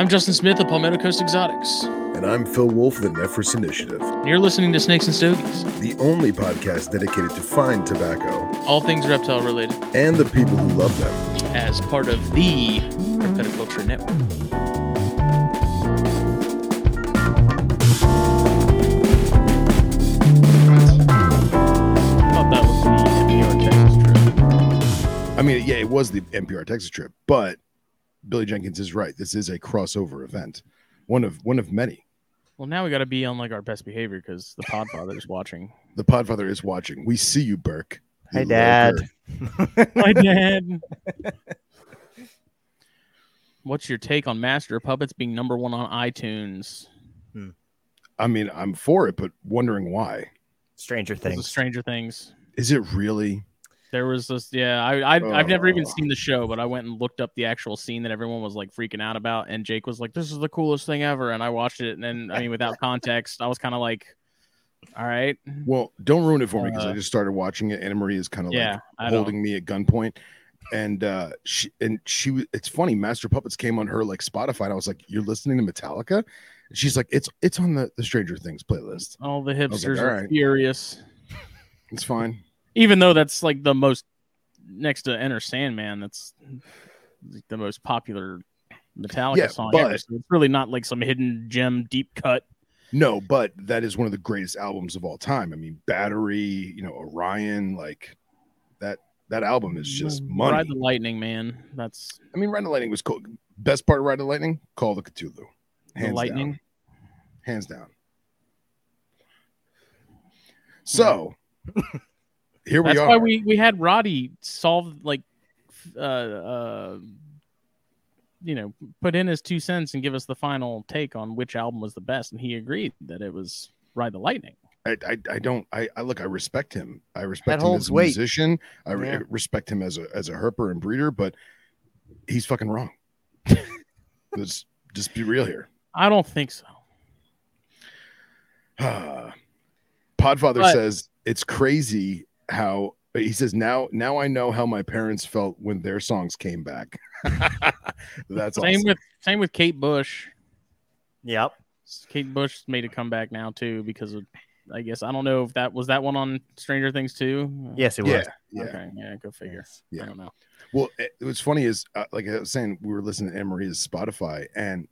I'm Justin Smith of Palmetto Coast Exotics. And I'm Phil Wolf of the Nephrurus Initiative, And you're listening to Snakes and Stogies, the only podcast dedicated to fine tobacco all things reptile related, and the people who love them. as part of the Herpetoculture Network. Thought that was the New Texas trip. I mean, yeah, it was the MPR Texas trip, but Billy Jenkins is right. This is a crossover event, one of one of many. Well, now we got to be on like our best behavior because the Podfather is watching. The Podfather is watching. We see you, Burke. Hi, You Dad. lurker. My dad. What's your take on Master of Puppets being number one on iTunes? Hmm. I mean, I'm for it, but wondering why. Stranger Things. Stranger Things. Is it really? There was this, yeah. I, I I've never even Oh. seen the show, but I went and looked up the actual scene that everyone was like freaking out about, and Jake was like, "This is the coolest thing ever," and I watched it, and then I mean, without context, I was kind of like, "All right, Well, don't ruin it for me because I Uh, just started watching it. Anna Marie is kind of yeah, like holding me at gunpoint. And uh she and she was it's funny, Master Puppets came on her like Spotify, and I was like, You're listening to Metallica? And she's like, It's it's on the, the Stranger Things playlist. All the like, hipsters "All are right." furious, It's fine. Even though that's like the most next to Enter Sandman. That's like the most popular Metallica Yeah, song but- ever. So it's really not like some hidden gem deep cut. No, but that is one of the greatest albums of all time. I mean, Battery, you know, Orion, like that that album is just mm, money. Ride the lightning, man. That's I mean, Ride the Lightning was cool. Best part of Ride the Lightning, Call the Cthulhu. the Hands lightning. down. Hands down. So mm. Here we That's are. why we we had Roddy solve like, uh, uh, you know, put in his two cents and give us the final take on which album was the best, and he agreed that it was Ride the Lightning. I, I, I don't I, I look I respect him. I respect That him as a weight. musician. I re- respect him as a as a herper and breeder, but he's fucking wrong. Let's just be real here. I don't think so. Podfather But- says it's crazy how he says now now I know how my parents felt when their songs came back. That's same awesome. with same with Kate Bush. Yep. Kate Bush made a comeback now too because of I guess I don't know if that was that one on Stranger Things too. Yes, it was. yeah, yeah. Okay. Yeah. Go figure. Yeah. I don't know. Well, it, what's funny is, uh, like I was saying, we were listening to Anne Marie's Spotify, and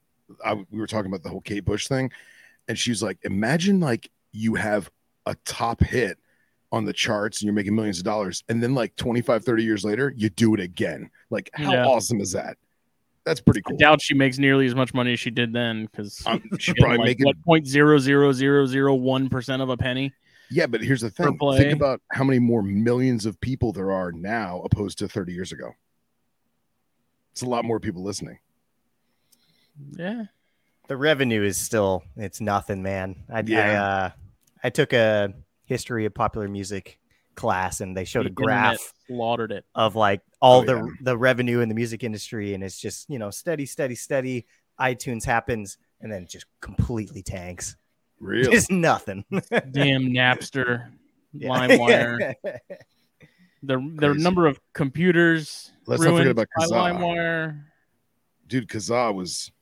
I, we were talking about the whole Kate Bush thing, and she's like, "Imagine like you have a top hit on the charts and you're making millions of dollars, and then like 25, 30 years later, you do it again. Like, how Yeah. awesome is that? That's pretty cool. I cool. doubt she makes nearly as much money as she did then because Um, she probably like, making what point zero zero zero zero one percent of a penny. yeah, but here's the thing: think about how many more millions of people there are now opposed to 30 years ago. It's a lot more people listening. Yeah, The revenue is still it's nothing, man. I I, Yeah. uh, I took a history of popular music class and they showed The a graph slaughtered it. of like all Oh, the yeah. the revenue in the music industry and it's just, you know, steady, steady, steady. iTunes happens and then it just completely tanks. Really? Just nothing. Damn Napster, Yeah. LimeWire. the the number of computers Let's not forget ruined about by Kazaa. LimeWire. Dude, Kazaa was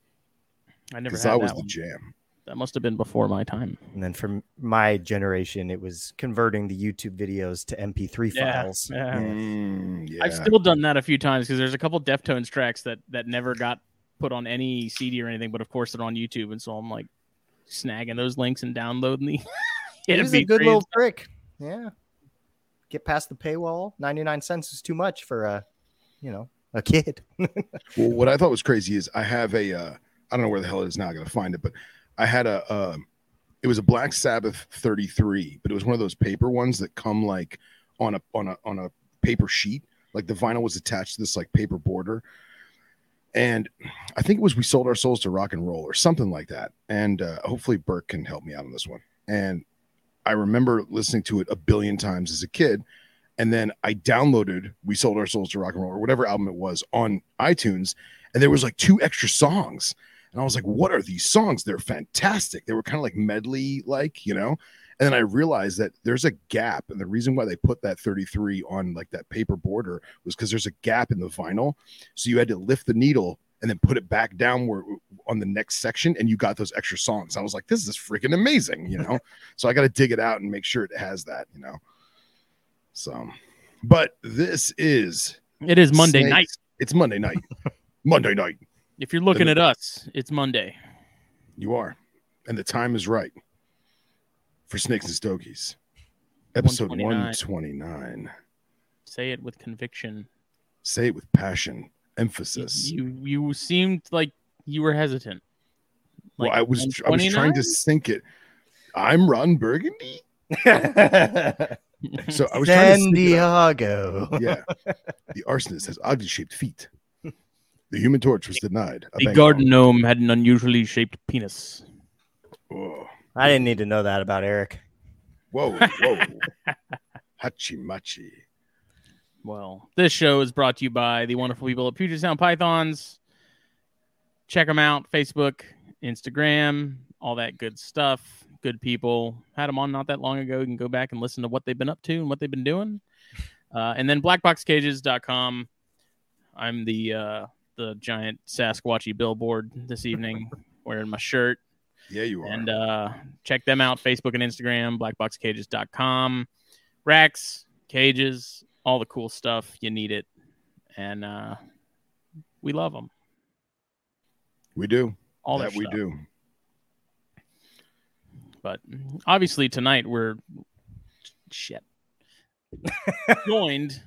I never Kazaa had was that the one. jam. That must have been before my time. And then for my generation, it was converting the YouTube videos to MP3 Yeah, files. yeah. Mm, yeah. I've still done that a few times because there's a couple Deftones tracks that that never got put on any CD or anything, but of course they're on YouTube, and so I'm like snagging those links and downloading the. It was a good MP3s. little trick. Yeah. Get past the paywall. 99 cents is too much for a, you know, a kid. Well, what I thought was crazy is I have a uh, I don't know where the hell it is now. I gotta find it, but I had a uh, it was a Black Sabbath 33, but it was one of those paper ones that come like on a on a on a paper sheet. Like the vinyl was attached to this like paper border. And I think it was we sold our souls to rock and roll or something like that. And uh, hopefully Burke can help me out on this one. And I remember listening to it a billion times as a kid. And then I downloaded We Sold Our Souls to Rock and Roll or whatever album it was on iTunes. And there was like two extra songs. And I was like, what are these songs? They're fantastic. They were kind of like medley, like, you know. And then I realized that there's a gap. And the reason why they put that 33 on like that paper border was because there's a gap in the vinyl. So you had to lift the needle and then put it back down where on the next section, and you got those extra songs. I was like, this is freaking amazing, you know. so I got to dig it out and make sure it has that, you know. So, but this is It is Monday Snakes. night. it's Monday night. Monday night. If you're looking at us, it's Monday. You are, and the time is right for Snakes and Stogies, episode 129. one twenty nine. Say it with conviction. Say it with passion, emphasis. you you seemed like you were hesitant. well, I was I was trying to sync it. I'm Ron Burgundy, so I was trying to San it up. Diego. Yeah, the arsonist has oddly shaped feet. The Human Torch was denied. a the bank garden gnome had an unusually shaped penis. Whoa, I didn't need to know that about Eric. whoa, whoa. Hachi machi. Well, this show is brought to you by the wonderful people at Puget Sound Pythons. Check them out Facebook, Instagram, all that good stuff. Good people. Had them on not that long ago. You can go back and listen to what they've been up to and what they've been doing. Uh, and then blackboxcages.com. I'm the uh, the giant Sasquatchy billboard this evening wearing my shirt. Yeah, you are. And uh, check them out Facebook and Instagram, blackboxcages.com. Racks, cages, all the cool stuff. You need it. And uh, we love them. we do. All that we stuff. do. But obviously, tonight we're shit joined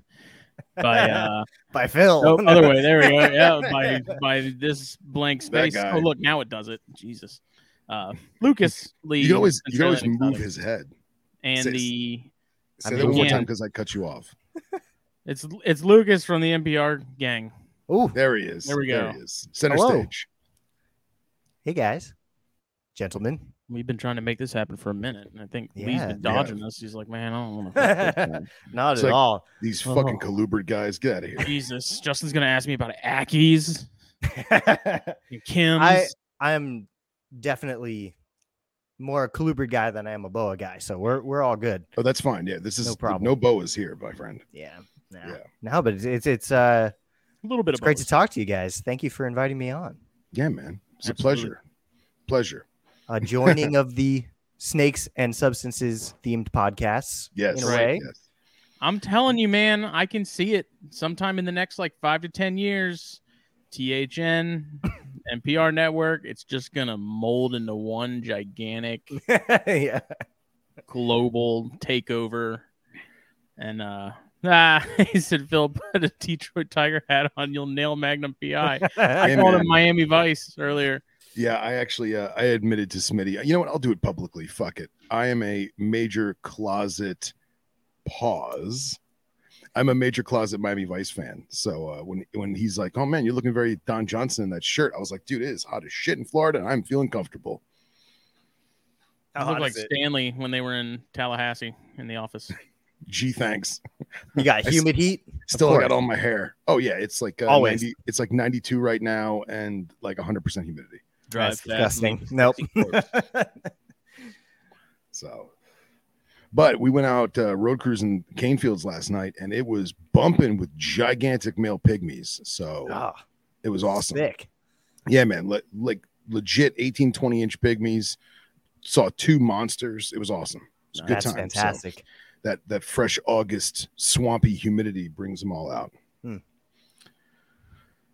by uh By Phil. no other way there we go yeah by by this blank space oh look now it does it jesus uh lucas lee You always you always move Exotic, his head. and Say- the Say I that mean, one more time because I cut you off. it's it's lucas from the mpr gang Oh, There he is. There we There go. he is. Center Hello. stage. hey guys, gentlemen. We've been trying to make this happen for a minute and i think lee's Yeah. been dodging us he's like man i don't want to Not It's at like- all. These Oh. fucking colubrid guys, get out of here. jesus justin's gonna ask me about ackies and kim's I I am definitely more a colubrid guy than I am a boa guy, so we're we're all good. Oh, that's fine. Yeah, this is No problem. No boas here, my friend. Yeah. No, Yeah. no but it's it's, it's uh a little bit it's of great both. to talk to you guys. Thank you for inviting me on. Yeah, man. It's Absolutely. a pleasure. Pleasure. A joining of the snakes and substances themed podcasts. Yes. In a way. Yes. I'm telling you, man, I can see it sometime in the next like five to ten years. THN, MPR network, it's just gonna mold into one gigantic yeah. global takeover. And uh ah, he said, Phil, put a Detroit Tiger hat on, you'll nail Magnum PI. I Hey, called man. him Miami Vice earlier. Yeah, I actually uh, I admitted to Smitty. You know what? I'll do it publicly. Fuck it. I am a major closet pause. I'm a major closet Miami Vice fan. So uh, when when he's like, "Oh man, you're looking very Don Johnson in that shirt," I was like, "Dude, it is hot as shit in Florida, and I'm feeling comfortable." I looked like Stanley when they were in Tallahassee in the office. Gee, thanks. You got I s- humid heat. Still, I got all my hair. Oh yeah, it's like uh, Always. 90, it's like 92 right now, and like 100 percent humidity. Drive That's disgusting. Nope. So, but we went out uh, road cruising cane fields last night, and it was bumping with gigantic male pygmies. So Ah, it was awesome. Sick. Yeah, man. Le- like legit 18, 20 inch pygmies. Saw two monsters. It was awesome. It was a good That's time. So fantastic. that that fresh August swampy humidity brings them all out. Hmm.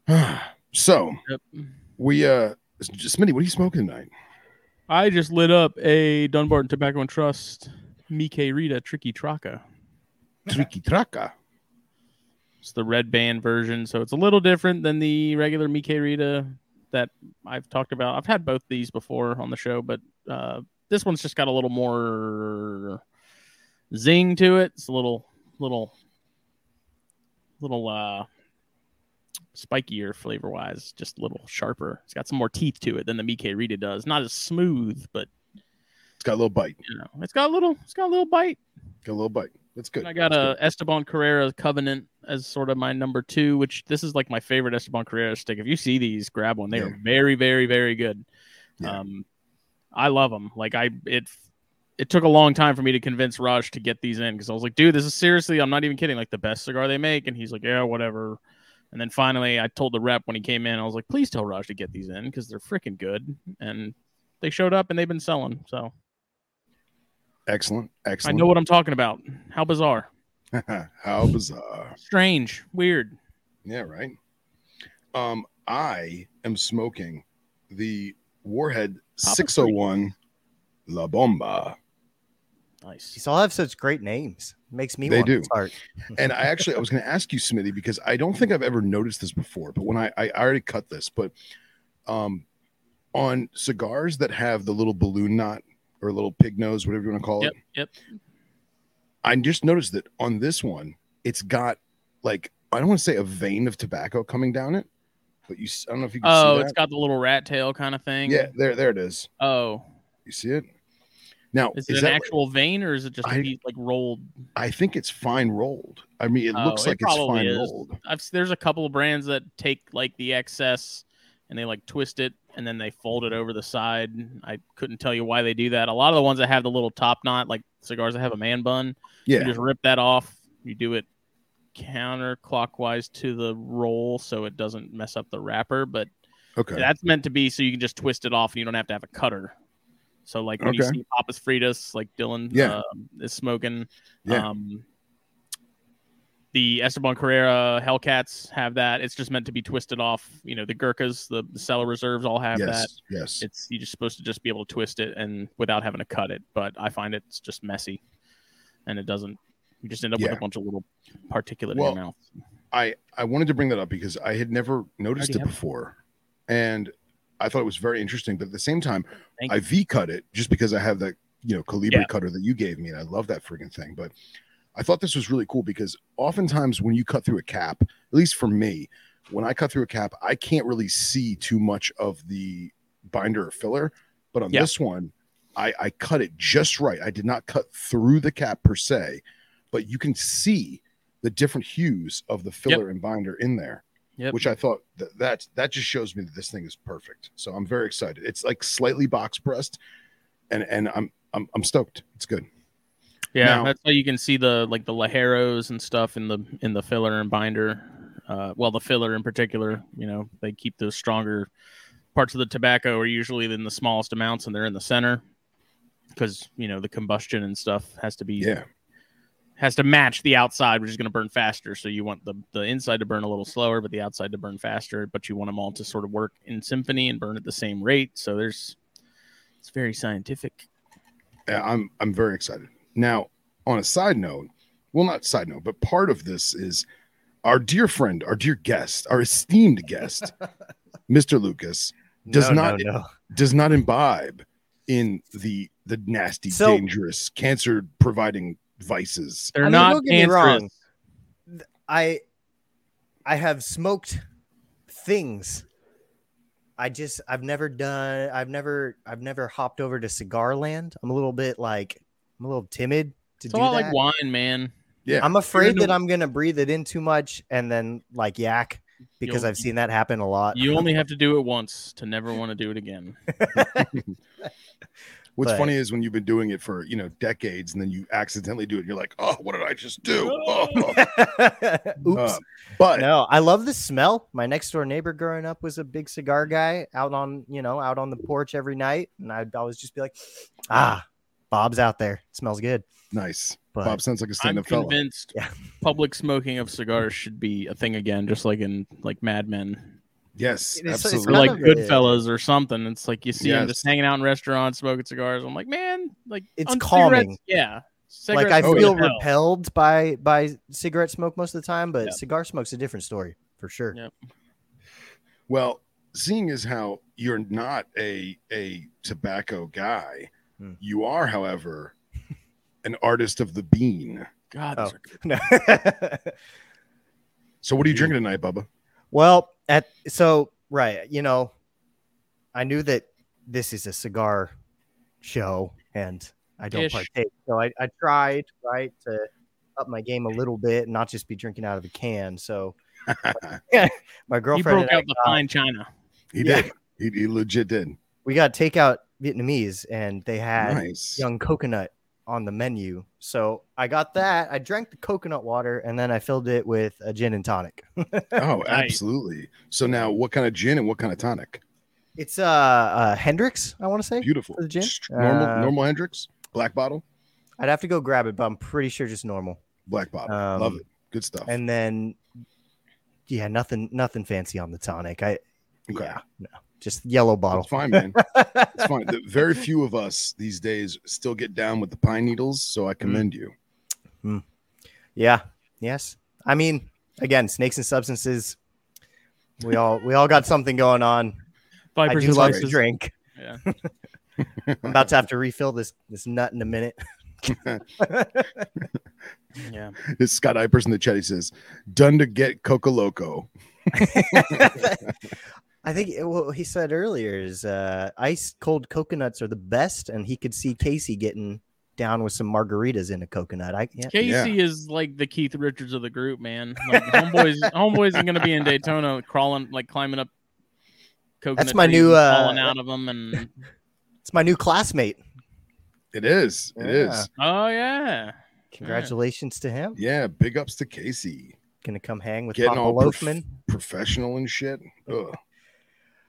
so Yep. we uh Smitty, what are you smoking tonight? I just lit up a Dunbarton Tobacco and Trust Mi Querida Triqui Traca. Triqui Traca. It's the red band version, so it's a little different than the regular Mi Querida that I've talked about. I've had both these before on the show, but uh, this one's just got a little more zing to it. It's a little, little, little uh, spikier flavor wise, just a little sharper. It's got some more teeth to it than the Mi Querida does. Not as smooth, but It's got a little bite. you know, it's got a little, it's got a little bite. Got a little bite. That's good. And I got That's a Esteban Carrera Covenant as sort of my number two, which this is like my favorite Esteban Carrera stick. If you see these, grab one. They Yeah. are very, very, very good. Yeah. Um, I love them. Like I, it, it took a long time for me to convince Raj to get these in because I was like, dude, this is seriously, I'm not even kidding, like the best cigar they make. And he's like, yeah, whatever. And then finally, I told the rep when he came in, I was like, please tell Raj to get these in because they're freaking good. And they showed up and they've been selling. So Excellent. Excellent. I know what I'm talking about. How bizarre, How bizarre. strange, weird. Yeah, right. Um, I am smoking the Warhead Papa 601 La Bomba. Nice. These all have such great names. Makes me They want do. to start. And I actually I was going to ask you, Smitty, because I don't think I've ever noticed this before. But when I I already cut this, but um, on cigars that have the little balloon knot or little pig nose, whatever you want to call Yep. it, Yep. I just noticed that on this one, it's got like I don't want to say a vein of tobacco coming down it, but you I don't know if you can Oh, see it's that. got the little rat tail kind of thing. yeah, there there it is. Oh, You see it? Now, is is it an that actual vein or is it just I- piece, like rolled? I think it's fine rolled. I mean, it Oh, looks it like it's fine is. rolled. I've there's a couple of brands that take like the excess and they like twist it and then they fold it over the side. I couldn't tell you why they do that. A lot of the ones that have the little top knot, like cigars that have a man bun, Yeah. you just rip that off. You do it counterclockwise to the roll so it doesn't mess up the wrapper. But Okay. that's meant to be so you can just twist it off and you don't have to have a cutter. So like when you see Papas Fritas, like Dylan Yeah. uh, is smoking. Yeah. Um, the Esteban Carrera Hellcats have that. It's just meant to be twisted off. You know, the Gurkhas, the, the cellar reserves all have that. yes. Yes. It's you're just supposed to just be able to twist it and without having to cut it. But I find it's just messy, and it doesn't. You just end up with a bunch of little particulate Well, in your mouth. I I wanted to bring that up because I had never noticed it have it. before, and I thought it was very interesting. But at the same time, Thank I V cut it just because I have that you know Colibri Yeah. cutter that you gave me, and I love that freaking thing. But I thought this was really cool because oftentimes when you cut through a cap, at least for me, when I cut through a cap, I can't really see too much of the binder or filler. But on Yeah. this one, I, I cut it just right. I did not cut through the cap per se, but you can see the different hues of the filler and binder in there Yep. which I thought that, that that just shows me that this thing is perfect. So I'm very excited. It's like slightly box pressed, and and I'm I'm I'm stoked. It's good. Yeah, Now- that's how you can see the like the ligeros and stuff in the in the filler and binder. Uh, well, the filler in particular, you know, they keep the stronger parts of the tobacco are usually in the smallest amounts, and they're in the center because you know the combustion and stuff has to be Yeah, has to match the outside, which is going to burn faster. So you want the the inside to burn a little slower, but the outside to burn faster. But you want them all to sort of work in symphony and burn at the same rate. So there's it's very scientific. Yeah, I'm I'm very excited. Now, on a side note, well, not side note, but part of this is our dear friend, our dear guest, our esteemed guest, Mr. Lucas, Does no, not- No, no. does not imbibe in the the nasty, So- dangerous, cancer providing vices. They're I mean, not don't get me wrong. I I have smoked things. I just I've never done I've never I've never hopped over to cigar land. I'm a little bit like I'm a little timid to It's do a lot that. like wine, man. Yeah, I'm afraid that I'm gonna breathe it in too much and then like yak because You'll- I've seen that happen a lot. You only have to do it once to never want to do it again. What's but- funny is when you've been doing it for you know decades, and then you accidentally do it, you're like, oh, what did I just do? Oh. Oops. Uh, but no, I love the smell. My next door neighbor growing up was a big cigar guy out on, you know, out on the porch every night. And I'd always just be like, ah, Bob's out there. It smells good. nice. But Bob sounds like a I'm stand-up fella. convinced Yeah. public smoking of cigars should be a thing again, just like in like Mad Men Yes, It's- it's or like of it- Goodfellas or something. It's like you see them just hanging out in restaurants smoking cigars. I'm like, man, like It's on calming. cigarettes- Yeah, like I feel as hell. repelled by by cigarette smoke most of the time, but Yeah. cigar smoke's a different story for sure. Yeah. Well, seeing as how you're not a a tobacco guy, Hmm. you are, however, an artist of the bean. God, Oh. those are good. So, what are you drinking tonight, Bubba? well, at so right, you know, I knew that this is a cigar show and I don't Ish. partake. So I, I tried right to up my game a little bit and not just be drinking out of a can. So my he girlfriend broke and I out the got- fine china. he Yeah. did. He, he legit did. we got takeout Vietnamese and they had Nice. young coconut on the menu. So I got that. I drank the coconut water and then I filled it with a gin and tonic. Oh, absolutely. So now, what kind of gin and what kind of tonic? it's uh, uh Hendrick's, I want to say. Beautiful. The gin? Just Normal, Uh, normal Hendrick's, black bottle, I'd have to go grab it, but I'm pretty sure just normal. black bottle. Um, Love it. Good stuff. And then yeah, nothing nothing fancy on the tonic. I Okay. yeah, no. Just yellow bottle. It's fine, man. It's fine. The, very few of us these days still get down with the pine needles, so I Mm. commend you. Yeah. Yes. I mean, again, snakes and substances. We all we all got something going on. I Vipers do love to drink. Yeah. I'm about to have to refill this this nut in a minute. Yeah. It's Scott Ipers in the chat. He says, "Done to get Coca Loco." I think it- what he said earlier is uh, ice cold coconuts are the best, and he could see Casey getting down with some margaritas in a coconut. I yeah, Casey is like the Keith Richards of the group, man. Like homeboys, homeboys are gonna be in Daytona, crawling, like climbing up. Coconut my new, uh, falling out of them, and it's my new classmate. It is. It is. oh yeah, Congratulations to him. Yeah. Big ups to Casey. Gonna come hang with Getting Papa all prof- Loafman. professional and shit. Ugh.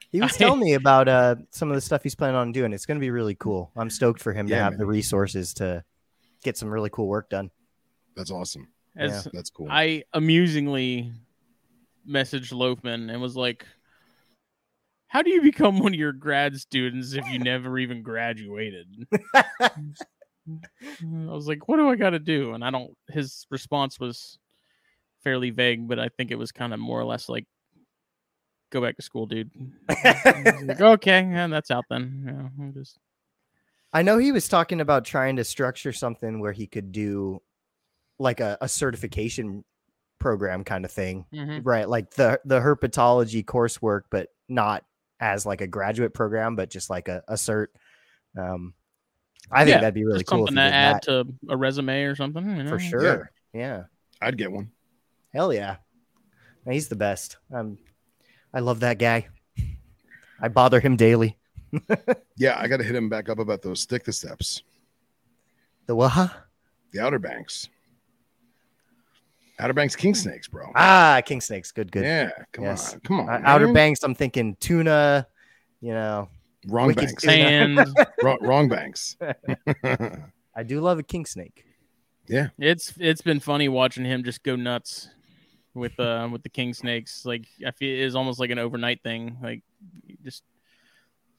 He was I- telling me about uh, some of the stuff he's planning on doing. It's going to be really cool. I'm stoked for him to have man. the resources to get some really cool work done. That's awesome. as That's cool. I amusingly messaged Loafman and was like, "How do you become one of your grad students if you never even graduated?" I was like, "What do I got to do?" And I don't. His response was fairly vague, but I think it was kind of more or less like, "Go back to school, dude." Like, okay, and that's out then. Yeah, I'm just I know he was talking about trying to structure something where he could do like a, a certification program kind of thing, Mhm. right? Like the the herpetology coursework, but not as like a graduate program, but just like a, a cert. Um, I think Yeah, that'd be really just cool. if something he to add that, to a resume or something. You know? for sure. Yeah. I'd get one. hell yeah, he's the best. Um, I love that guy. I bother him daily. Yeah, I got to hit him back up about those stick the steps, The Waha? the Outer Banks. Outer Banks king snakes, bro. Ah, king snakes. Good, good. Yeah, come Yes. on, come on. Uh, Outer. Banks. I'm thinking tuna. You know, wrong banks, And wrong, wrong banks. I do love a king snake. Yeah. It's it's been funny watching him just go nuts with uh with the king snakes. Like I feel it's almost like an overnight thing. Like just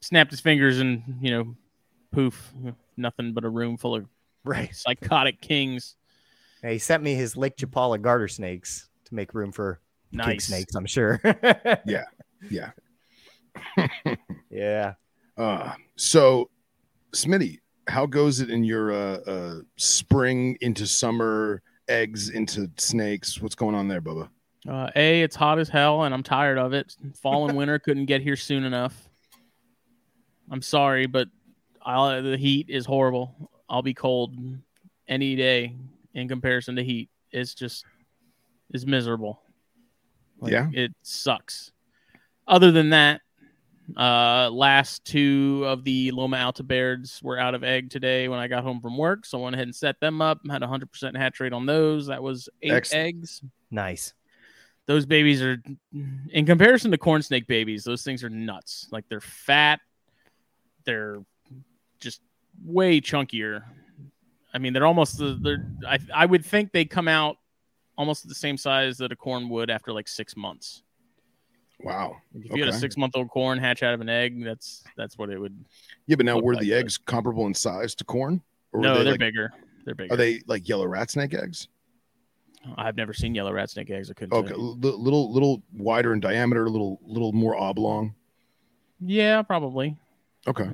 snapped his fingers and you know, poof, nothing but a room full of Right. psychotic kings. Hey, he sent me his Lake Chapala garter snakes to make room for king snakes. I'm sure. Yeah, yeah. yeah. Uh, so, Smitty, how goes it in your uh, uh, spring into summer eggs into snakes? What's going on there, Bubba? Uh, a, it's hot as hell, and I'm tired of it. Fall and winter couldn't get here soon enough. I'm sorry, but I'll, the heat is horrible. I'll be cold any day in comparison to heat. It's just is miserable. Like, Yeah. it sucks. Other than that, uh, last two of the Loma Alta Bairds were out of egg today when I got home from work, so I went ahead and set them up. Had a hundred percent hatch rate on those. That was eight Excellent. eggs Nice. those babies are in comparison to corn snake babies those things are nuts like they're fat they're just way chunkier i mean they're almost the they're i, I would think they come out almost the same size that a corn would after like six months Wow. if you had a six month old corn hatch out of an egg that's that's what it would Yeah, but now were like the eggs comparable in size to corn? Or no were they they're like, bigger they're bigger Are they like yellow rat snake eggs? i've never seen yellow rat snake eggs i couldn't Okay, l- little, little wider in diameter, a little, little more oblong. yeah probably Okay.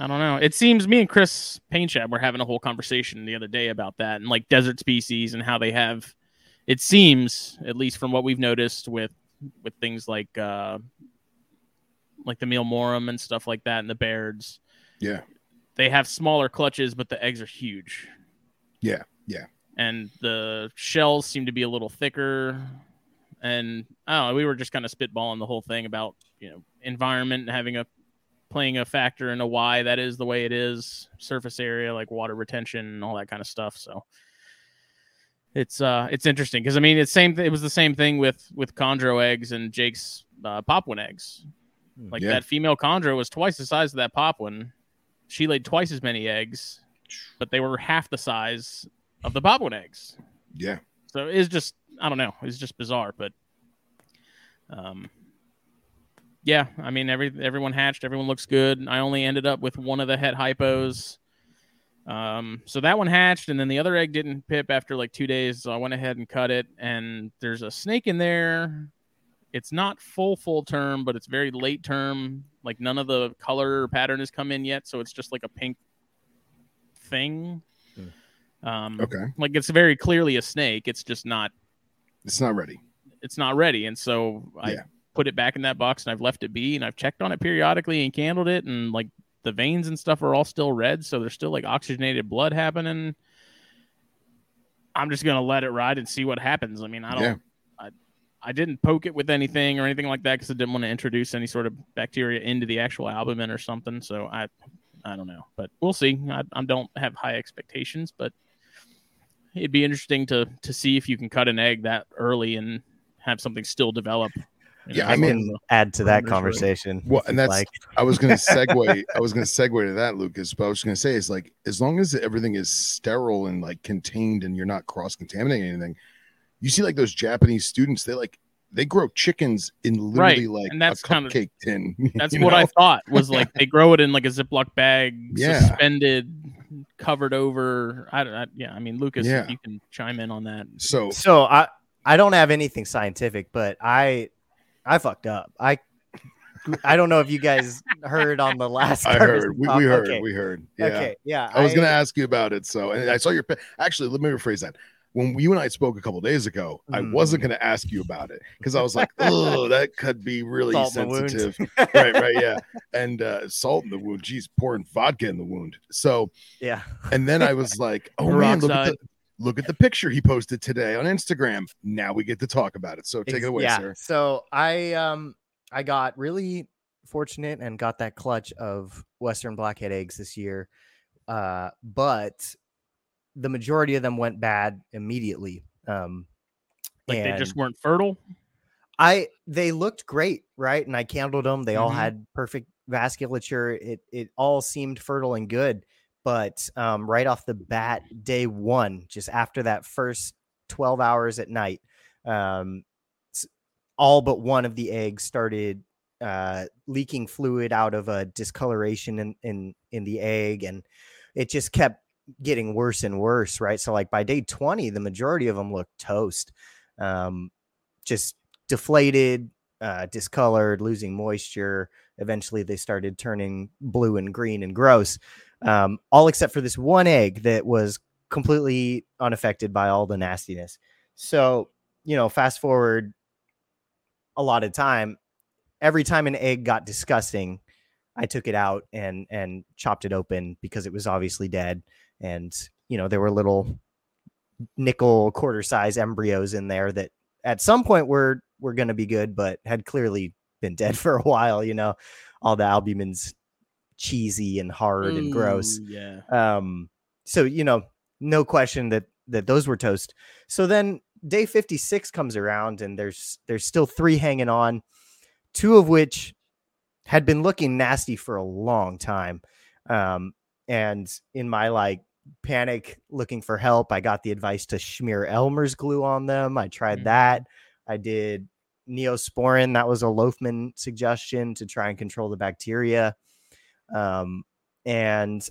I don't know. It seems me and Chris Painchab were having a whole conversation the other day about that and like desert species and how they have. It seems, at least from what we've noticed with with things like uh like the meal morum and stuff like that and the Bairds, Yeah. they have smaller clutches, but the eggs are huge. Yeah, yeah. And the shells seem to be a little thicker. And I don't know, we were just kind of spitballing the whole thing about, you know, environment, having a playing a factor in into why that is the way it is. Surface area, like water retention, and all that kind of stuff. So it's uh it's interesting because I mean it's same. It was the same thing with with chondro eggs and Jake's uh, Papuan eggs. Like Yeah. that female chondro was twice the size of that Papuan. She laid twice as many eggs, but they were half the size of the Papuan eggs. Yeah. So it's just I don't know. It's just bizarre, but um yeah, I mean every everyone hatched, everyone looks good. I only ended up with one of the head hypos. Um so that one hatched and then the other egg didn't pip after like 2 days, so I went ahead and cut it and there's a snake in there. It's not full full term, but it's very late term. Like none of the color or pattern has come in yet, so it's just like a pink thing. Um Okay. like it's very clearly a snake. It's just not It's not ready. it's not ready. And so I Yeah. put it back in that box and I've left it be and I've checked on it periodically and candled it and like the veins and stuff are all still red, so there's still like oxygenated blood happening. I'm just gonna let it ride and see what happens. I mean, I don't Yeah. I I didn't poke it with anything or anything like that because I didn't want to introduce any sort of bacteria into the actual albumin or something. So I I don't know, but we'll see. I, I don't have high expectations, but it'd be interesting to to see if you can cut an egg that early and have something still develop. You Yeah, I I mean- can add to that Understood. conversation. Well, and that's like. I was gonna segue. I was gonna segue to that, Lucas. But I was gonna say is like as long as everything is sterile and like contained, and you're not cross contaminating anything, you see like those Japanese students. They like they grow chickens in literally Right, like and that's a kinda- cupcake tin. That's you what I thought was like they grow it in like a Ziploc bag, Yeah. suspended, covered over. I don't. I, yeah, I mean, Lucas, Yeah. you can chime in on that. So So I I don't have anything scientific, but I I fucked up. I I don't know if you guys heard on the last. I heard. We, we heard. Okay. We heard. Yeah. Okay. Yeah. I was gonna ask you about it. So, and I saw your. Actually, let me rephrase that. When you and I spoke a couple days ago, I Mm. wasn't gonna ask you about it because I was like, "Oh, that could be really Salt in the wound. sensitive." right. Right. Yeah. And uh, salt in the wound. Geez, pouring vodka in the wound. So, Yeah. and then I was like, "Oh man, look at the look at the picture he posted today on Instagram." Now we get to talk about it. So take Ex- it away, yeah. sir. So I um I got really fortunate and got that clutch of Western blackhead eggs this year. Uh, but the majority of them went bad immediately. Um, Like they just weren't fertile. I they looked great, right? And I candled them. They all Mhm. had perfect vasculature. It it all seemed fertile and good. But um, right off the bat, day one, just after that first twelve hours at night, um, all but one of the eggs started uh, leaking fluid out of a discoloration in in in the egg, and it just kept getting worse and worse. Right. So like by day twenty, the majority of them looked toast. Um, just deflated, uh, discolored, losing moisture. Eventually, they started turning blue and green and gross. Um, all except for this one egg that was completely unaffected by all the nastiness. So, you know, fast forward a lot of time. Every time an egg got disgusting, I took it out and and chopped it open because it was obviously dead. And you know, there were little nickel quarter size embryos in there that at some point were were going to be good, but had clearly been dead for a while. You know, all the albumin's cheesy and hard and gross. Yeah. Um, so you know, no question that that those were toast. So then day 56 comes around and there's there's still three hanging on, two of which had been looking nasty for a long time. Um, and in my like panic looking for help, I got the advice to smear Elmer's glue on them. I tried Mhm. that. I did Neosporin. That was a Loafman suggestion to try and control the bacteria. Um, and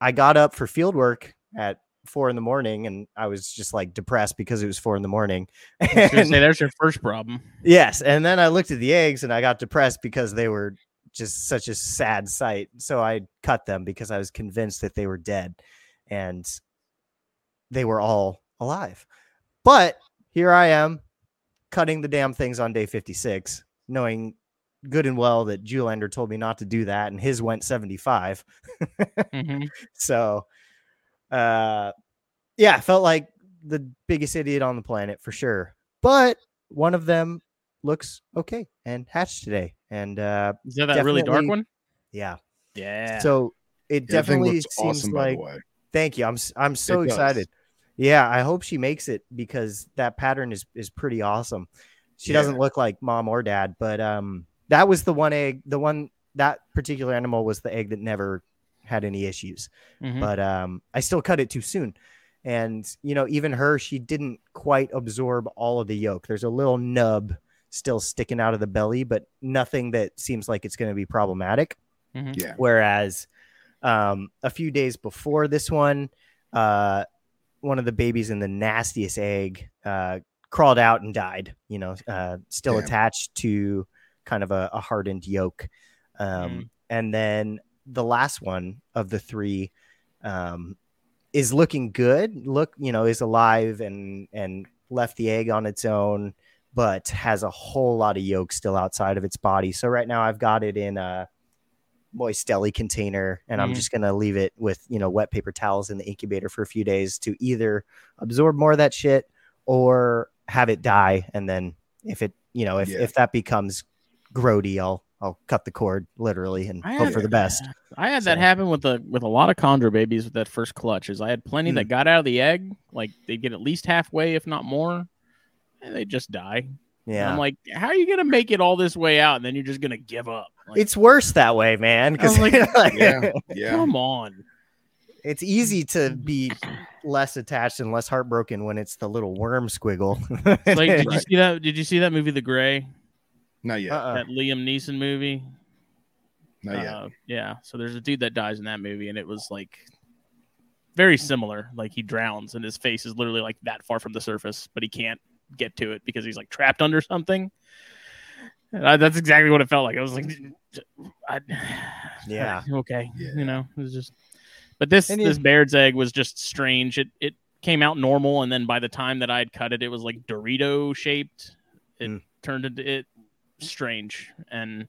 I got up for field work at four in the morning and I was just like depressed because it was four in the morning. And- say there's your first problem. yes. And then I looked at the eggs and I got depressed because they were just such a sad sight. So I cut them because I was convinced that they were dead and they were all alive. But here I am cutting the damn things on day 56, knowing good and well that Julander told me not to do that and his went 75. Mhm. So, uh, yeah, I felt like the biggest idiot on the planet for sure. But one of them looks okay and hatched today. And uh, Is that that really dark one? Yeah. Yeah. So it Yeah, definitely looks seems awesome, by like the way. Thank you. I'm s- I'm so It does. excited. Yeah, I hope she makes it because that pattern is is pretty awesome. She Yeah. doesn't look like mom or dad, but um that was the one egg, the one that particular animal was the egg that never had any issues. Mhm. But um I still cut it too soon. And you know, even her, she didn't quite absorb all of the yolk. There's a little nub still sticking out of the belly, but nothing that seems like it's going to be problematic. Yeah. Whereas um, a few days before this one, uh, one of the babies in the nastiest egg uh, crawled out and died. You know, uh, still Damn. attached to kind of a, a hardened yolk. Um, Mm. And then the last one of the three um, is looking good. Look, you know, is alive and and left the egg on its own, but has a whole lot of yolk still outside of its body. So right now I've got it in a moist deli container and i'm Mhm. just going to leave it with you know wet paper towels in the incubator for a few days to either absorb more of that shit or have it die and then if it you know if, Yeah. if that becomes grody i'll i'll cut the cord literally and I hope had- for the best I had that happen with a with a lot of chondro babies with that first clutch. Is I had plenty Hmm. that got out of the egg, like they get at least halfway, if not more, and they just die. And yeah I'm like, how are you gonna make it all this way out, and then you're just gonna give up? Like, it's worse that way man because I was like, Yeah. Yeah. come on. it's easy to be less attached and less heartbroken when it's the little worm squiggle like, did you see that? Did you see that movie, The Grey? Not yet. Uh-uh. That Liam Neeson movie? Not yet. Uh, yeah. So there's a dude that dies in that movie, and it was like very similar. Like he drowns, and his face is literally like that far from the surface, but he can't get to it because he's like trapped under something. I, that's exactly what it felt like. I was like, I, Yeah. okay, Yeah. you know, it was just. But this And this you- Baird's egg was just strange. It it came out normal, and then by the time that I'd cut it, it was like Dorito shaped. It Mm. turned into it strange and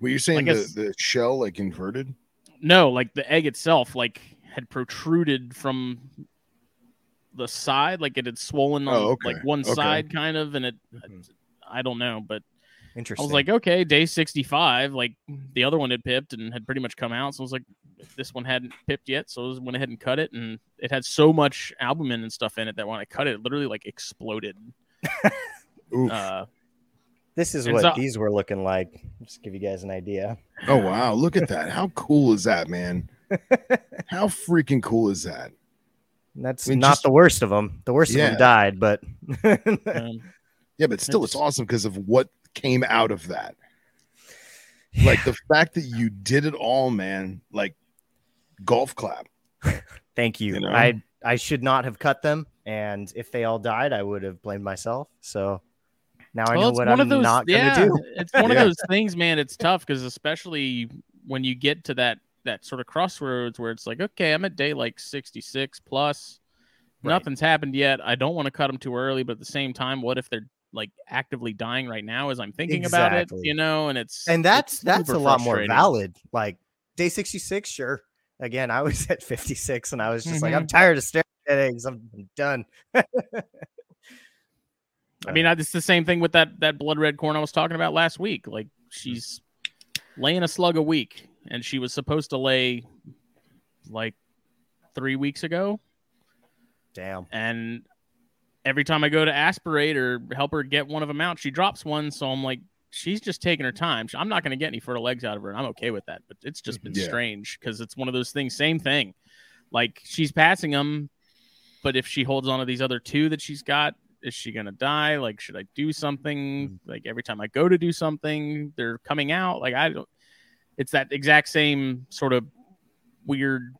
Were you saying guess- the, the shell like inverted? No, like the egg itself, like had protruded from the side, like it had swollen on Oh, okay. like one Okay. side, kind of, and it. Mhm. I don't know, but interesting. I was like, okay, day sixty-five. Like the other one had pipped and had pretty much come out, so I was like, this one hadn't pipped yet, so I went ahead and cut it, and it had so much albumin and stuff in it that when I cut it, it literally like exploded. Oof. Uh, This is what so- these were looking like. Just give you guys an idea. oh wow, look at that. How cool is that, man? How freaking cool is that? And That's I mean, not just- the worst of them. The worst of them died, but um, Yeah, but still, it's It's- awesome because of what came out of that. Like the fact that you did it all, man. Like golf clap. thank you. You know? I I should not have cut them, and if they all died, I would have blamed myself. So now I Well, know what one I'm of those, not going to yeah, do. It's one Yeah. of those things, man. It's tough because especially when you get to that that sort of crossroads where it's like, okay, I'm at day like 66 plus. Right. Nothing's happened yet. I don't want to cut them too early, but at the same time, what if they're like actively dying right now as I'm thinking about it? You know, and it's And that's it's that's a lot more valid. Like day 66, sure. Again, I was at 56 and I was just like, Mm-hmm. I'm tired of staring at eggs. I'm done. I mean, it's the same thing with that that blood red corn I was talking about last week. Like she's laying a slug a week, and she was supposed to lay like three weeks ago. Damn. and every time I go to aspirate or help her get one of them out, she drops one. So I'm like, she's just taking her time. I'm not going to get any fertile eggs out of her, and I'm okay with that. But it's just been Yeah. strange because it's one of those things. Same thing, like she's passing them, but if she holds on to these other two that she's got, is she going to die? Like, should I do something? Like every time I go to do something, they're coming out. Like I don't. It's that exact same sort of weird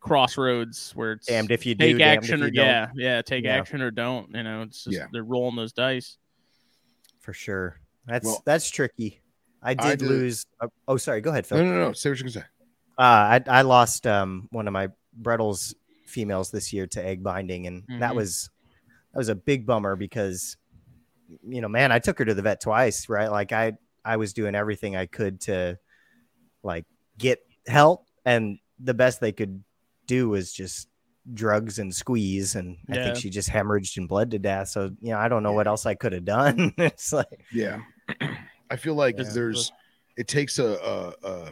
crossroads where it's Damned if you do, take damned action if or you don't. yeah, yeah, take Yeah. action or don't. You know, it's just Yeah. they're rolling those dice. For sure. That's Well, that's tricky. I did, I did- lose. uh, oh, sorry. Go ahead, Phil. No, no, no. Say what you're gonna say. Uh, I I lost um one of my Brettles females this year to egg binding, and that Mhm. was that was a big bummer because you know, man, I took her to the vet twice, right? Like I I was doing everything I could to like get help, and the best they could do was just drugs and squeeze, and I think she just hemorrhaged and bled to death. So you know, I don't know what else I could have done. it's like Yeah. I feel like Yeah. there's it takes a, a, a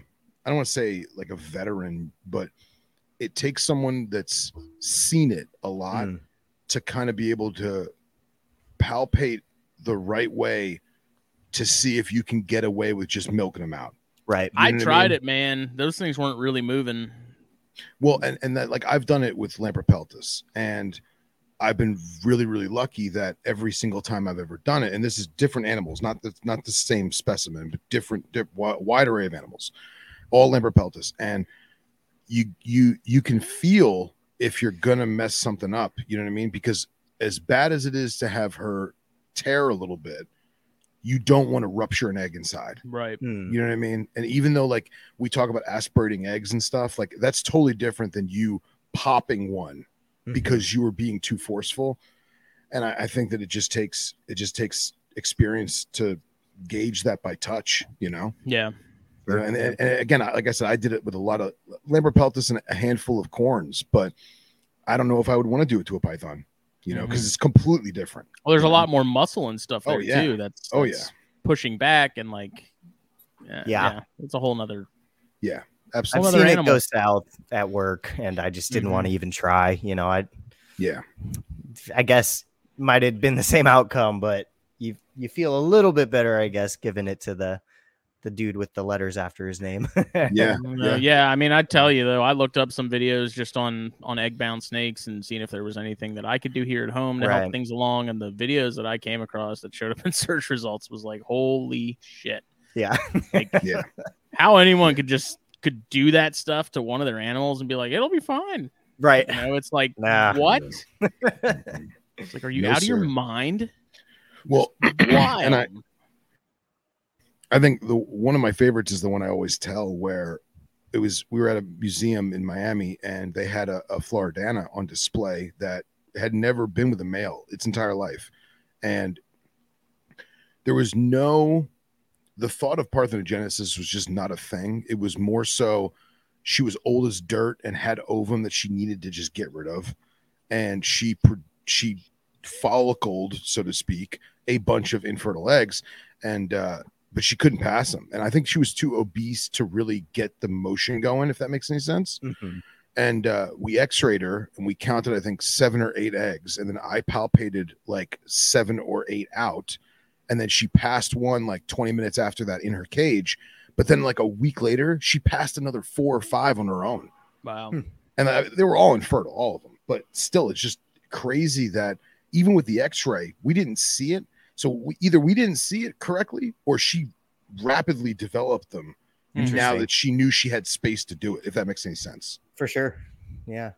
I don't want to say like a veteran, but it takes someone that's seen it a lot Mm. To kind of be able to palpate the right way to see if you can get away with just milking them out. Right. You I know I tried mean? it, man. Those things weren't really moving. Well, and and that like I've done it with Lampropeltis, and I've been really really lucky that every single time I've ever done it, and this is different animals, not the not the same specimen, but different, di- wi- wide array of animals, all Lampropeltis, and you you you can feel if you're gonna mess something up. You know what I mean? Because as bad as it is to have her tear a little bit, you don't want to rupture an egg inside. Right. Mm. You know what I mean? And even though like we talk about aspirating eggs and stuff, like that's totally different than you popping one Mhm. because you were being too forceful. And I, I think that it just takes it just takes experience to gauge that by touch, you know. Yeah. You know, and, and, and again, like I said, I did it with a lot of Lampropeltis and a handful of corns, but I don't know if I would want to do it to a python, you know, because mm-hmm. it's completely different. Well, there's a lot more muscle and stuff oh, there Oh, yeah. too. That's, Oh, that's pushing back and like, yeah, Yeah. it's a whole nother. I've Absolutely. other seen animal. it go south at work, and I just didn't want to mm-hmm. even try. You know, I Yeah. I guess might have been the same outcome, but you you feel a little bit better, I guess, giving it to the the dude with the letters after his name. Yeah. Yeah. yeah. I mean, I tell you though, I looked up some videos just on on egg bound snakes and seeing if there was anything that I could do here at home to help things along. And the videos that I came across that showed up in search results was like, holy shit! yeah. Like, Yeah. how anyone could just could do that stuff to one of their animals and be like, it'll be fine. Right. You know, it's like Nah. what? It's like, are you No, out of your mind? Well, Why? and I, I think the one of my favorites is the one I always tell where it was we were at a museum in Miami and they had a, a Floridana on display that had never been with a male its entire life. And there was no the thought of parthenogenesis was just not a thing. It was more so she was old as dirt and had ovum that she needed to just get rid of. And she she follicled, so to speak, a bunch of infertile eggs. And uh but she couldn't pass them. And I think she was too obese to really get the motion going, if that makes any sense. Mhm. And uh, we x-rayed her and we counted, I think, seven or eight eggs. And then I palpated like seven or eight out. And then she passed one like 20 minutes after that in her cage. But then, like a week later, she passed another four or five on her own. wow. Hmm. And uh, they were all infertile, all of them. But still, it's just crazy that even with the x ray, we didn't see it. So we, either we didn't see it correctly or she rapidly developed them now that she knew she had space to do it, if that makes any sense. For sure. Yeah.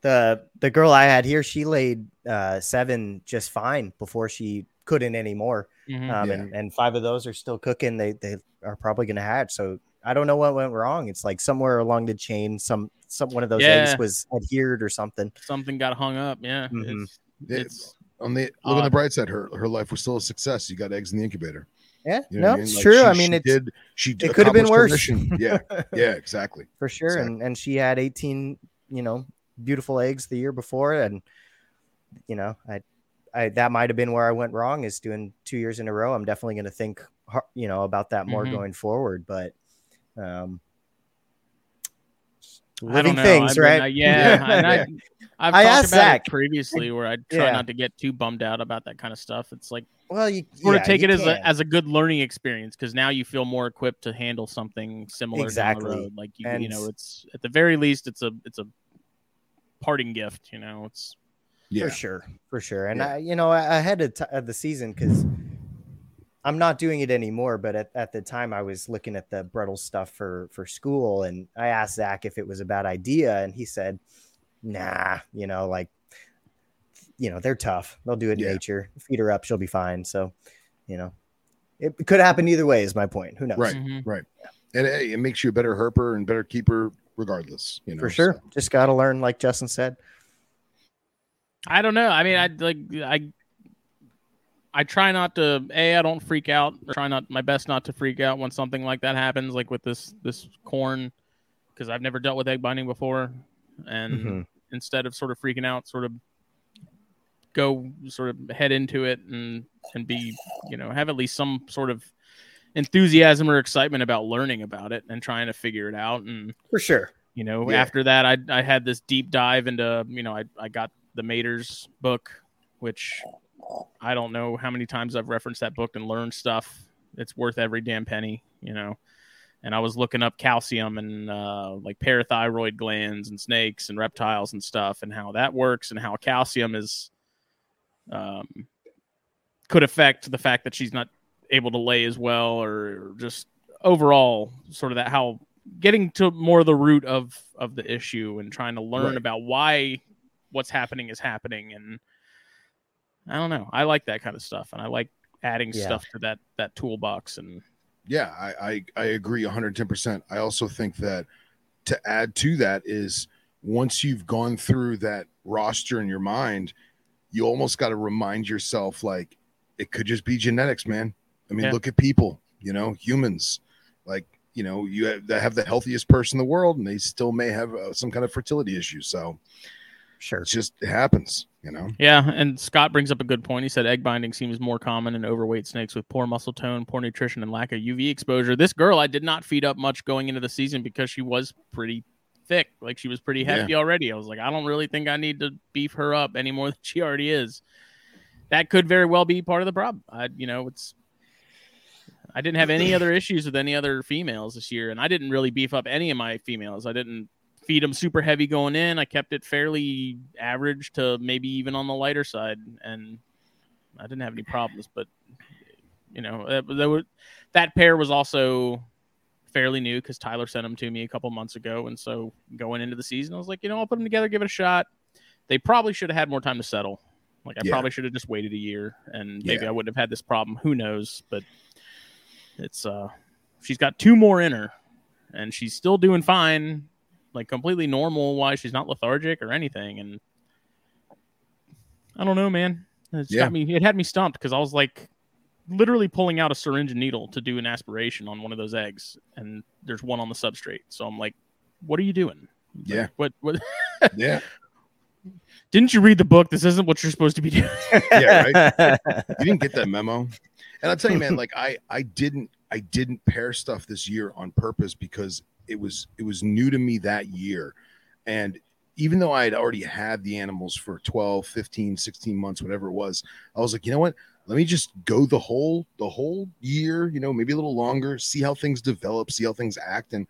The the girl I had here, she laid uh seven just fine before she couldn't anymore. Mhm. Um Yeah. and, and five of those are still cooking. They they are probably gonna hatch. So I don't know what went wrong. It's like somewhere along the chain, some some one of those Yeah. eggs was adhered or something. Something got hung up. Yeah. Mhm. It's, it's on the look on the bright side, her her life was still a success. You got eggs in the incubator. Yeah, You know no, I it's? Like, true. she- I mean, it's did. She it could have been worse. Yeah, yeah, exactly. for sure. Exactly. And and she had 18, you know, beautiful eggs the year before. And you know, I I that might have been where I went wrong is doing two years in a row. I'm definitely gonna think you know about that more Mhm. going forward. But um living know. things, I mean, right? uh, yeah. and I, I've I talked asked about Zach. it previously where I try Yeah. not to get too bummed out about that kind of stuff. It's like well, you sort yeah, of take it as can. a as a good learning experience because now you feel more equipped to handle something similar down the road. Like you, you know, it's at the very least, it's a it's a parting gift. You know, it's Yeah, for sure, for sure. And Yeah. I, you know, ahead of, t- of the season because I'm not doing it anymore. But at, at the time, I was looking at the Brettel stuff for for school, and I asked Zach if it was a bad idea, and he said, "Nah, you know, like, you know, they're tough. They'll do it in Yeah. nature. Feed her up, she'll be fine." So, you know, it could happen either way. Is my point. Who knows? Right. Mhm. and hey, it makes you a better herper and better keeper, regardless. You know, For sure. so. Just got to learn, like Justin said. I don't know. I mean, I like I I try not to a I don't freak out. Or try not my best not to freak out when something like that happens, like with this this corn, because I've never dealt with egg binding before, and Mhm. instead of sort of freaking out, sort of go sort of head into it and and be you know have at least some sort of enthusiasm or excitement about learning about it and trying to figure it out. And For sure. you know, Yeah. after that, I I had this deep dive into you know I I got the Mader's book, which I don't know how many times I've referenced that book and learned stuff. It's worth every damn penny, you know. And I was looking up calcium and uh, like parathyroid glands and snakes and reptiles and stuff, and how that works, and how calcium is um, could affect the fact that she's not able to lay as well, or just overall sort of that how getting to more of the root of of the issue and trying to learn Right. about why what's happening is happening and i don't know i like that kind of stuff and i like adding Yeah. stuff to that that toolbox and Yeah, I, I, I agree 110%. I also think that to add to that is once you've gone through that roster in your mind, you almost got to remind yourself like it could just be genetics, man. I mean, Yeah. look at people, you know, humans. Like, you know, you have, they have the healthiest person in the world and they still may have uh, some kind of fertility issue. So Sure. it just, it happens, you know? yeah and scott brings up a good point he said egg binding seems more common in overweight snakes with poor muscle tone poor nutrition and lack of uv exposure this girl i did not feed up much going into the season because she was pretty thick like she was pretty Yeah. hefty already i was like i don't really think i need to beef her up any more than she already is that could very well be part of the problem i you know it's I didn't have any other issues with any other females this year, and I didn't really beef up any of my females. I didn't feed them super heavy going in. I kept it fairly average to maybe even on the lighter side, and I didn't have any problems. But you know, that, that, was, that pair was also fairly new because Tyler sent them to me a couple months ago, and so going into the season, I was like, you know, I'll put them together, give it a shot. They probably should have had more time to settle. Like I Yeah. probably should have just waited a year, and maybe Yeah. I wouldn't have had this problem. Who knows? But it's uh, she's got two more in her, and she's still doing fine, like completely normal. Why she's not lethargic or anything, and I don't know, man. It's Yeah. got me. It had me stumped because I was like, literally pulling out a syringe and needle to do an aspiration on one of those eggs, and there's one on the substrate. So I'm like, what are you doing? Like, Yeah. what? What? Yeah. Didn't you read the book? This isn't what you're supposed to be doing. Yeah, right. you didn't get that memo and i'll tell you man like i i didn't i didn't pair stuff this year on purpose because it was it was new to me that year. And even though i had already had the animals for 12 15 16 months whatever it was i was like you know what? Let me just go the whole the whole year you know maybe a little longer see how things develop see how things act. And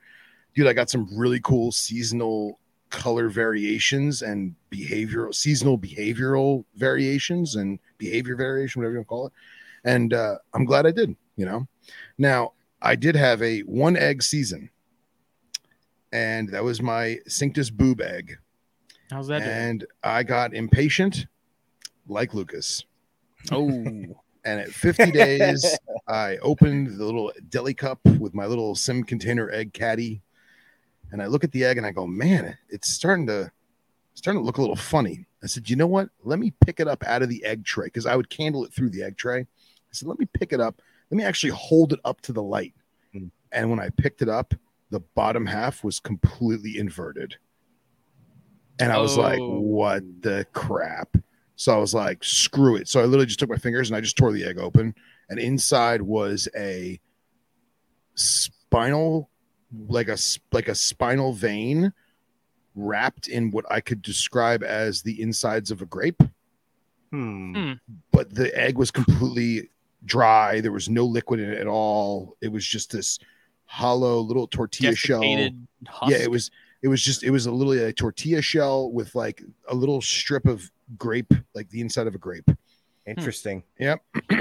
dude i got some really cool seasonal color variations and behavioral seasonal behavioral variations and behavior variation whatever you want to call it. And uh, i'm glad i did you know? Now i did have a one egg season and that was my cinctus boob egg. How's that doing? and i got impatient like lucas. Oh, and at 50 days i opened the little deli cup with my little sim container egg caddy. And i look at the egg and i go man it's starting to starting to look a little funny. I said you know what? Let me pick it up out of the egg tray because i would candle it through the egg tray. I said let me pick it up. Let me actually hold it up to the light. Hmm. and when i picked it up the bottom half was completely inverted and i was like Oh. what the crap so I was like, screw it. So I literally just took my fingers and I just tore the egg open. And inside was a spinal, like a s- like a spinal vein wrapped in what I could describe as the insides of a grape. Hmm. Hmm. But the egg was completely dry. There was no liquid in it at all. It was just this hollow little tortilla shell. husk. Yeah, it was it was just it was a little a tortilla shell with like a little strip of grape, like the inside of a grape. Interesting. Yep.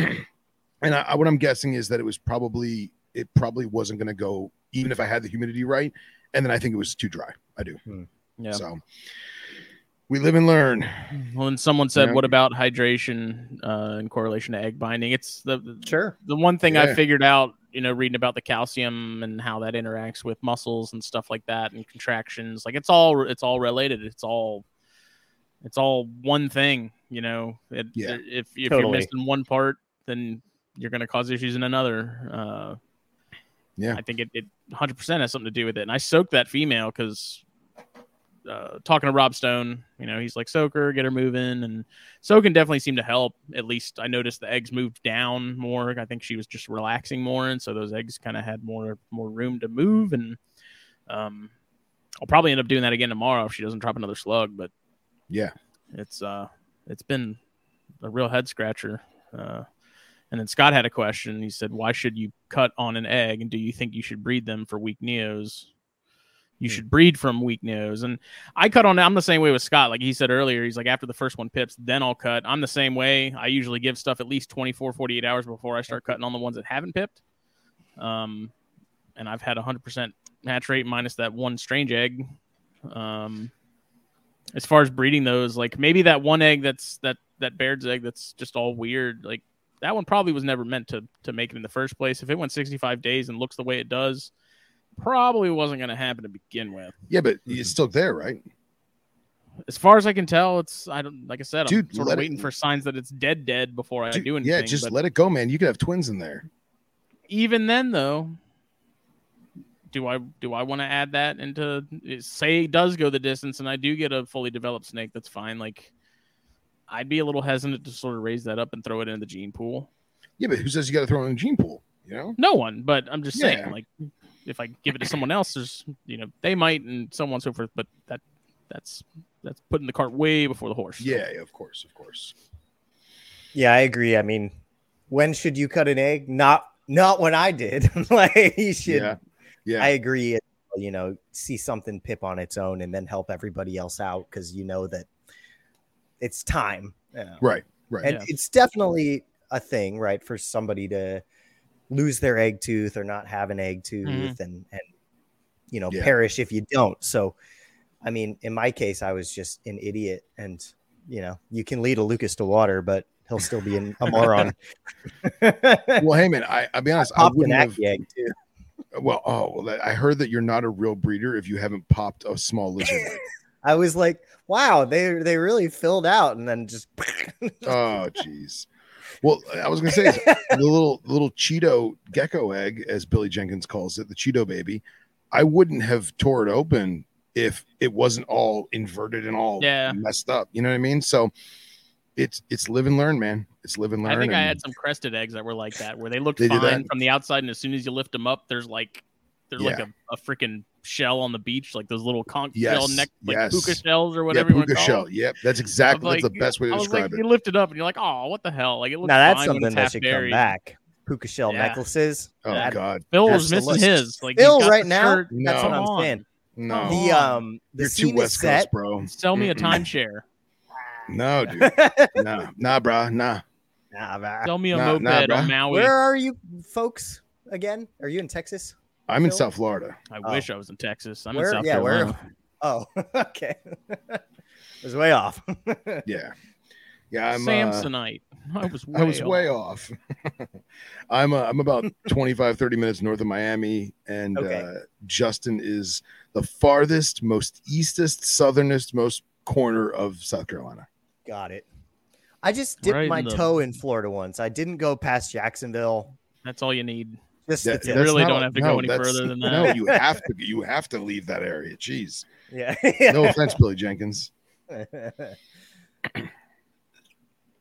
And I, I- what I'm guessing is that it was probably it probably wasn't going to go even if I had the humidity right. And then I think it was too dry. I do. Yeah. So we live and learn. Well, and someone said, Yeah. "What about hydration uh, in correlation to egg binding?" It's the the, Sure. the one thing I figured out, you know, reading about the calcium and how that interacts with muscles and stuff like that, and contractions. Like it's all it's all related. It's all it's all one thing. You know, it, Yeah. if if you're Totally. missing one part, then you're going to cause issues in another. Uh, Yeah. I think it, it 100% has something to do with it. And I soaked that female because uh, talking to Rob Stone. You know, he's like, "Soaker, get her moving," and Soaking definitely seemed to help. At least I noticed the eggs moved down more. I think she was just relaxing more, and so those eggs kind of had more more room to move. And um, I'll probably end up doing that again tomorrow if she doesn't drop another slug. But Yeah. it's uh, it's been a real head scratcher. Uh, and then Scott had a question. He said, "Why should you cut on an egg? And do you think you should breed them for weak neos?" You Hmm. should breed from weak nose. And I cut on. I'm the same way with Scott. Like he said earlier, he's like after the first one pips, then I'll cut. I'm the same way. I usually give stuff at least 24, 48 hours before I start cutting on the ones that haven't pipped. Um, and I've had 100% match rate minus that one strange egg. Um, as far as breeding those, like maybe that one egg that's that that Baird's egg that's just all weird. Like that one probably was never meant to to make it in the first place. If it went 65 days and looks the way it does, probably wasn't going to happen to begin with. Yeah, but it's mm-hmm. still there, right? As far as I can tell, it's I don't like I said, Dude, I'm sort let of it- waiting for signs that it's dead, dead before I Dude, do anything. yeah, just but let it go, man. You could have twins in there. even then, though, do I do I want to add that into say it does go the distance and I do get a fully developed snake? That's fine. Like I'd be a little hesitant to sort of raise that up and throw it in the gene pool. Yeah, but who says you got to throw it in the gene pool? You know? No one, but I'm just Yeah. saying, like, if I give it to someone else, there's, you know, they might and so on and so forth. But that, that's, that's putting the cart way before the horse. Yeah, yeah, of course, of course. Yeah, I agree. I mean, when should you cut an egg? Not not when I did. like you should. Yeah, yeah. I agree. You know, see something pip on its own and then help everybody else out because you know that it's time. Yeah. right, right. And Yeah. it's definitely a thing, right, for somebody to lose their egg tooth or not have an egg tooth Mhm. and and you know Yeah. perish if you don't. So, I mean, in my case, I was just an idiot, and you know, you can lead a Lucas to water, but he'll still be an, a moron. well, hey, man, I, I'll be honest. I Popped an wouldn't have. Egg too. Well, oh, well, I heard that you're not a real breeder if you haven't popped a small lizard. I was like, wow, they they really filled out, and then just oh, jeez. Well, I was gonna say the little little Cheeto gecko egg, as Billy Jenkins calls it, the Cheeto baby. I wouldn't have tore it open if it wasn't all inverted and all Yeah. messed up. You know what I mean? So it's it's live and learn, man. It's live and learn. I think I had some crested eggs that were like that, where they looked They fine from the outside, and as soon as you lift them up, there's like, there's like Yeah. a, a freaking shell on the beach, like those little conch Yes, shell neck, like yes. puka shells or yeah, whatever you want puka to call shell. them. Yep, that's I was exactly that's the best way to I was describe like, it. you lift it up and you're like, oh, what the hell? Like it looks now that's fine when something that should buried. come back. Puka shell Yeah. necklaces. Oh That- God, Phil That's was missing his. Like Phil, right now, shirt. that's what I'm saying. no, The um, the you're too West set. Coast, bro. Sell me a timeshare. No, dude, nah, nah, bro, nah. Nah, bruh. Sell me a Nah, moped nah, on Maui. Where are you folks again? Are you in Texas? I'm in South Florida. I Oh. wish I was in Texas. I'm Where- in South yeah, where- Carolina. Oh, okay. it was way off. Yeah, yeah. I'm. Uh, Samsonite. I was way I was way off. off. I'm. Uh, I'm about 25, 30 minutes north of Miami, and Okay. uh, Justin is the farthest, most eastest, southernest, most corner of South Carolina. Got it. I just dipped Right in my the- toe in Florida once. I didn't go past Jacksonville. That's all you need. Just That- You really don't a- have to go any further than that. No, you have to. You have to leave that area. Jeez. yeah. No offense, Billy Jenkins.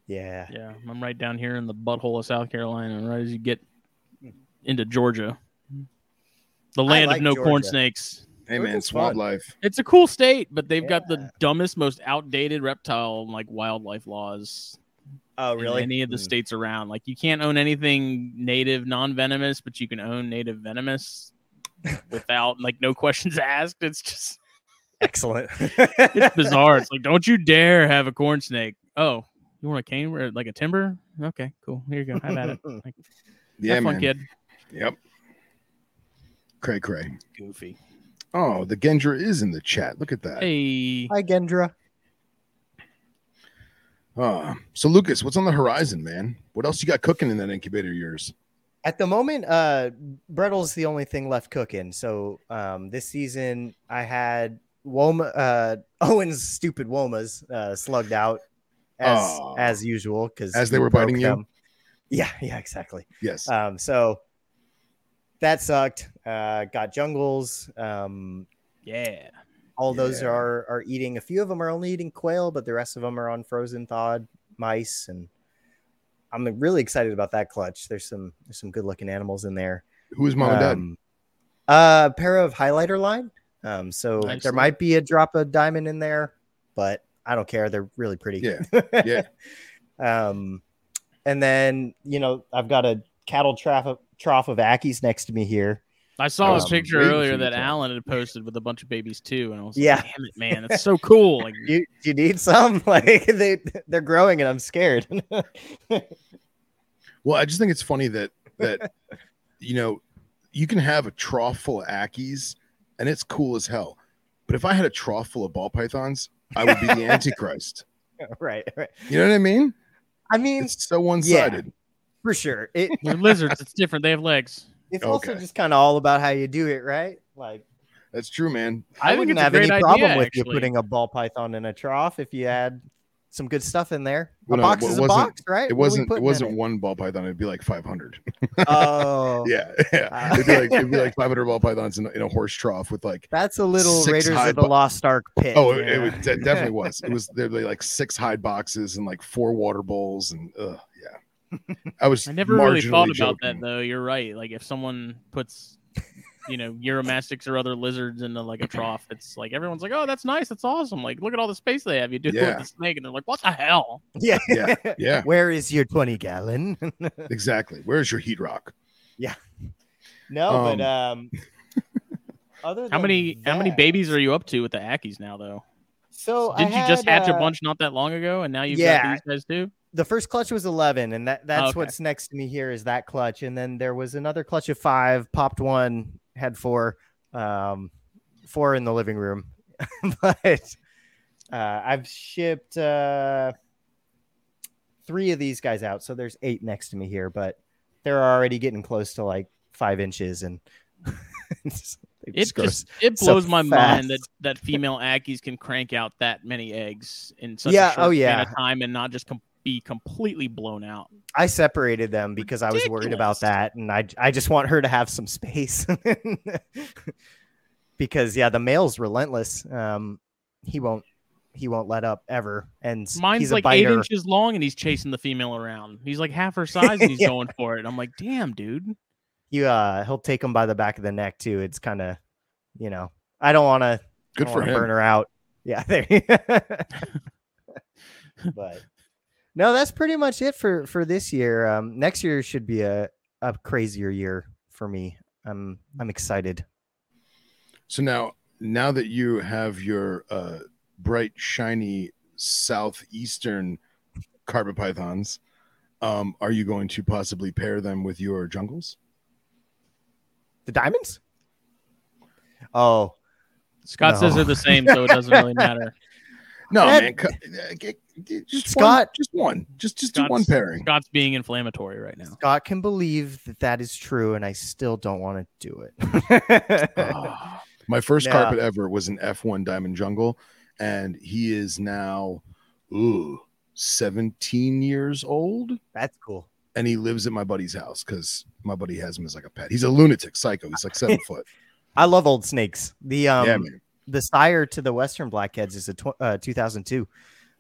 yeah. Yeah, I'm right down here in the butthole of South Carolina, right as you get into Georgia, the land like of no corn snakes. Hey man, Georgia's swamp life. It's a cool state, but they've got the dumbest, most outdated reptile like wildlife laws Oh, in really? any of the Hmm. states around. Like you can't own anything native non-venomous, but you can own native venomous without like no questions asked. It's just Excellent. it's bizarre. It's like don't you dare have a corn snake. Oh, you want a cane or like a timber? Okay, cool. Here you go. Have at it. Like, Yeah, have fun, man. kid. Yep. Cray cray. Goofy. Oh, the Gendra is in the chat. Look at that. Hey, Hi, Gendra. Oh, so Lucas, what's on the horizon, man? What else you got cooking in that incubator of yours? At the moment, uh, Brettle's the only thing left cooking. So um, this season, I had Woma, uh, Owen's stupid Womas uh, slugged out as Aw. as usual because As they were biting you? Yeah, yeah, exactly. Yes. Um, so that sucked. Uh, got jungles. Um, yeah. All those are are eating. A few of them are only eating quail, but the rest of them are on frozen thawed mice, and I'm really excited about that clutch. There's some there's some good looking animals in there. Who is mom and dad? Um, A pair of highlighter line. Um, so Nice. there might be a drop of diamond in there, but I don't care. They're really pretty. Yeah, yeah. um, and then you know I've got a cattle trough of, trough of Ackies next to me here. I saw Um, a picture earlier that to- Alan had posted with a bunch of babies too, and I was Yeah. like, "Damn it, man! It's so cool!" Like, You you need some like they they're growing and I'm scared. Well, I just think it's funny that that you know you can have a trough full of Ackies and it's cool as hell. But if I had a trough full of ball pythons, I would be the Antichrist. right, right. You know what I mean? I mean, It's so one sided. for sure. It lizards. It's different. They have legs. It's also just kind of all about how you do it, right? Like That's true, man. I, I wouldn't have any great problem idea, with actually. you putting a ball python in a trough if you had some good stuff in there. Well, a no, box it is a box, right? It What are we wasn't. It wasn't one ball python. It'd be like five hundred. Oh, yeah, yeah. It'd be like it'd be like five hundred ball pythons in, a- in a horse trough with like. That's a little Raiders of the bo- Lost Ark pit. Oh, it, yeah. it, was- it definitely was. It was there'd be like six hide boxes and like four water bowls and uh, yeah. I was. I never really thought marginally about that though. You're right. Like if someone puts, you know, Uromastyx or other lizards into like a trough, it's like everyone's like, "Oh, that's nice. That's awesome." Like, look at all the space they have. You do it Yeah. with the snake, and they're like, "What the hell?" yeah, Yeah, yeah, Where is your 20 gallon? exactly. Where's your heat rock? Yeah. No, but um other How than many how many babies are you up to with the Ackies now, though? So I Didn't you just had, hatch a uh, bunch not that long ago, and now you've yeah. got these guys too? The first clutch was 11 and that that's Okay. what's next to me here is that clutch and then there was another clutch of five popped one had four um four in the living room but uh i've shipped uh three of these guys out so there's eight next to me here but they're already getting close to like five inches and it's- it It just it so blows my mind that that female Ackies can crank out that many eggs in such Yeah, a short oh, span yeah. of time and not just com- be completely blown out. I separated them because I was worried about that, and I I just want her to have some space. because yeah, the male's relentless. Um, he won't he won't let up ever, and Mine's he's a like eight inches long and he's chasing the female around. He's like half her size and he's Yeah. going for it. I'm like, damn, dude. You uh, he'll take him by the back of the neck too. It's kind of, you know, I don't want to Good for him. burn her out. Yeah, there. but no, that's pretty much it for for this year. Um, next year should be a a crazier year for me. I'm I'm excited. So now, now that you have your uh, bright, shiny southeastern carpet pythons, um, are you going to possibly pair them with your jungles? The diamonds? Oh, Scott says they're the same, so it doesn't really matter. No, That- man. Cu- uh, get- get- Just Scott- one, just one, just just do one pairing. Scott's being inflammatory right now. Scott can believe that that is true, and I still don't want to do it. Ah. My first Yeah. carpet ever was an F1 Diamond Jungle, and he is now ooh 17 years old, That's cool. and he lives at my buddy's house because my buddy has him as like a pet. He's a lunatic psycho. He's like seven foot. I love old snakes. The um, yeah, the sire to the Western Blackheads is a tw- uh, 2002.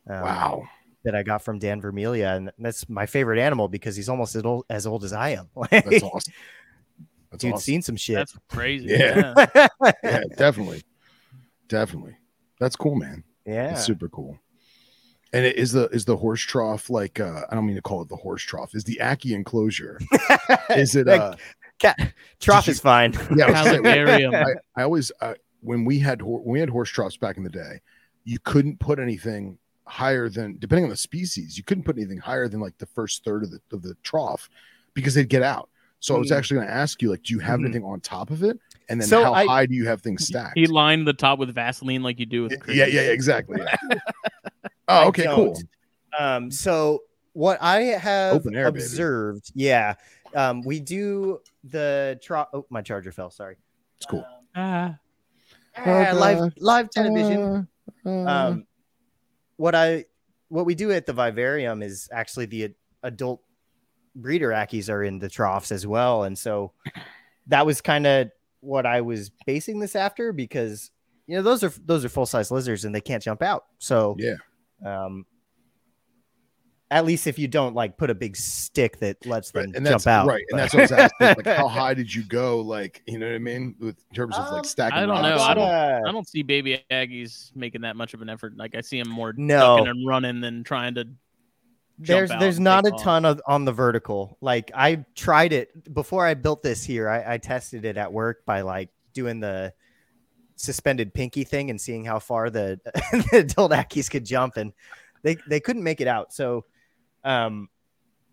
Um, Wow. That I got from Dan Vermelia, and that's my favorite animal because he's almost as old as, old as I am. That's awesome. That's Dude's awesome. seen some shit. That's crazy. Yeah. Yeah. Yeah, definitely, definitely. That's cool, man. yeah. It's super cool. And it is the is the horse trough like uh I don't mean to call it the horse trough. Is the Ackie enclosure? Is it Like, uh Cat, trough you- is fine. yeah, I Calendarium. I, I always uh, when we had hor- when we had horse troughs back in the day, you couldn't put anything higher than depending on the species, you couldn't put anything higher than like the first third of the of the trough because they'd get out. So I was Mm. actually going to ask you, like, do you have Mhm. anything on top of it? And then So how I- high do you have things stacked? He lined the top with Vaseline like you do with yeah, yeah, yeah, exactly. yeah. Oh, okay, cool. Um, so what I have Open air, baby. observed, yeah, um, we do the trough. Oh, my charger fell. Sorry. It's cool. Ah, Ah, live live television. Uh, uh, um, what I what we do at the vivarium is actually the adult breeder ackies are in the troughs as well, and so that was kind of what I was basing this after because you know those are those are full size lizards and they can't jump out. So Yeah. um, at least if you don't like put a big stick that lets them Right, and jump out, right, and but- that's what I was asking. Like, how high did you go? Like, you know what I mean? With in terms of Um, like stacking. I don't know. I don't- I don't see baby Ackies making that much of an effort. Like I see them more No. ducking and running than trying to. there's out there's and not a off. ton of on the vertical. Like I tried it before I built this here. I, I tested it at work by like doing the suspended pinky thing um,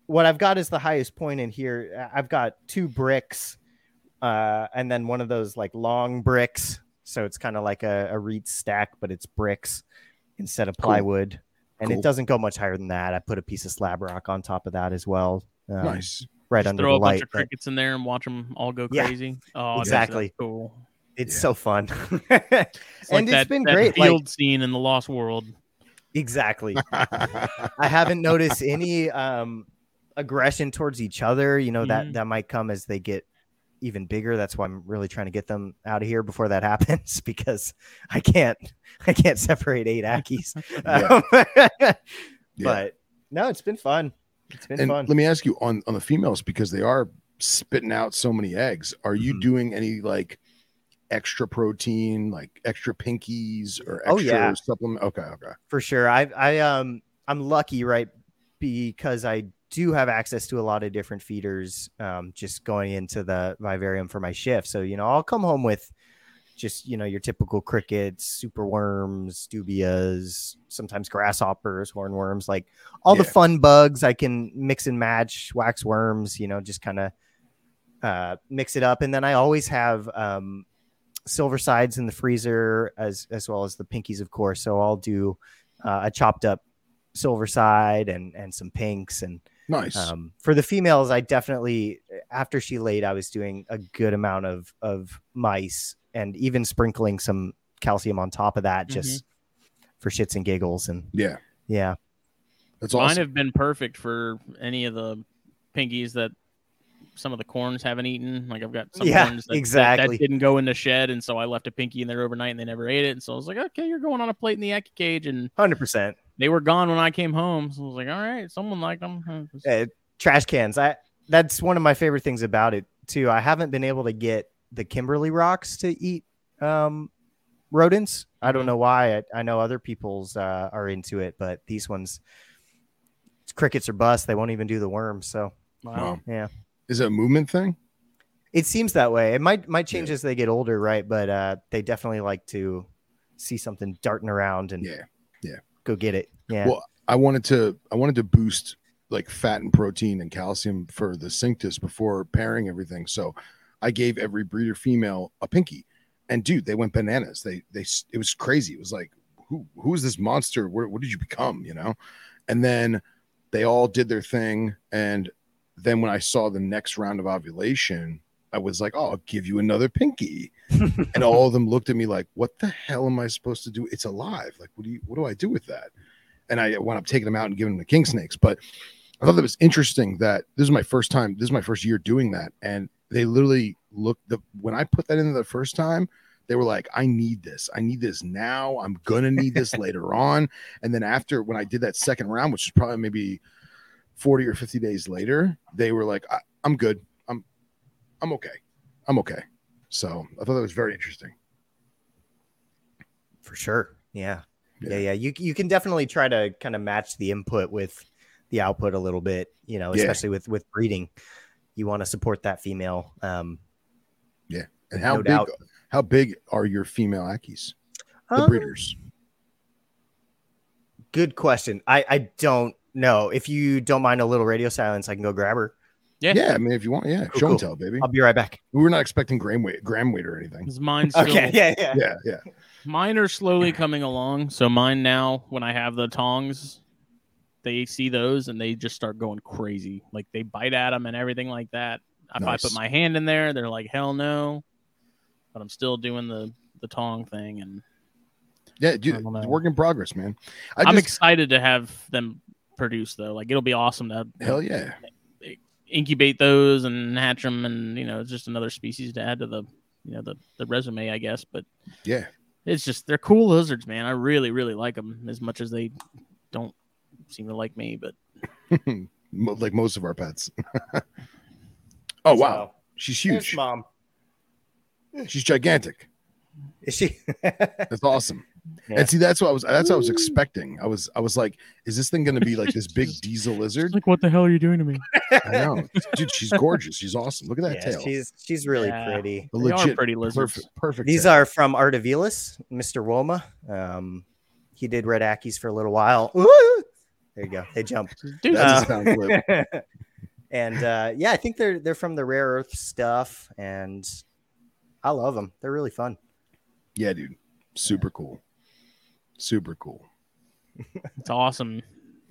what I've got is the highest point in here. I've got two bricks, uh, and then one of those like long bricks. So it's kind of like a, a reed stack, but it's bricks instead of Cool. plywood. And Cool. it doesn't go much higher than that. I put a piece of slab rock on top of that as well. um, Nice. Right Just under throw the a bunch light. of but crickets in there and watch them all go Yeah, crazy. Oh, exactly. that's cool. It's Yeah. so fun. It's And like it's that, been that great, like- Field scene in the Lost World. Exactly. I haven't noticed any um, aggression towards each other. You know that Mhm. that might come as they get even bigger. That's why I'm really trying to get them out of here before that happens because I can't I can't separate eight Ackies. Yeah. Um, Yeah. But no, it's been fun. It's been and fun. let me ask you on on the females because they are spitting out so many eggs. Are you Mhm. doing any like extra protein, like extra pinkies or extra Oh, yeah. supplement? Okay, okay. for sure. I I um I'm lucky, right? Because I do have access to a lot of different feeders um just going into the vivarium for my shift. So, you know, I'll come home with just, you know, your typical crickets, super worms, dubias, sometimes grasshoppers, hornworms, like all the fun bugs I can mix and match, wax worms, you know, just kind of uh mix it up. And then I always have um silver sides in the freezer as as well as the pinkies of course so i'll do uh, a chopped up silver side and and some pinks and Nice. um, for the females i definitely after she laid i was doing a good amount of of mice and even sprinkling some calcium on top of that just for shits and giggles and yeah. yeah That's Mine awesome. have been perfect for any of the pinkies that some of the corns haven't eaten. Like I've got some Yeah, corns that, that- exactly. that, didn't go in the shed, and so I left a pinky in there overnight, and they never ate it. And so I was like, okay, you're going on a plate in the Ackie cage, and 100% they were gone when I came home. So I was like, all right, someone liked them. uh, trash cans i that's one of my favorite things about it too i haven't been able to get the kimberly rocks to eat um rodents i don't Mhm. know why i, I know other people's uh, are into it but these ones crickets or bust they won't even do the worms so. Wow. yeah Is it a movement thing? it seems that way it might might change as they get older right but uh they definitely like to see something darting around and Yeah. yeah, go get it yeah Well, I wanted to I wanted to boost like fat and protein and calcium for the Cinctus before pairing everything. So I gave every breeder female a pinky. And dude, they went bananas. They they it was crazy. It was like who who is this monster? What, what did you become, you know? And then they all did their thing and then when I saw the next round of ovulation, I was like, "Oh, I'll give you another pinky." and all of them looked at me like, "What the hell am I supposed to do? It's alive. Like, what do you? What do I do with that?" And I wound up taking them out and giving them the king snakes. But I thought that was interesting. That this is my first time. This is my first year doing that, and they literally looked. The when I put that in the first time, they were like, "I need this. I need this now. I'm gonna need this later on." And then after when I did that second round, which was probably maybe forty or fifty days later, they were like, I, "I'm good. I'm, I'm okay. I'm okay." So I thought that was very interesting. for sure yeah. Yeah. yeah yeah you you can definitely try to kind of match the input with the output a little bit you know Yeah. especially with with breeding you want to support that female um yeah. And how No big? doubt. How big are your female Ackies? The um, breeders. good question i i don't know if you don't mind a little radio silence i can go grab her Yeah. Yeah, I mean, if you want, yeah, Cool, show and tell, baby. i'll be right back We were not expecting gram weight, gram weight or anything. Because mine's still, okay yeah yeah Yeah, yeah. mine are slowly coming along. So mine now, when I have the tongs, they see those and they just start going crazy. Like they bite at them and everything like that. If Nice. I put my hand in there, they're like, hell no. But I'm still doing the the tong thing, and Yeah, dude, it's work in progress, man. I I'm excited to have them produce though. Like it'll be awesome to hell yeah. incubate those and hatch them, and you know, it's just another species to add to the you know the the resume, I guess. But Yeah. It's just they're cool lizards, man. I really, really like them as much as they don't seem to like me. But like most of our pets. oh wow, So, she's there's huge. mom. She's gigantic. Is she? That's awesome. Yeah. And see, that's what I was. That's what I was expecting. I was. I was like, is this thing going to be like this big diesel lizard? like, what the hell are you doing to me? I know, dude. She's gorgeous. She's awesome. Look at that yeah, tail. she's she's really Yeah. pretty. A They are legit pretty lizards. perfect. Perfect. These tail. are from Artavilas, Mr. Woma. Um, he did red Ackies for a little while. Ooh! There you go. They jump. Dude, That's Uh, a sound clip. and uh, yeah, I think they're they're from the rare earth stuff, and I love them. They're really fun. Yeah, dude. Super cool. Super cool. it's awesome.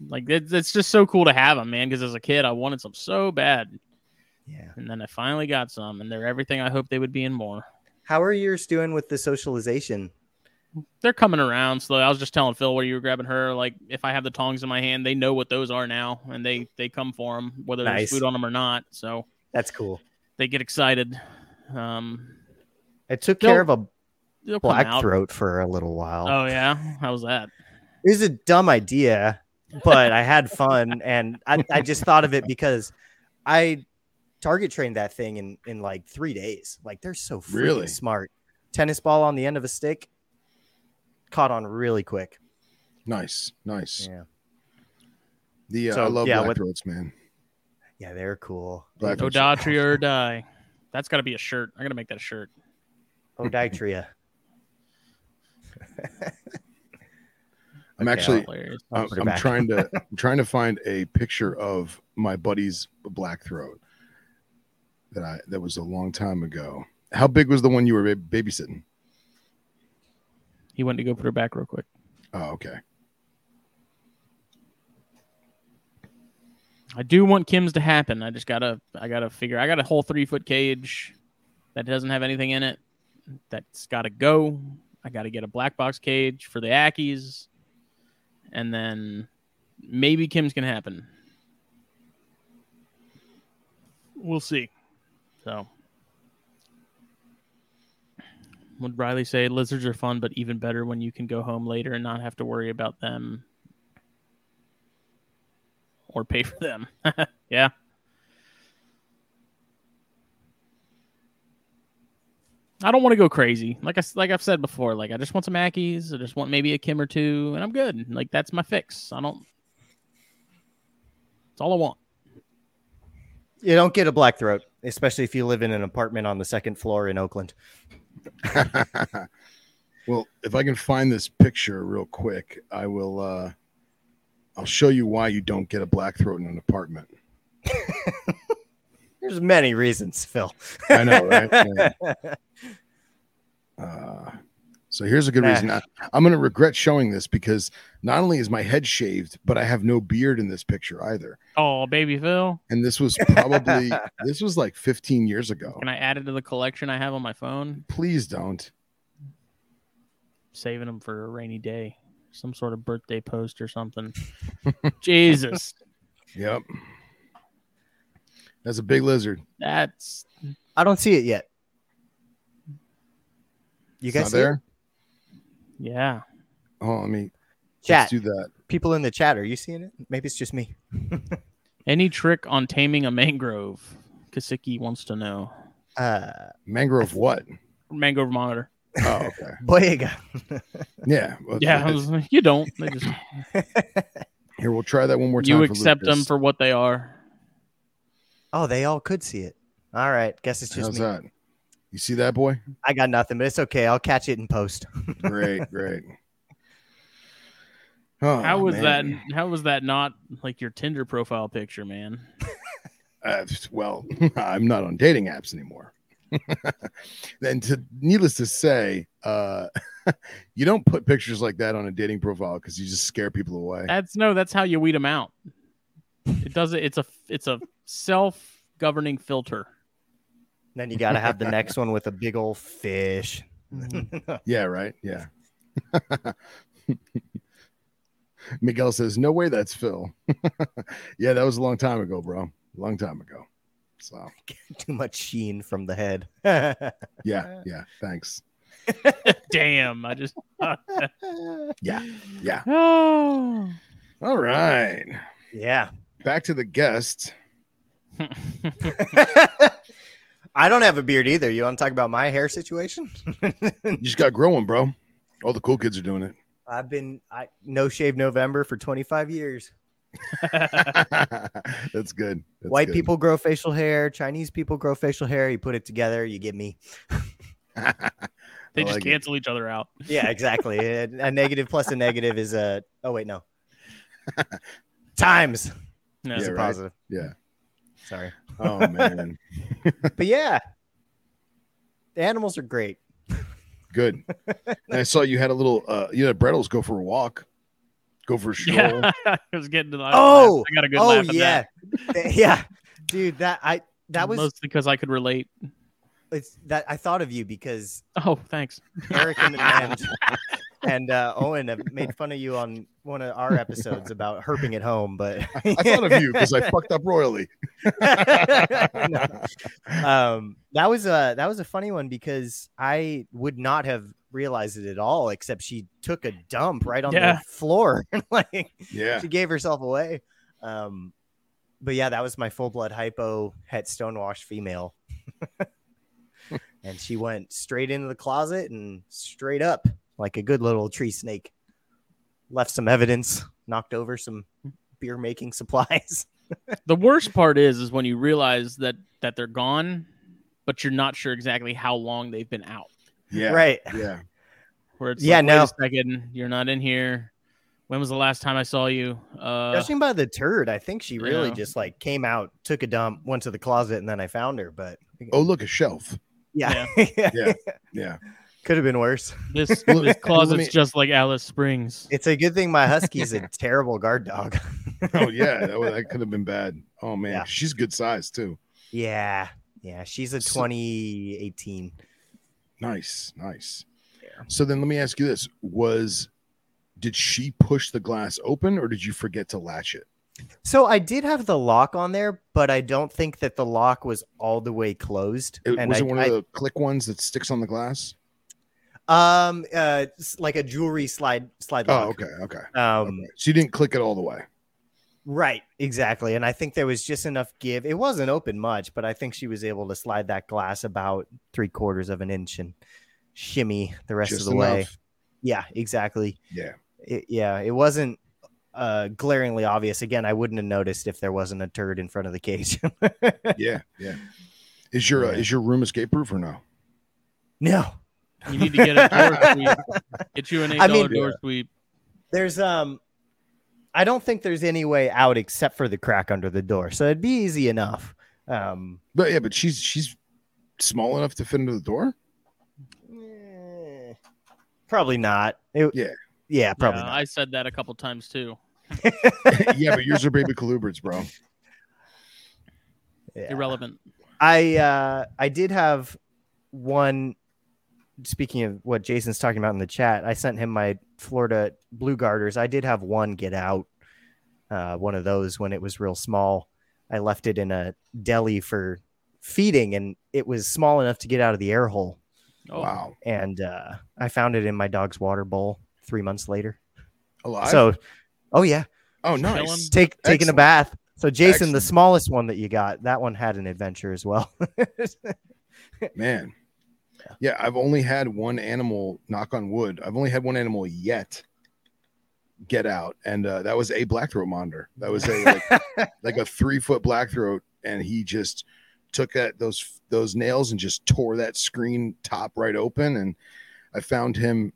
Like it's, it's just so cool to have them, man. Because as a kid, I wanted some so bad, Yeah. and then I finally got some, and they're everything I hoped they would be and more. How are yours doing with the socialization? They're coming around slowly. I was just telling Phil where you were grabbing her. Like if I have the tongs in my hand, they know what those are now, and they they come for them whether Nice. there's food on them or not. So That's cool. they get excited. Um, I took They'll- care of a they'll come black throat for a little while. Oh yeah, how was that? It was a dumb idea, but I had fun, and I, I just thought of it because I target trained that thing in in like three days. Like they're so freaking Really? smart. Tennis ball on the end of a stick, caught on really quick. Nice. Nice. Yeah, The uh, So, I love yeah, black what- throats, man. yeah, they're cool. Black throats are Odatria or die. That's got to be a shirt. I'm gonna make that a shirt. Odatria. I'm Okay, actually. I'll uh, I'm, I'm trying to. I'm trying to find a picture of my buddy's black throat. That I that was a long time ago. How big was the one you were bab- babysitting? He went to go put her back real quick. Oh, okay. I do want Kim's to happen. I just gotta I gotta figure I got a whole three foot cage that doesn't have anything in it. That's gotta go. I gotta get a black box cage for the Ackies. And then maybe Kim's can happen. We'll see. So would Riley say lizards are fun, but even better when you can go home later and not have to worry about them or pay for them. yeah. I don't want to go crazy. Like I s- like I've said before, like I just want some Mackies. I just want maybe a Kim or two, and I'm good. Like that's my fix. I don't. That's all I want. You don't get a black throat, especially if you live in an apartment on the second floor in Oakland. well, if I can find this picture real quick, I will. uh I'll show you why you don't get a black throat in an apartment. There's many reasons, Phil. I know, right? Yeah. Uh, so here's a good reason. I, I'm going to regret showing this because not only is my head shaved, but I have no beard in this picture either. Oh, baby Phil, And this was probably this was like 15 years ago. can I add it to the collection I have on my phone? Please don't. Saving them for a rainy day, some sort of birthday post or something. Jesus, Yep. That's a big lizard. that's I don't see it yet. You It's guys not see it? there? yeah. Oh, let me Chat. let's do that. People in the chat, are you seeing it? Maybe it's just me. Any trick on taming a mangrove? Kasiki wants to know. Uh, Mangrove what? Mangrove monitor. Oh, okay. Boyega. Yeah. well, Yeah, was you don't. They just Here, we'll try that one more time. you for accept them for what they are. Oh, they all could see it. All right. Guess it's just How's me. that? You see that boy? I got nothing, but it's okay. I'll catch it in post. Great, great. Oh, how was man. that? How was that not like your Tinder profile picture, man? Uh, well, I'm not on dating apps anymore. then, to needless to say, uh, you don't put pictures like that on a dating profile because you just scare people away. That's no. That's how you weed them out. It does it. It's a it's a self governing filter. then you got to have the next one with a big old fish. Mm-hmm. Yeah, right. Yeah. Miguel says, "No way, that's Phil." yeah, that was a long time ago, bro. Long time ago. So Too much sheen from the head. yeah, yeah. Thanks. Damn, I just. Yeah, yeah. Oh. All right. yeah. Back to the guest. I don't have a beard either. You want to talk about my hair situation? You just got growing, bro. All the cool kids are doing it. I've been I no shave November for 25 years. That's good. That's White good. people grow facial hair, Chinese people grow facial hair. You put it together, you get me. they just like it. cancel each other out. Yeah, exactly. a, a negative plus a negative is a oh wait, no. Times No. is Yeah, a right. positive. Yeah. Sorry. Oh man. But yeah. The animals are great. Good. And I saw you had a little. uh You had Brettles go for a walk, go for a stroll. Yeah, I was getting to the. Oh! I got a good oh laugh at yeah. that. yeah. Dude, that I that was mostly because I could relate. it's that I thought of you because Oh, thanks. Eric and and, and uh, Owen have made fun of you on one of our episodes about herping at home, but I thought of you because I fucked up royally. um, that was a that was a funny one because I would not have realized it at all, except she took a dump right on Yeah. the floor, like Yeah. she gave herself away. Um, but yeah, that was my full blood hypo het stonewash female, and she went straight into the closet and straight up like a good little tree snake. Left some evidence, knocked over some beer making supplies. The worst part is, is when you realize that that they're gone, but you're not sure exactly how long they've been out. Yeah. Right. Yeah. Where it's Yeah, like, no. A second, you're not in here. When was the last time I saw you? Uh, Judging by the turd, I think she really Yeah. just like came out, took a dump, went to the closet, and then I found her. But Oh, look, a shelf. yeah, Yeah. Yeah. Could have been worse. this this closet's me- just like Alice Springs. It's a good thing my husky's a terrible guard dog. Oh yeah. That, that could have been bad. Oh man, Yeah. she's good size too. yeah, yeah, she's a So- 2018. Nice. Nice. Yeah. So then let me ask you this: Was did she push the glass open, or did you forget to latch it? So I did have the lock on there, but I don't think that the lock was all the way closed. it and was I, it one I- of the click ones that sticks on the glass? Um, uh, like a jewelry slide slide Oh, okay, okay. Um, okay. So you didn't click it all the way. Right, exactly. And I think there was just enough give. It wasn't open much, but I think she was able to slide that glass about three quarters of an inch and shimmy the rest Just of the way. Yeah, exactly. Yeah. It, yeah, it wasn't uh, glaringly obvious. Again, I wouldn't have noticed if there wasn't a turd in front of the cage. Yeah. Yeah. Is your uh, Yeah. is your room escape proof or no? no, You need to get a door sweep. Get you an eight I mean- door Yeah. sweep. there's um, I don't think there's any way out except for the crack under the door, so it'd be easy enough. Um, But yeah, but she's she's small enough to fit into the door. eh, probably not. It- Yeah. yeah, probably Yeah, not. I said that a couple times too. yeah, but yours are baby colubrids, bro. Yeah. Irrelevant. I uh I did have one speaking of what Jason's talking about in the chat, I sent him my Florida blue garters. I did have one get out. Uh one of those when it was real small. I left it in a deli for feeding and it was small enough to get out of the air hole. Oh, Wow, And uh I found it in my dog's water bowl three months later. alive. So oh yeah. oh, nice. Take taking a bath. So Jason, Excellent. the smallest one that you got, that one had an adventure as well. Man. Yeah, I've only had one animal, knock on wood. I've only had one animal yet get out, and uh, that was a black throat monitor. That was a like, like a three foot black throat, and he just took that those those nails and just tore that screen top right open. And I found him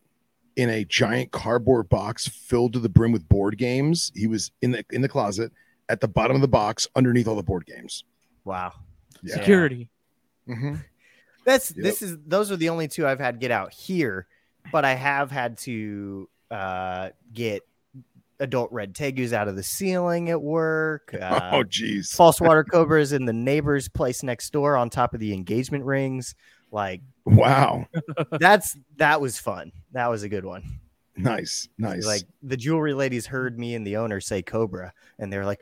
in a giant cardboard box filled to the brim with board games. He was in the in the closet at the bottom of the box underneath all the board games. wow. Yeah. security. hmm That's Yep. this is those are the only two I've had get out here, but I have had to uh, get adult red tegus out of the ceiling at work. Uh, oh, geez. false water cobras in the neighbor's place next door on top of the engagement rings. Like Wow. that's that was fun. That was a good one. Nice. Nice. Like the jewelry ladies heard me and the owner say cobra, and they're like,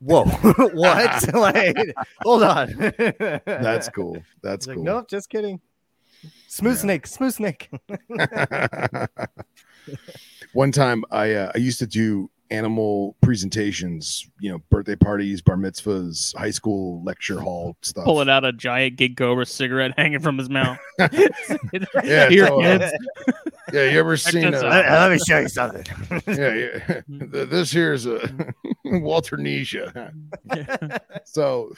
"Whoa, what? like, hold on." that's cool. That's like, cool. nope, just kidding. Smooth Yeah. snake, smooth snake. One time, I uh, I used to do animal presentations. You know, birthday parties, bar mitzvahs, high school lecture hall stuff. Pulling out a giant gig cobra cigarette hanging from his mouth. Yeah, Here, so, uh. Yeah, you ever Check seen? Uh, let, let me show you something. yeah, yeah. Th- This here's a Walter Nisha. So,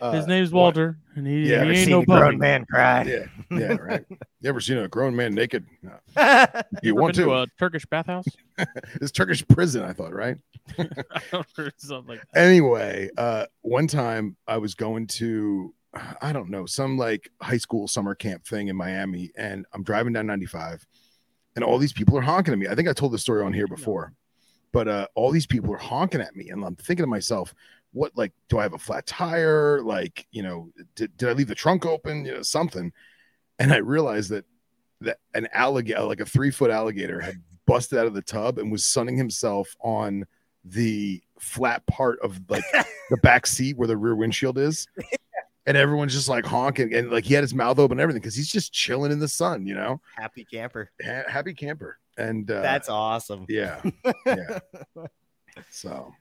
uh, His name's one- Walter, and he, Yeah, he ain't seen no a grown man cry. Yeah, yeah, right. You ever seen a grown man naked? No. You want to? a Turkish bathhouse? It's Turkish prison, I thought, right? or something like that. Anyway, uh, one time I was going to, I don't know, some like high school summer camp thing in Miami, and I'm driving down 95, and all these people are honking at me. I think I told this story on here before, but uh, all these people are honking at me, and I'm thinking to myself, what, like, do I have a flat tire? Like, you know, did, did I leave the trunk open? You know, something. And I realized that that an alligator, like a three foot alligator, had busted out of the tub and was sunning himself on the flat part of like the back seat where the rear windshield is. And everyone's just like honking and like he had his mouth open and everything because he's just chilling in the sun, you know, Happy camper. ha- happy camper. And uh, That's awesome. yeah, yeah. So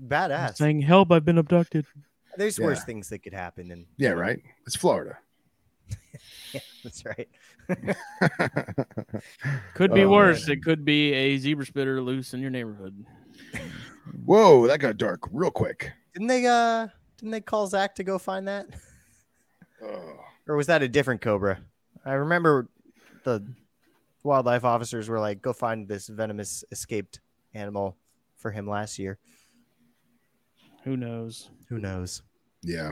Badass. Saying, "Help! I've been abducted." There's worse things that could happen, and yeah, right. It's Florida. Yeah, that's right. Could be Oh, worse. man. It could be a zebra spitter loose in your neighborhood. Whoa, that got dark real quick. Didn't they? Uh, didn't they call Zach to go find that, Oh, or was that a different cobra? I remember the wildlife officers were like, "Go find this venomous escaped animal for him last year." Who knows? Who knows? yeah.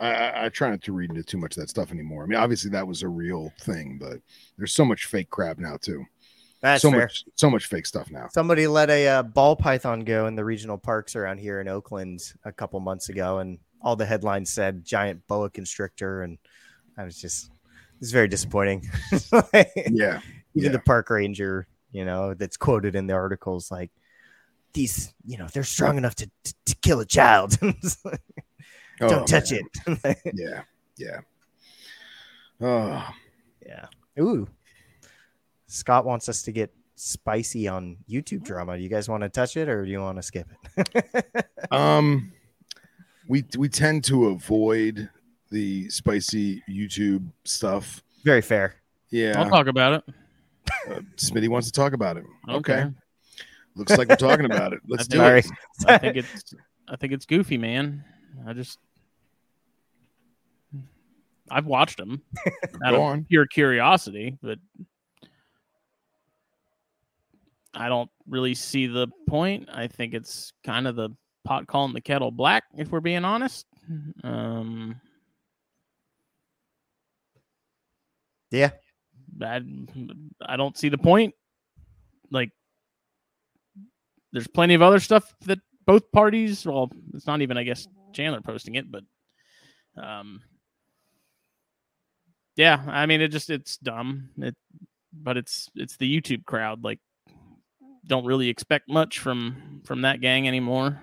I, I, I try not to read into too much of that stuff anymore. I mean, obviously that was a real thing, but there's so much fake crap now too. That's so fair. much, so much fake stuff now. Somebody let a uh, ball python go in the regional parks around here in Oakland a couple months ago, and all the headlines said giant boa constrictor, and I was just it's very disappointing. Yeah, Even Yeah. the park ranger, you know, that's quoted in the articles, like these, you know, they're strong enough to to, to kill a child. Oh, Don't touch man. it. Yeah, yeah. Oh, yeah. Ooh. Scott wants us to get spicy on YouTube drama. Do you guys want to touch it or do you want to skip it? um, we we tend to avoid the spicy YouTube stuff. Very fair. Yeah, I'll talk about it. uh, Smitty wants to talk about it. Okay. Okay, looks like we're talking about it. Let's do Sorry. it. I think it's I think it's goofy, man. I just I've watched them out Go of on. pure curiosity, but I don't really see the point. I think it's kind of the pot calling the kettle black, if we're being honest. Um, Yeah. I, I don't see the point. Like, there's plenty of other stuff that both parties. Well, it's not even, I guess, Chandler posting it, but, um, yeah. I mean, it just it's dumb. It, but it's it's the YouTube crowd. Like, don't really expect much from from that gang anymore.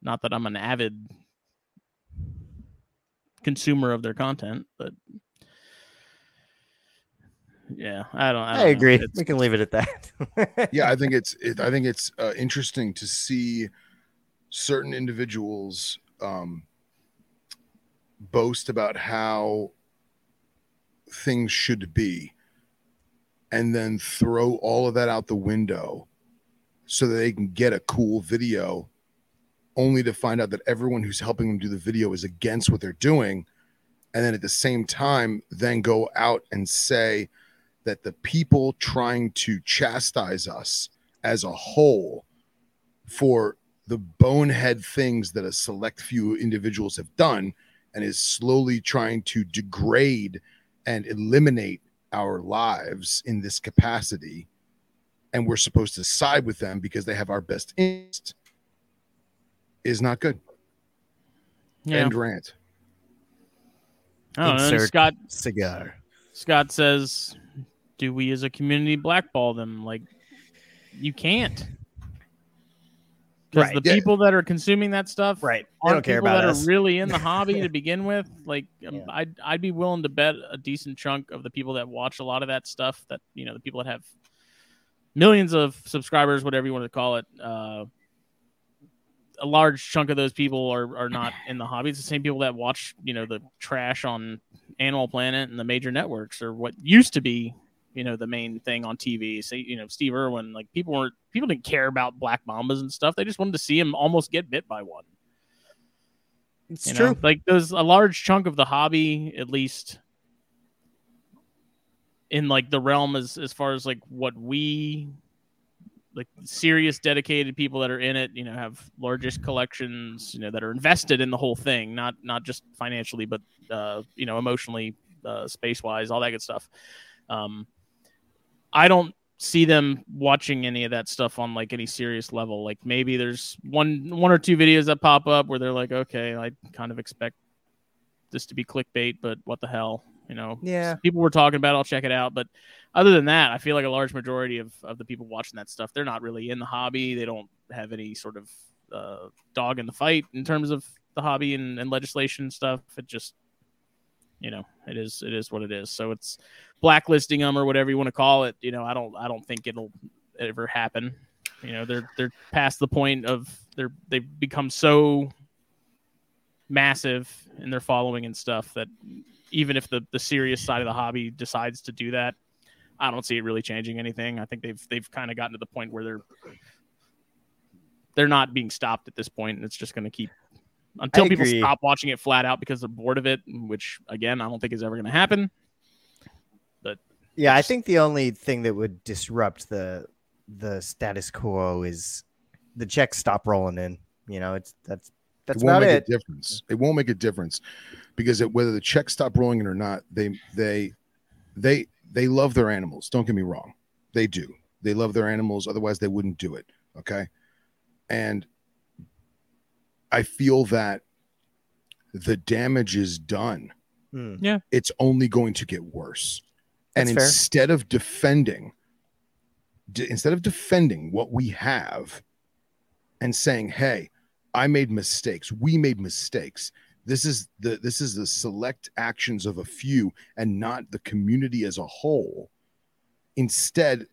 Not that I'm an avid consumer of their content, but yeah, I don't. I, I, don't know. agree. It's- we can leave it at that. yeah i think it's it, i think it's uh, interesting to see certain individuals um boast about how things should be and then throw all of that out the window so that they can get a cool video only to find out that everyone who's helping them do the video is against what they're doing and then at the same time then go out and say that the people trying to chastise us as a whole for the bonehead things that a select few individuals have done and is slowly trying to degrade and eliminate our lives in this capacity and we're supposed to side with them because they have our best interest is not good yeah. end rant I and Insert- Scott Cigar. Scott says, "Do we as a community blackball them? Like, you can't. because Right. the Yeah. people that are consuming that stuff Right. Aren't don't care people about that us. are really in the hobby to begin with. Like, um, Yeah. I'd I'd be willing to bet a decent chunk of the people that watch a lot of that stuff. That you know, the people that have millions of subscribers, whatever you want to call it. Uh, a large chunk of those people are, are not in the hobby. It's the same people that watch, you know, the trash on Animal Planet and the major networks, or what used to be, you know, the main thing on TV. Say, you know, Steve Irwin, like people weren't people didn't care about black mambas and stuff. They just wanted to see him almost get bit by one. It's you true. know? Like there's a large chunk of the hobby, at least in like the realm as as far as like what we like serious dedicated people that are in it, you know, have largest collections, you know, that are invested in the whole thing, not not just financially, but uh, you know, emotionally, uh, space wise, all that good stuff. Um, I don't see them watching any of that stuff on like any serious level. Like maybe there's one one or two videos that pop up where they're like, okay, I kind of expect this to be clickbait, but what the hell, you know? Yeah. people were talking about. it, I'll check it out, but other than that, I feel like a large majority of, of the people watching that stuff, they're not really in the hobby. They don't have any sort of uh, dog in the fight in terms of the hobby and, and legislation stuff. It just, you know, it is it is what it is. So it's blacklisting them or whatever you want to call it. You know, I don't I don't think it'll ever happen. You know, they're they're past the point of they're they've become so massive in their following and stuff that even if the the serious side of the hobby decides to do that, I don't see it really changing anything. I think they've they've kind of gotten to the point where they're they're not being stopped at this point, and it's just going to keep until people stop watching it flat out because they're bored of it, which again I don't think is ever going to happen. But yeah, I think the only thing that would disrupt the the status quo is the checks stop rolling in. You know, it's that's that's it won't about make it. a difference. It won't make a difference because it, whether the checks stop rolling in or not, they they they they love their animals. Don't get me wrong, they do. They love their animals. Otherwise, they wouldn't do it. Okay, and I feel that the damage is done. Hmm. It's only going to get worse. And That's fair. instead of defending, d- instead of defending what we have, and saying, "Hey, I made mistakes. We made mistakes. This is the this is the select actions of a few and not the community as a whole." Instead,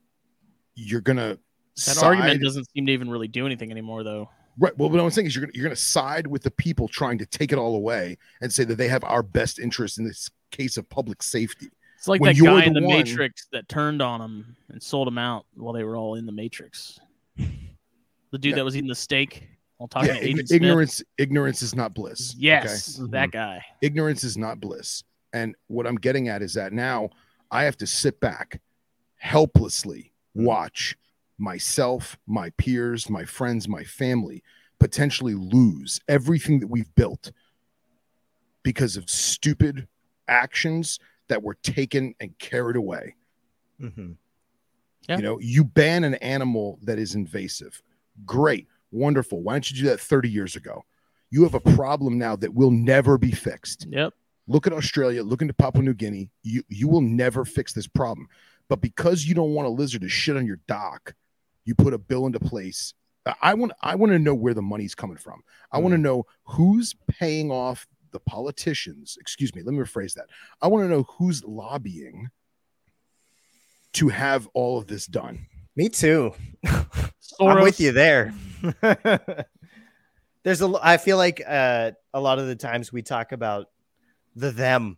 you're gonna That side, argument doesn't seem to even really do anything anymore, though. Right. Well, what I'm saying is you're gonna you're gonna side with the people trying to take it all away and say that they have our best interest in this case of public safety. It's like When that guy the in the one- Matrix that turned on them and sold them out while they were all in the Matrix. The dude Yeah. that was eating the steak while talking Yeah, to Agent Smith. ignorance ignorance is not bliss. Yes, Mhm. that guy. ignorance is not bliss. And what I'm getting at is that now I have to sit back helplessly watch myself, my peers, my friends, my family potentially lose everything that we've built because of stupid actions that were taken and carried away. Mhm. Yeah. You know, you ban an animal that is invasive. Great, wonderful. Why don't you do that 30 years ago? You have a problem now that will never be fixed Yep. look at Australia, look into Papua New Guinea. You you will never fix this problem. But because you don't want a lizard to shit on your dock, you put a bill into place. I- I want I want to know where the money's coming from. I want to know who's paying off the politicians. Excuse me, let me rephrase that. I want to know who's lobbying to have all of this done. Me too. I'm with you there. There's a i feel like uh, a lot of the times we talk about the them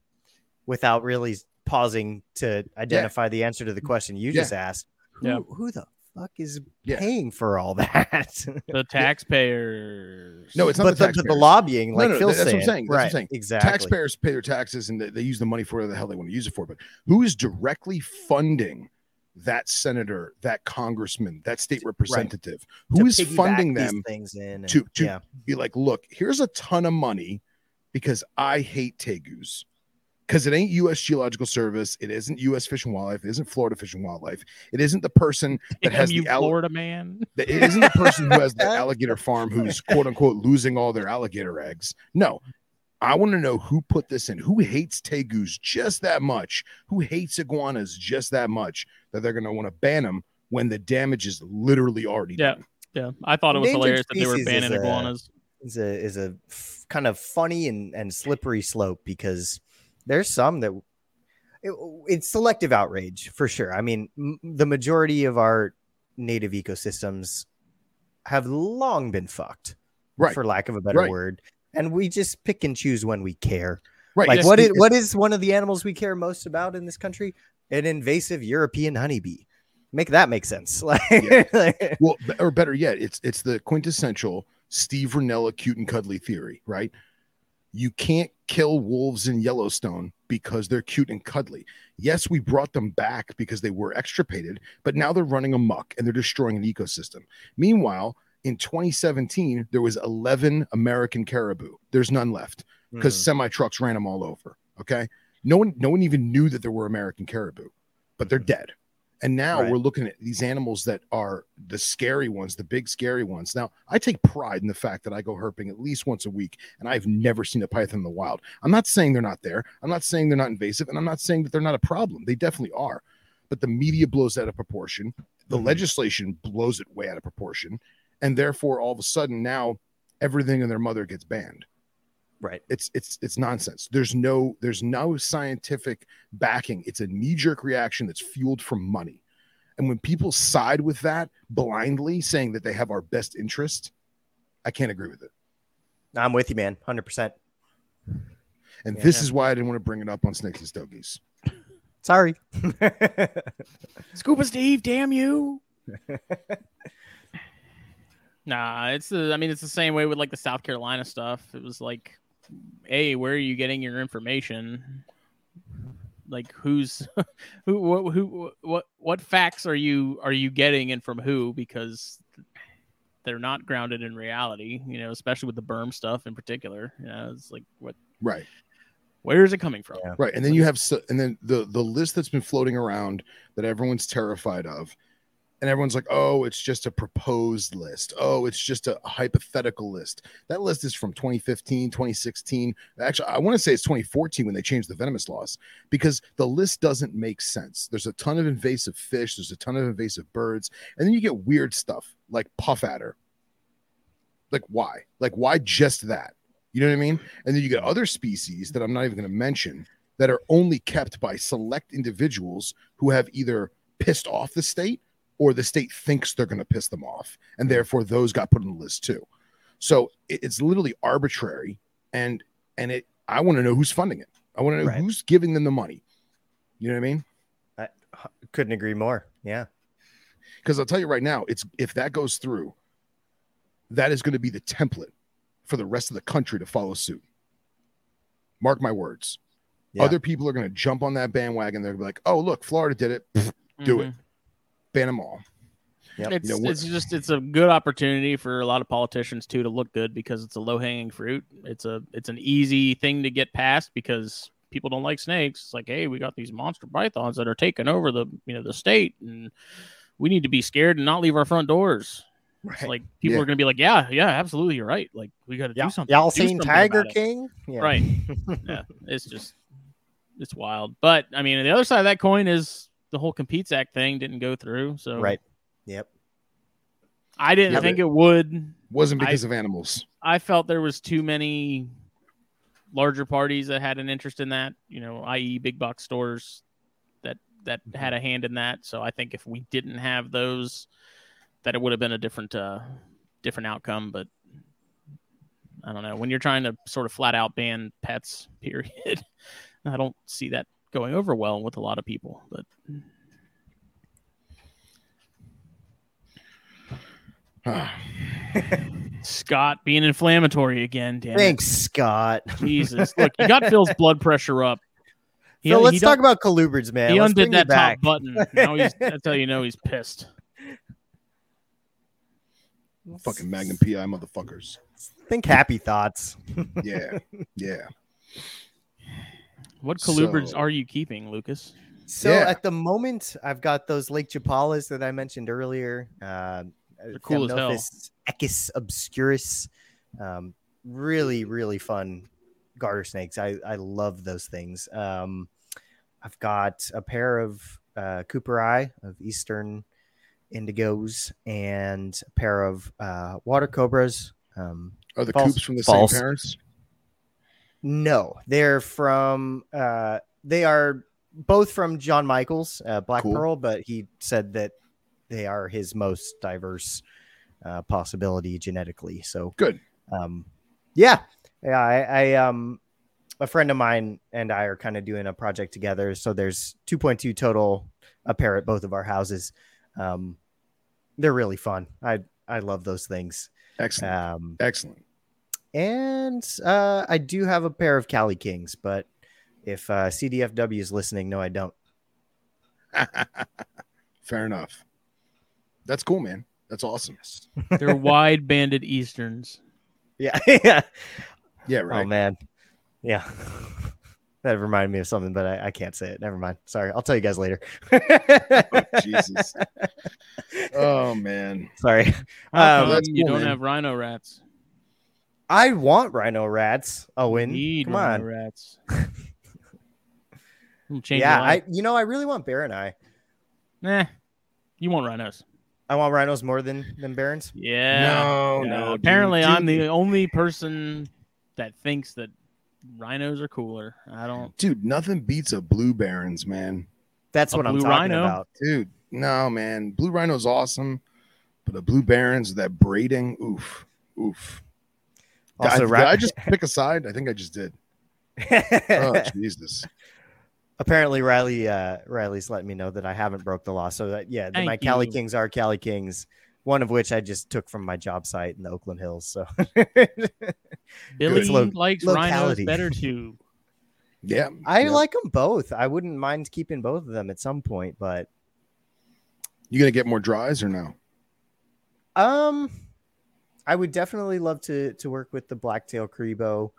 without really pausing to identify the answer to the question you Yeah. just asked. Who, Yeah. who the fuck is Yeah. paying for all that? The taxpayers. No, it's not but the the, the lobbying, No, like no, Phil's that's what I'm saying. saying. That's what I'm saying. Exactly. Taxpayers pay their taxes and they, they use the money for whatever the hell they want to use it for. But who is directly funding that senator, that congressman, that state representative? To Who is funding these them things in? and- to to yeah. be like, look, here's a ton of money because I hate tegus. Because it ain't U.S. Geological Service, it isn't U.S. Fish and Wildlife, it isn't Florida Fish and Wildlife, it isn't the person that has you the al- Florida man. that it isn't the person who has the alligator farm who's quote unquote losing all their alligator eggs. No, I want to know who put this in. Who hates tegus just that much? Who hates iguanas just that much that they're going to want to ban them when the damage is literally already Yeah. done? Yeah, yeah. I thought it was Endangered hilarious that they were species is banning a- iguanas. is a is a f- kind of funny and, and slippery slope because there's some that it, it's selective outrage for sure. I mean, m- the majority of our native ecosystems have long been fucked, Right. for lack of a better Right. word, and we just pick and choose when we care. Right. Like what is, what is one of the animals we care most about in this country? An invasive European honeybee. Make that make sense. Like, like- well, or better yet, it's it's the quintessential Steve Rinella cute and cuddly theory, right? You can't kill wolves in Yellowstone because they're cute and cuddly. Yes, we brought them back because they were extirpated, but now they're running amok and they're destroying an ecosystem. Meanwhile, in 2017, there was 11 American caribou. There's none left because Mm. semi trucks ran them all over. Okay, no one, no one even knew that there were American caribou, but they're dead. And now Right. we're looking at these animals that are the scary ones, the big scary ones. Now, I take pride in the fact that I go herping at least once a week, and I've never seen a python in the wild. I'm not saying they're not there. I'm not saying they're not invasive, and I'm not saying that they're not a problem. They definitely are. But the media blows that out of proportion. The Mhm. legislation blows it way out of proportion, and therefore, all of a sudden, now everything and their mother gets banned right. it's it's it's nonsense there's no there's no scientific backing it's a knee-jerk reaction that's fueled from money and when people side with that blindly saying that they have our best interest i can't agree with it I'm with you, man. Hundred percent. and Yeah. this is why i didn't want to bring it up on snakes and stogies Sorry. Scuba Steve, damn you. nah, it's the I mean it's the same way with like the South Carolina stuff. It was like, hey, where are you getting your information? Like who's who what who what what facts are you are you getting and from who because they're not grounded in reality, you know, especially with the berm stuff in particular. You know, it's like what right where is it coming from? Yeah. right and then you have so, and then the the list that's been floating around that everyone's terrified of and everyone's like oh it's just a proposed list. Oh it's just a hypothetical list. That list is from 2015 2016 actually i want to say it's 2014 when they changed the venomous laws because the list doesn't make sense. There's a ton of invasive fish there's a ton of invasive birds and then you get weird stuff like puff adder. Like why? Like why just that? You know what i mean? And then you get other species that i'm not even going to mention that are only kept by select individuals who have either pissed off the state or the state thinks they're going to piss them off and therefore those got put on the list too so it's literally arbitrary and and it i want to know who's funding it i want to know Right. who's giving them the money you know what i mean I Couldn't agree more. Yeah. because i'll tell you right now it's if that goes through that is going to be the template for the rest of the country to follow suit mark my words Yeah. other people are going to jump on that bandwagon they're gonna be like oh look florida did it Pfft, Do it. Mm-hmm. Ban them all Yep. It's You know, it's just it's a good opportunity for a lot of politicians too to look good because it's a low hanging fruit. It's a it's an easy thing to get past because people don't like snakes. It's like, hey, we got these monster pythons that are taking over the you know the state, and we need to be scared and not leave our front doors. It's like people Yeah. are gonna be like, yeah, yeah, absolutely, you're right. Like we got to Yeah. do something. Y'all do seen something Tiger. King? Yeah. Right. yeah, it's just it's wild. But I mean, the other side of that coin is the whole Competes Act thing didn't go through. So Right. Yep. I didn't Yeah, think it would. wasn't I- because of animals I felt there was too many larger parties that had an interest in that, you know, i.e. big box stores that that Mm-hmm. had a hand in that. So I think if we didn't have those that it would have been a different uh different outcome, but I don't know. When you're trying to sort of flat out ban pets, period, I don't see that going over well with a lot of people, but Scott being inflammatory again, damn it. Thanks, Scott. Jesus. Look, you got Phil's blood pressure up. He, so let's he talk about colubrids, man. He Let's undid bring you that top button. Now he's that's how you know he's pissed. fucking magnum pi motherfuckers Think happy thoughts. yeah yeah What colubrids So- are you keeping, Lucas? So Yeah. at the moment, I've got those Lake Chapalas that I mentioned earlier. Uh, They're cool as hell. eques obscurus. Um, really, really fun garter snakes. I, I love those things. Um, I've got a pair of uh, couperi of Eastern indigos and a pair of uh, water cobras. Um, Are the False. coops from the False. same parents? No, they're from. Uh, they are both from John Michaels, uh, Black Cool. Pearl, but he said that they are his most diverse uh, possibility genetically. So Good. um, yeah, yeah. I, I um, a friend of mine and I are kind of doing a project together. So there's 2.2 total a pair at both of our houses. Um, they're really fun. I I love those things. Excellent. Um, Excellent. And uh, I do have a pair of Cali Kings, but if uh, CDFW is listening, no, I don't. Fair enough. That's cool, man. That's awesome. They're wide banded Easterns. Yeah, yeah. Yeah, Oh man, yeah. that reminded me of something, but I, I can't say it. Never mind. Sorry, I'll tell you guys later. Jesus. Oh man. Sorry. How Um, come you cool, don't man. have rhino rats. I want rhino rats. Owen, Need come rhino on. rats. Yeah, I you know I really want Baron I. Nah, you want rhinos. I want rhinos more than than barons. Yeah. no, Yeah, no. dude. apparently, I'm Dude, the only person that thinks that rhinos are cooler. I don't. dude. Nothing beats a blue barons, man. That's A what I'm talking rhino? about. Dude, no, man. Blue rhino's awesome, but a blue barons that braiding, oof, oof. Did I- did, I just pick a side? I think I just did. Oh Jesus. Apparently, Riley uh, Riley's letting me know that I haven't broke the law. So that yeah, the, Thank my Cali. Kings are Cali Kings. One of which I just took from my job site in the Oakland Hills. So Billy Lo- likes locality. rhinos better too. Yeah. I yeah. like them both. I wouldn't mind keeping both of them at some point, but You gonna get more dries or no? um, I would definitely love to to work with the blacktail cribo.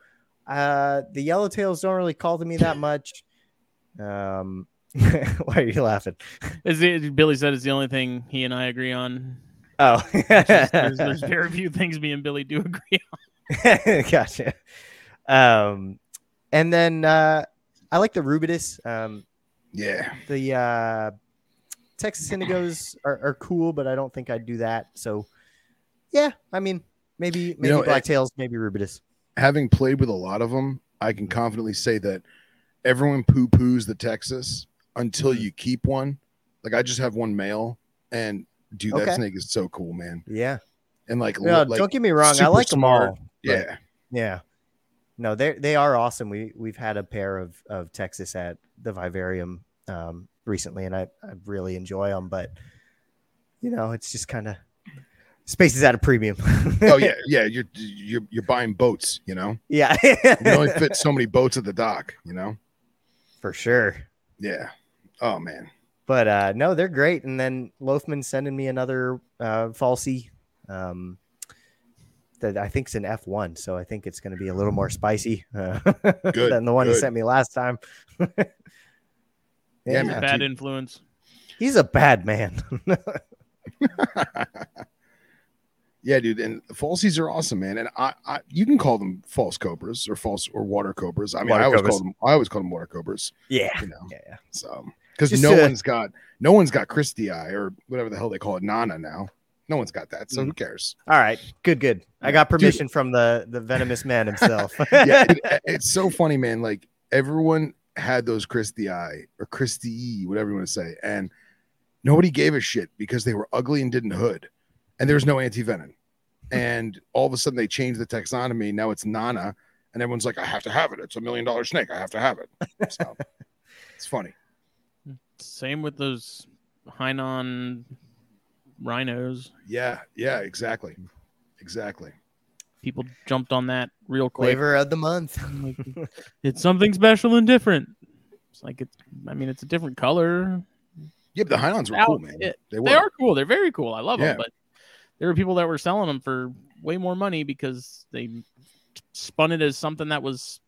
Uh, the yellowtails don't really call to me that much. Um, why are you laughing? Is it, Billy said it's the only thing he and I agree on. Oh, There's, there's very few things me and Billy do agree on. gotcha. Um, and then uh, I like the Rubidus. Um, Yeah. the uh, Texas Indigos are, are cool, but I don't think I'd do that. So, yeah, I mean, maybe maybe know, it- Blacktails, maybe Rubidus. Having played with a lot of them, I can confidently say that everyone poo poos the Texas until Mm-hmm. you keep one. Like I just have one male, and dude, that snake is so cool, man. Yeah. And like, No, like don't get me wrong. I like them smart. all. yeah, Yeah. No, they they are awesome. We we've had a pair of of Texas at the Vivarium um, recently, and I I really enjoy them. But you know, it's just kind of space is at a premium. oh yeah, yeah. You're you're you're buying boats, you know. yeah, You only fit so many boats at the dock, you know. for sure. Yeah. Oh man. But uh, no, they're great. And then Loafman sending me another uh, falsy um, that I think is an F1. So I think it's going to be a little more spicy uh, than the one he sent me last time. Yeah, man. Bad dude. influence. He's a bad man. Yeah, dude, and falsies are awesome, man. And I, I, you can call them false cobras or false or water cobras. I mean, Water I always cobras. call them, I always call them water cobras. yeah. You know, Yeah. yeah. so because no uh, one's got, no one's got christyi or whatever the hell they call it, Nana now. No one's got that, Mm. so who cares? All right. Good, good. I got permission from the, the venomous man himself. Yeah, it- it's so funny, man. Like everyone had those christyi or Christie, whatever you want to say, and nobody gave a shit because they were ugly and didn't hood, and there was no anti venom. And all of a sudden, they changed the taxonomy. Now it's Nana, and everyone's like, "I have to have it. It's a million dollar snake. I have to have it." So it's funny. Same with those Hainan rhinos. Yeah, yeah, exactly, exactly. People jumped on that real quick. Flavor of the month. Like, it's something special and different. It's like it's. I mean, it's a different color. Yeah, but the Highlands were cool, man. it- They were. They are cool. They're very cool. I love Yeah. them. But there were people that were selling them for way more money because they spun it as something that was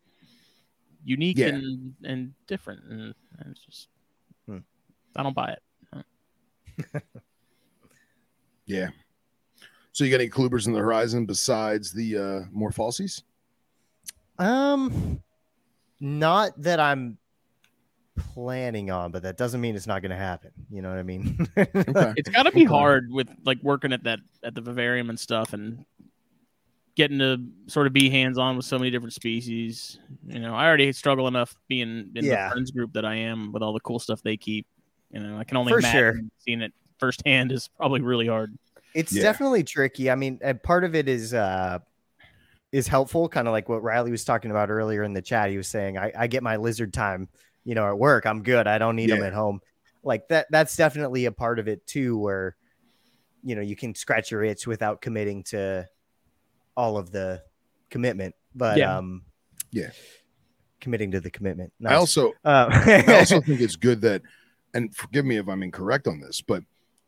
unique Yeah. and and different. And, and it's just, Hmm. I don't buy it. Yeah. So you got any Klubers in the horizon besides the uh more falsies? Um, not that I'm planning on, but that doesn't mean it's not going to happen. You know what I mean? Okay. It's got to be hard with like working at that at the vivarium and stuff, and getting to sort of be hands on with so many different species. You know, I already struggle enough being in Yeah. the friends group that I am with all the cool stuff they keep. You know, I can only For imagine sure. seeing it firsthand is probably really hard. It's Yeah. definitely tricky. I mean, and part of it is uh is helpful, kind of like what Riley was talking about earlier in the chat. He was saying, I, I get my lizard time, you know, at work. I'm good. I don't need them at home. Like that that's definitely a part of it too, where you know you can scratch your itch without committing to all of the commitment. But Yeah. um Yeah. committing to the commitment. I also uh, I also think it's good that, and forgive me if I'm incorrect on this, but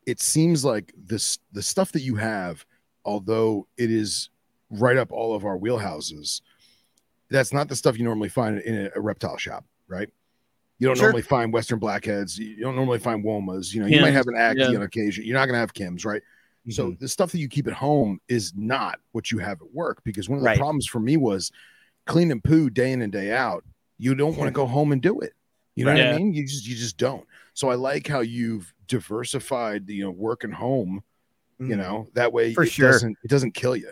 it seems like this the stuff that you have, although it is right up all of our wheelhouses, that's not the stuff you normally find in a, a reptile shop, right? You don't Sure. normally find Western blackheads. You don't normally find womas. You know, you might have an ackie yeah. on occasion. You're not going to have Kims, right? So Mhm. the stuff that you keep at home is not what you have at work because one of the Right. problems for me was cleaning poo day in and day out. You don't want to go home and do it. You know Right. what I mean? You just you just don't. So I like how you've diversified the you know work and home. You Mhm. know that way For it sure. doesn't it doesn't kill you.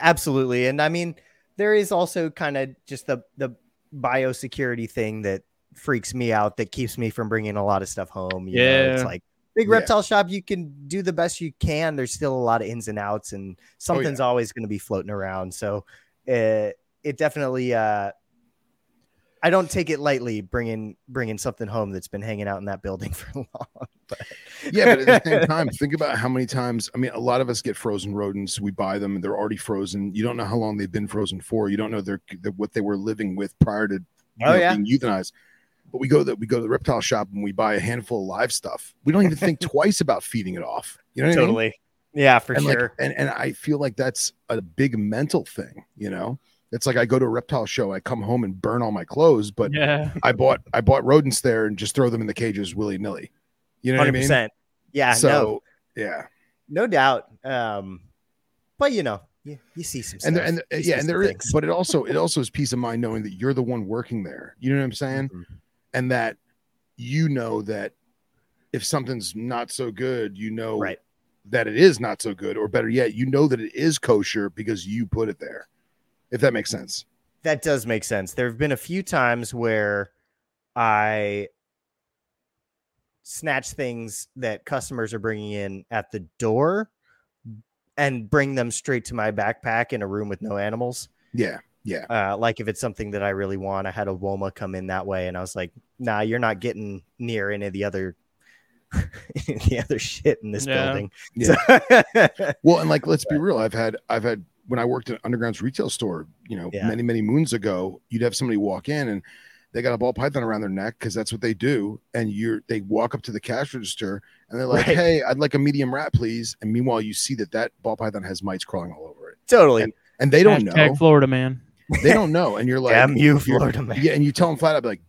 absolutely and i mean there is also kind of just the the biosecurity thing that freaks me out that keeps me from bringing a lot of stuff home you know? it's like big Yeah. reptile shop you can do the best you can there's still a lot of ins and outs and something's always going to be floating around so it it definitely uh I don't take it lightly bringing bringing something home that's been hanging out in that building for long. But Yeah, but at the same time, think about how many times. I mean, a lot of us get frozen rodents. We buy them, and they're already frozen. You don't know how long they've been frozen for. You don't know their, their what they were living with prior to Oh, know, yeah. being euthanized. But we go that we go to the reptile shop and we buy a handful of live stuff. We don't even think twice about feeding it off. You know what I mean? totally. Yeah, for and sure. like and, and I feel like that's a big mental thing, you know. It's like I go to a reptile show, I come home and burn all my clothes, but yeah, I bought I bought rodents there and just throw them in the cages willy nilly. You know what I Hundred mean? percent. Yeah, so no, yeah, no doubt. Um, but you know, you, you see some and stuff. there, and You yeah, and some there is, things. but it also it also is peace of mind knowing that you're the one working there. You know what I'm saying? Mhm. And that you know that if something's not so good, you know right. that it is not so good, or better yet, you know that it is kosher because you put it there. If that makes sense. That does make sense. There have been a few times where I snatch things that customers are bringing in at the door and bring them straight to my backpack in a room with no animals. Yeah, yeah, Uh, like if it's something that I really want, I had a Woma come in that way, and I was like, "Nah, you're not getting near any of the other, the other shit in this Yeah. building." Yeah. So- Well, and like let's be real, I've had I've had when I worked at Underground's retail store, you know, Yeah. many many moons ago, you'd have somebody walk in and they got a ball python around their neck because that's what they do, and you're they walk up to the cash register and they're like, Right. "Hey, I'd like a medium rat, please." And meanwhile, you see that that ball python has mites crawling all over it, totally. and they don't Hashtag know. Florida man. They don't know, and you're like, Damn you, Florida man. Yeah, and you tell them flat out, like,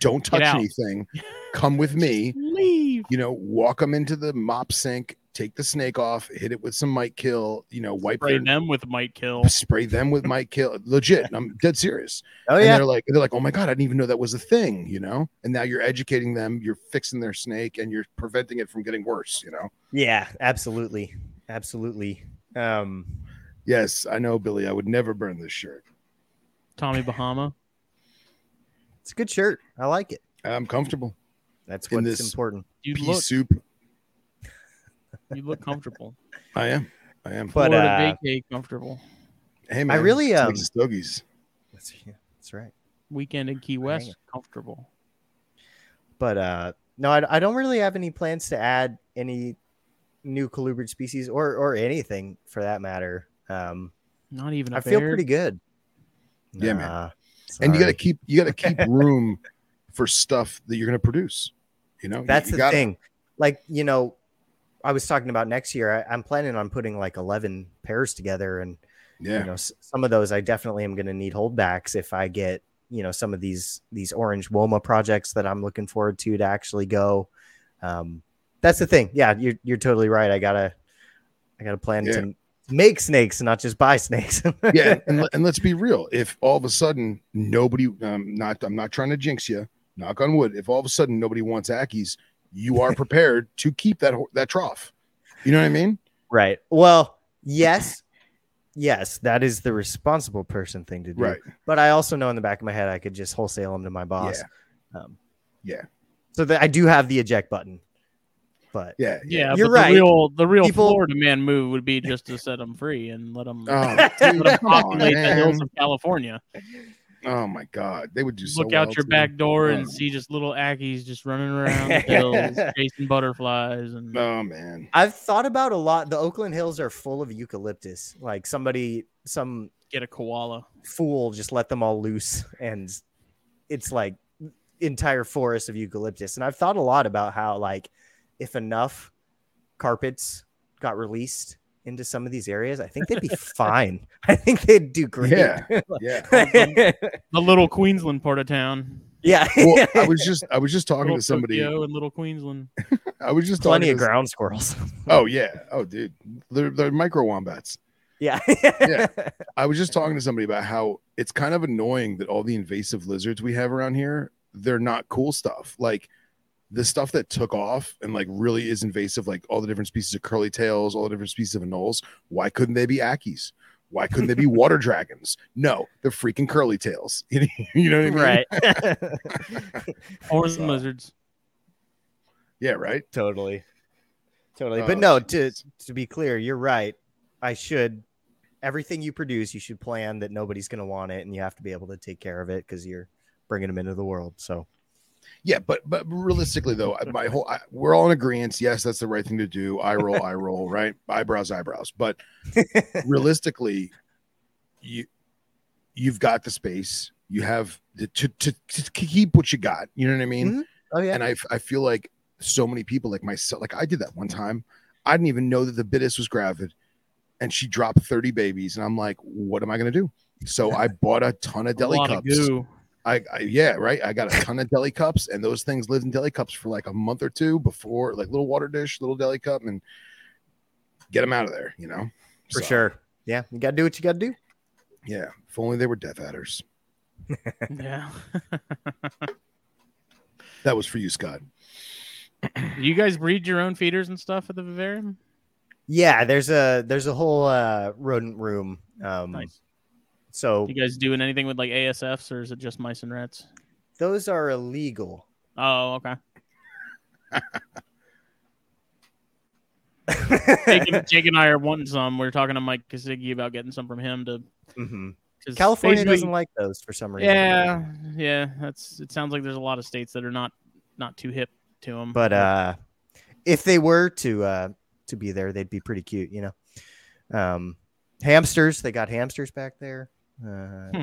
"Don't touch anything. Come with me." Leave. You know, walk them into the mop sink, take the snake off, hit it with some mite kill. You know, wipe Spray their them with mite kill. spray them with mite Kill. Legit, I'm dead serious. Oh and yeah, they're like, they're like, oh my god, I didn't even know that was a thing, you know. And now you're educating them, you're fixing their snake, and you're preventing it from getting worse, you know. yeah, absolutely, absolutely. Um, Yes, I know, Billy. I would never burn this shirt. Tommy Bahama. it's a good shirt. I like it. I'm comfortable. That's In what's this- important. You Pea look, soup. you look comfortable. I am. I am. But, Florida uh, vacay comfortable. hey man, I really, it's um, like stogies. That's, yeah, that's right. Weekend in Key West, comfortable. But uh, no, I, I don't really have any plans to add any new colubrid species or or anything for that matter. Um, Not even a I feel pretty good. Yeah, man. Nah, And you got to keep you got to keep room for stuff that you're going to produce. You know, You- That's you the gotta- thing. Like you know, I was talking about next year. I, I'm planning on putting like 11 pairs together, and Yeah, you know, s- some of those I definitely am going to need holdbacks if I get you know some of these these orange Woma projects that I'm looking forward to to actually go. Um, that's the thing. Yeah, you're you're totally right. I gotta I gotta plan Yeah. to make snakes and not just buy snakes. yeah, and, and let's be real. If all of a sudden nobody, um, not I'm not trying to jinx you, knock on wood, if all of a sudden nobody wants Ackies, you are prepared to keep that that trough. You know what I mean? Right. Well, yes. Yes, that is the responsible person thing to do. Right. But I also know in the back of my head I could just wholesale them to my boss. Um, Yeah. So that I do have the eject button. But Yeah. Yeah, You're but right. the real the real People- Florida man move would be just to set them free and let them, Oh, let dude, 'em come on, populate the hills of California. Oh my God, they would do so. Look out well, your too. back door and Oh. see just little Ackies just running around the hills, chasing butterflies and Oh man. I've thought about a lot. The Oakland Hills are full of eucalyptus. Like somebody, some get a koala. fool just let them all loose, and it's like entire forest of eucalyptus. And I've thought a lot about how, like, if enough carpets got released into some of these areas, I think they'd be fine. I think they'd do great. Yeah. Yeah. yeah. The little Queensland part of town. Well, I was just I was just talking Little to somebody. Tokyo and little Queensland. I was just plenty talking of to, ground squirrels. Oh yeah. Oh dude, they're, they're micro wombats. yeah. Yeah. I was just talking to somebody about how it's kind of annoying that all the invasive lizards we have around here, they're not cool stuff. Like the stuff that took off and like really is invasive, like all the different species of curly tails, all the different species of anoles. Why couldn't they be ackies? Why couldn't they be water dragons? No, they're freaking curly tails. you know what I mean? right. Horns So- and lizards. Yeah, right. totally. Totally. Oh, but uh, no, to to be clear, you're right. I should everything you produce, you should plan that nobody's going to want it and you have to be able to take care of it cuz you're bringing them into the world. So, Yeah, but but realistically though, my whole I, we're all in agreement. Yes, that's the right thing to do. I roll, I roll, right? Eyebrows, eyebrows. But realistically, you you've got the space. You have the, to, to to keep what you got. You know what I mean? Mhm. oh yeah. And I I feel like so many people like myself, like I did that one time. I didn't even know that the Bitis was gravid, and she dropped thirty babies, and I'm like, what am I gonna do? So I bought a ton of A deli of cups. goo. I, I yeah, right. I got a ton of deli cups, and those things lived in deli cups for like a month or two before, like little water dish, little deli cup, and get them out of there. You know, For So, sure. Yeah, you got to do what you got to do. Yeah, if only they were death adders. Yeah. That was for you, Scott. you guys breed your own feeders and stuff at the vivarium? Yeah, there's a there's a whole uh rodent room. Um Nice. So You guys doing anything with like ASFs or is it just mice and rats? those are illegal. Oh, okay. Jake and, Jake and I are wanting some. We are talking to Mike Kazigi about getting some from him to. Mhm. 'cause California doesn't like those for some reason. Yeah, yeah. That's. It sounds like there's a lot of states that are not not too hip to them. but uh if they were to uh to be there they'd be pretty cute you know um hamsters they got hamsters back there uh Hmm.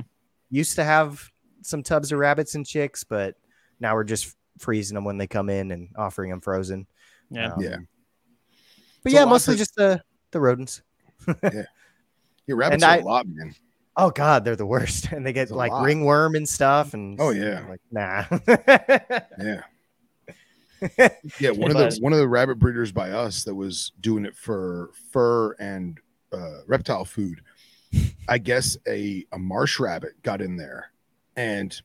used to have some tubs of rabbits and chicks but now we're just freezing them when they come in and offering them frozen yeah. Um, Yeah. but So yeah mostly of- just the the rodents yeah, Your rabbits And are I- a lot, man. oh god they're the worst and they get It's like lot. ringworm and stuff and Oh, yeah. like nah Yeah. Yeah, one of the one of the rabbit breeders by us that was doing it for fur and uh, reptile food. I guess a a marsh rabbit got in there, and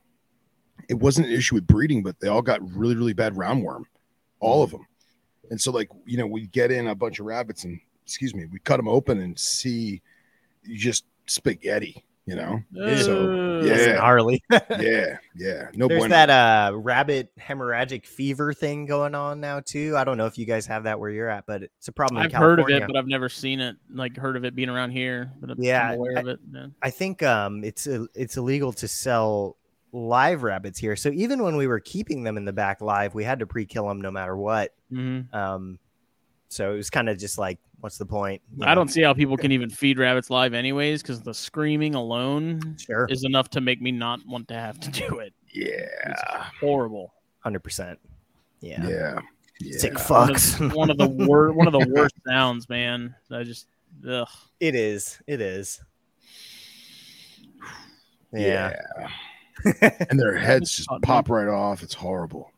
it wasn't an issue with breeding, but they all got really really bad roundworm, all of them. And so, like you know, we get in a bunch of rabbits, and excuse me, we cut them open and see just spaghetti. You know, so yeah, gnarly yeah, yeah. No There's bueno. that uh rabbit hemorrhagic fever thing going on now too. I don't know if you guys have that where you're at, but it's a problem I've heard of it, but I've never seen it. Like heard of it being around here, but I'm Yeah, aware I- of it. Yeah. I think um it's uh, it's illegal to sell live rabbits here. So even when we were keeping them in the back live, we had to pre-kill them no matter what. Mhm. Um so it was kind of just like what's the point? You I know? don't see how people can even feed rabbits live, anyways, because the screaming alone sure is enough to make me not want to have to do it. yeah, Horrible. 100%. Yeah. yeah, yeah. Sick One of- fucks. One of the worst. One of the worst sounds, man. I just. Ugh. it is. It is. Yeah. and their heads just pop right off. It's horrible.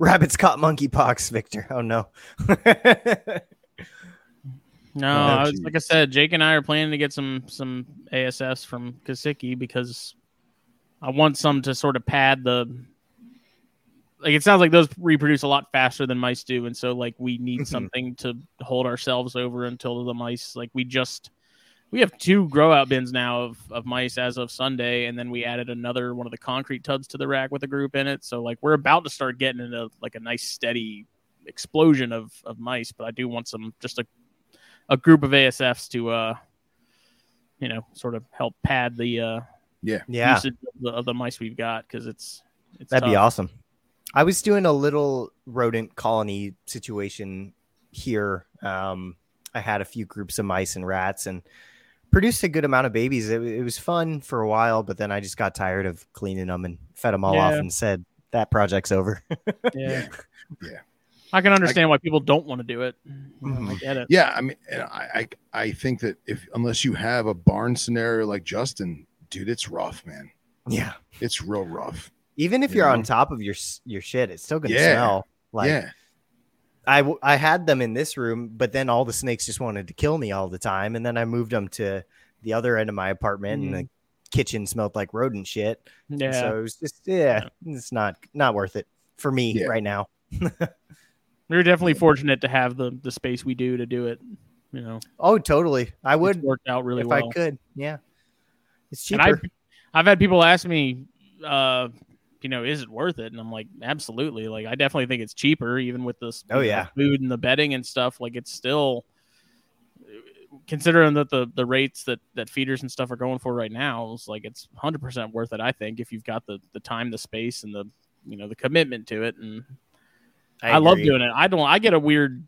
Rabbits caught monkeypox, Victor. Oh no. No, Oh, I was, like I said, Jake and I are planning to get some some ASS from Kasiki because I want some to sort of pad the. Like it sounds like those reproduce a lot faster than mice do, and so like we need Mhm. something to hold ourselves over until the mice. Like we just we have two grow out bins now of, of mice as of Sunday, and then we added another one of the concrete tubs to the rack with a group in it. So like we're about to start getting into like a nice steady explosion of, of mice, but I do want some just a a group of ASFs to uh you know sort of help pad the uh Yeah, usage of the, of the mice we've got because it's it's that'd be awesome. I was doing a little rodent colony situation here. Um, I had a few groups of mice and rats and produced a good amount of babies. It, it was fun for a while, but then I just got tired of cleaning them and fed them all off and said that project's over. Yeah. Yeah. I can understand why people don't want to do it. You know, I mm-hmm. get it. Yeah, I mean, I, I I think that if unless you have a barn scenario like Justin, dude, it's rough, man. yeah. It's real rough. Even if You you're on top of your your shit, it's still gonna Yeah. smell. Like yeah, I, w- I had them in this room, but then all the snakes just wanted to kill me all the time. And then I moved them to the other end of my apartment, and the kitchen smelled like rodent shit. Yeah. So it was just yeah, it's not not worth it for me Yeah. right now. we were definitely fortunate to have the the space we do to do it. You know, Oh, totally. I it's would worked out really if well. I could. Yeah, it's And cheaper. I, I've had people ask me, uh, you know, is it worth it? And I'm like, absolutely. Like, I definitely think it's cheaper, even with this. Oh, you know, yeah. food and the bedding and stuff. Like, it's still considering that the the rates that that feeders and stuff are going for right now. is like it's 100 percent worth it. I think if you've got the the time, the space, and the you know the commitment to it. And I, love doing it. I don't. I get a weird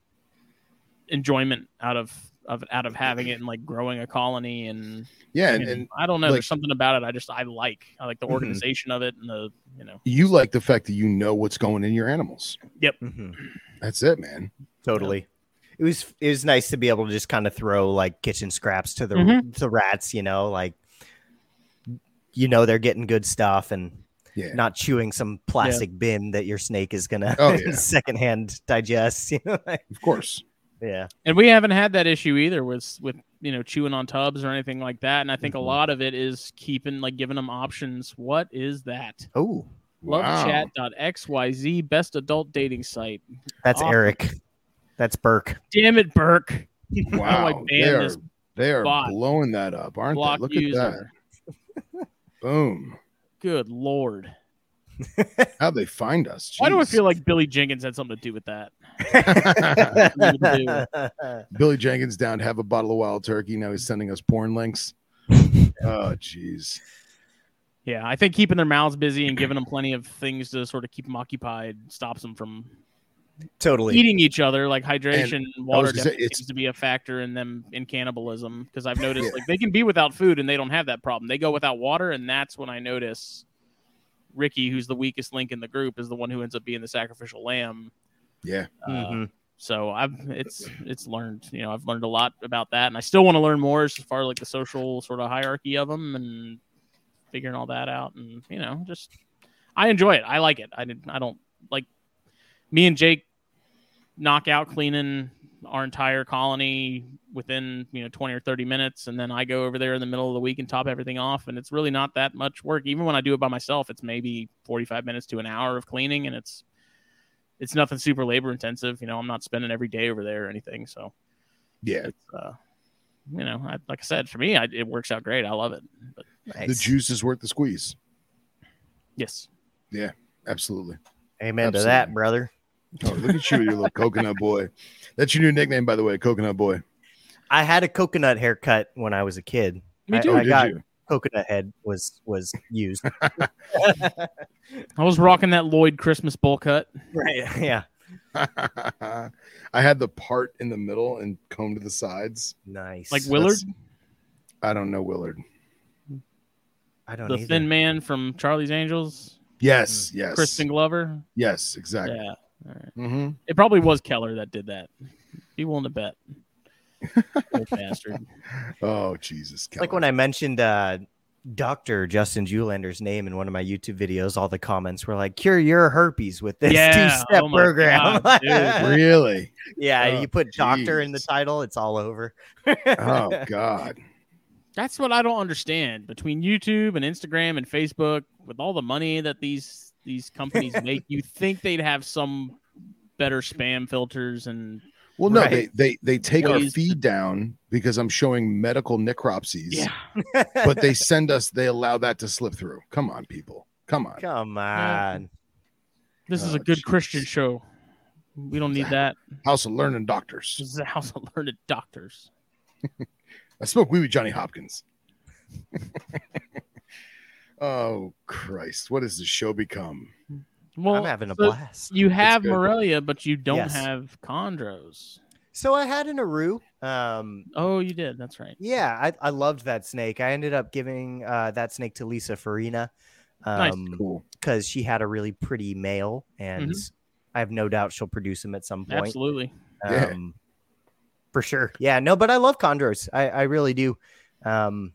enjoyment out of of out of having it and like growing a colony and yeah, and, and I don't know. like- There's something about it. I just I like. I like the Mhm. organization of it and the you know. you like the fact that you know what's going in your animals. Mhm. That's it, man. Totally. It was it was nice to be able to just kind of throw like kitchen scraps to the Mhm. the rats, you know, like you know they're getting good stuff and Yeah, not chewing some plastic bin that your snake is gonna Oh, yeah. secondhand digest. You know, like, of course. Yeah. And we haven't had that issue either with with you know chewing on tubs or anything like that. And I think Mhm. a lot of it is keeping like giving them options. What is that? Oh, Wow. Lovechat.xyz best adult dating site. that's Awesome. Eric. That's Burke. Damn it, Burke. Wow, I they are, they are bot. blowing that up, aren't Block they? Look at that. Boom. Good lord. How'd they find us? Why do I feel like Billy Jenkins had something to do with that? Billy Jenkins down to have a bottle of wild turkey. Now he's sending us porn links. oh, jeez. Yeah, I think keeping their mouths busy and giving them plenty of things to sort of keep them occupied stops them from totally. eating each other. Like hydration and water say, seems to be a factor in them in cannibalism because I've noticed Yeah. like they can be without food and they don't have that problem. They go without water, and that's when I notice Ricky, who's the weakest link in the group, is the one who ends up being the sacrificial lamb. Yeah. Uh, Mhm. So I've it's it's learned you know I've learned a lot about that, and I still want to learn more as far as like the social sort of hierarchy of them and figuring all that out, and you know just I enjoy it. I like it. I did I don't like me and Jake knock out cleaning our entire colony within you know 20 or 30 minutes and then i go over there in the middle of the week and top everything off and it's really not that much work even when i do it by myself it's maybe 45 minutes to an hour of cleaning and it's it's nothing super labor intensive you know i'm not spending every day over there or anything so Yeah. it's uh you know I, like i said for me I, it works out great i love it but The juice is worth the squeeze. yes yeah Absolutely. Amen to that, brother. Oh, look at you, your little coconut boy. That's your new nickname, by the way, coconut boy. I had a coconut haircut when I was a kid. me I- too I did got- you? Coconut head was was used. i was rocking that lloyd christmas bowl cut right. Yeah. I had the part in the middle and combed to the sides. Nice. like willard That's- I don't know Willard. I don't the either. thin man from charlie's angels Yes, hmm. yes, crispin glover yes, exactly. yeah all right. hmm It probably was Keller that did that. Be willing to bet. Old bastard. Oh Jesus! like when I mentioned uh Dr. Justin Julander's name in one of my YouTube videos, all the comments were like, cure your herpes with this Yeah, two-step oh program. God, really? yeah, Oh, you put doctor in the title, it's all over. Oh God! That's what I don't understand between YouTube and Instagram and Facebook with all the money that these these companies make. You think they'd have some better spam filters and Well, no, Right. they they they take our Ways to- feed down because I'm showing medical necropsies. yeah. but they send us. They allow that to slip through. Come on, people. Come on. Come on. This is Oh, a good jeez. Christian show. We don't need that. House of Learning Doctors. This is a house of learned doctors. I smoke weed with Johnny Hopkins. oh Christ! What has the show become? Well, I'm having a so blast. You have. Morelia, but you don't Yes. have chondros. So I had an Aru. Um, Oh, you did. That's right. yeah, I, I loved that snake. I ended up giving uh, that snake to Lisa Farina Nice. um, Cool. because she had a really pretty male, and I have no doubt she'll produce him at some point. Absolutely. Yeah. Um, for sure. Yeah, no, but I love chondros. I, I really do. Um,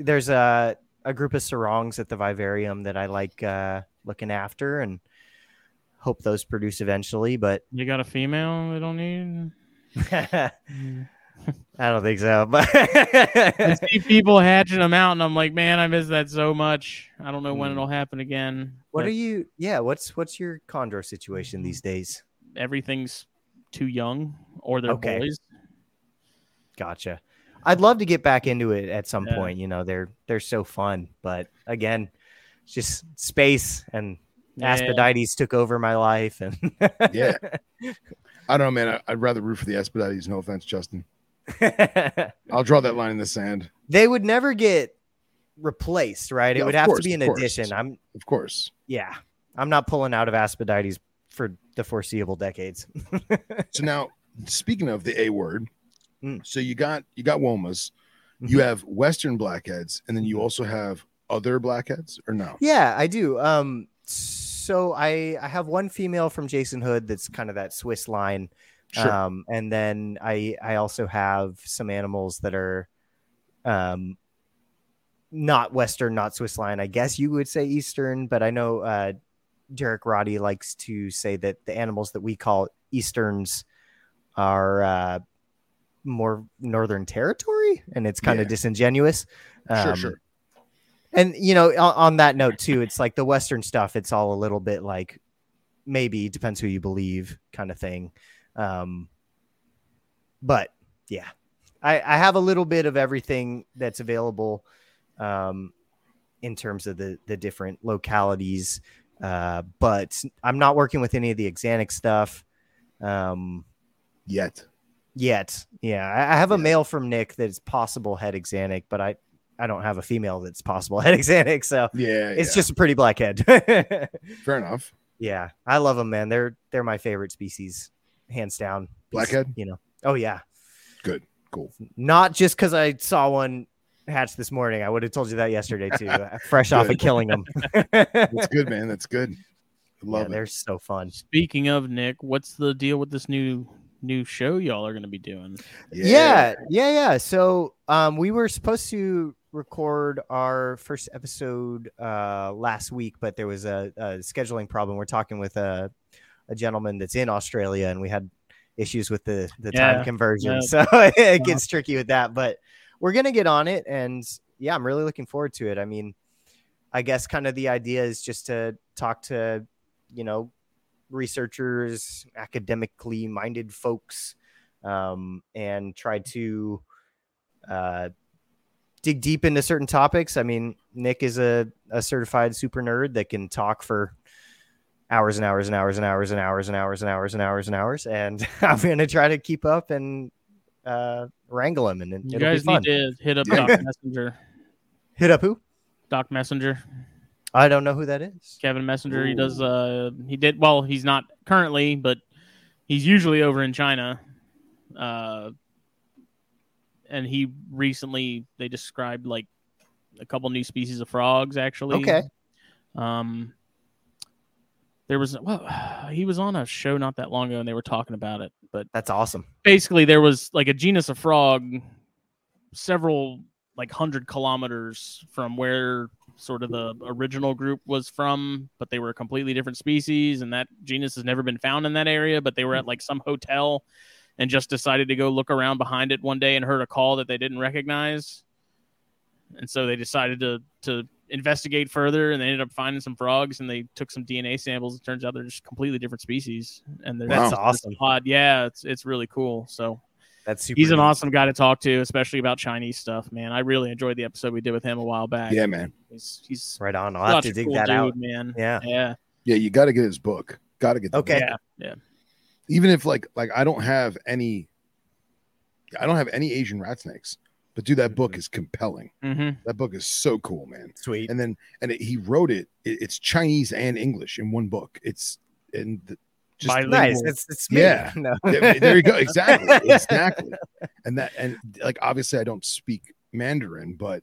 there's a, a group of Sorongs at the vivarium that I like uh, looking after and hope those produce eventually, but You got a female they don't need. I don't think so. But I see people hatching them out, and I'm like, man, I miss that so much. I don't know when Mm. it'll happen again. what but are you? Yeah, what's what's your chondro situation these days? Everything's too young, or they're Okay. boys. Gotcha. I'd love to get back into it at some Yeah. point. You know, they're they're so fun, but again, it's just space and Yeah. Aspidites took over my life, and Yeah. I don't know, man. I, I'd rather root for the Aspidites. No offense, Justin. I'll draw that line in the sand. they would never get replaced, right? Yeah, it would have course, to be an addition. I'm Of course. yeah, I'm not pulling out of Aspidites for the foreseeable decades. So now, speaking of the A word, Mm. so you got you got womas, Mm-hmm. you have Western blackheads, and then you also have other blackheads, or no? Yeah, I do. Um, so I I have one female from Jason Hood that's kind of that Swiss line. Sure. Um, and then I I also have some animals that are, um, not Western, not Swiss line. I guess you would say Eastern, but I know uh, Derek Roddy likes to say that the animals that we call Easterns are uh, more Northern Territory, and it's kind of Yeah. disingenuous. sure, Um, sure. and you know, on, on that note too, it's like the Western stuff. It's all a little bit like maybe depends who you believe, kind of thing. Um, but yeah, I, I have a little bit of everything that's available um, in terms of the the different localities. Uh, but I'm not working with any of the axanthic stuff um, Yet. Yet. Yeah, I, I have a Yeah. male from Nick that's possible het axanthic, but I I don't have a female that's possible het axanthic. So Yeah. it's yeah. just a pretty black head. fair enough. yeah, I love them, man. They're they're my favorite species, hands down. Blackhead? you know. Oh yeah, Good. Cool. not just because I saw one hatch this morning. I would have told you that yesterday too. fresh off of killing them. That's good, man. That's good. Love yeah, it. they're so fun. Speaking of Nick, what's the deal with this new new show y'all are going to be doing? Yeah. yeah, yeah, So um, we were supposed to record our first episode uh, last week, but there was a, a scheduling problem. We're talking with a, a gentleman that's in Australia, and we had issues with the the Yeah, time conversion, yeah. so it gets tricky with that. But we're gonna get on it, and yeah, I'm really looking forward to it. I mean, I guess kind of the idea is just to talk to you know researchers, academically minded folks, um, and try to uh, dig deep into certain topics. I mean, Nick is a, a certified super nerd that can talk for hours and hours and hours and hours and hours and hours and hours and hours and hours. And I'm going to try to keep up and uh, wrangle him, and it- You guys need to hit up Doc Messenger. Hit up who? Doc Messenger, I don't know who that is. Kevin Messenger. He does. Uh, he did well. He's not currently, but he's usually over in China. Uh, and he recently they described like a couple new species of frogs. Actually, Okay. Um, there was well, he was on a show not that long ago, and they were talking about it. But That's awesome. basically, there was like a genus of frog, several like hundred kilometers from where sort of the original group was from, but they were a completely different species, and that genus has never been found in that area. But they were at mm-hmm. like some hotel and just decided to go look around behind it one day and heard a call that they didn't recognize. and so they decided to to investigate further, and they ended up finding some frogs, and they took some DNA samples. It turns out they're just completely different species, and they're That's awesome. Yeah, it's it's really cool. So That's super. he's an neat. awesome guy to talk to, especially about Chinese stuff. Man, I really enjoyed the episode we did with him a while back. Yeah, man. he's he's Right on. I'll have to dig cool that dude, out. man. Yeah. yeah, Yeah, you got to get his book. Got to get. The Okay. book. yeah, yeah. Even if like like I don't have any, I don't have any Asian rat snakes, but dude, that book Mhm. is compelling. hmm That book is so cool, man. Sweet. And then and it, he wrote it, it. It's Chinese and English in one book. It's and the, just Bilingual. nice. It's, it's me. Yeah. No. There you go. Exactly. Exactly. And that and like obviously I don't speak Mandarin, but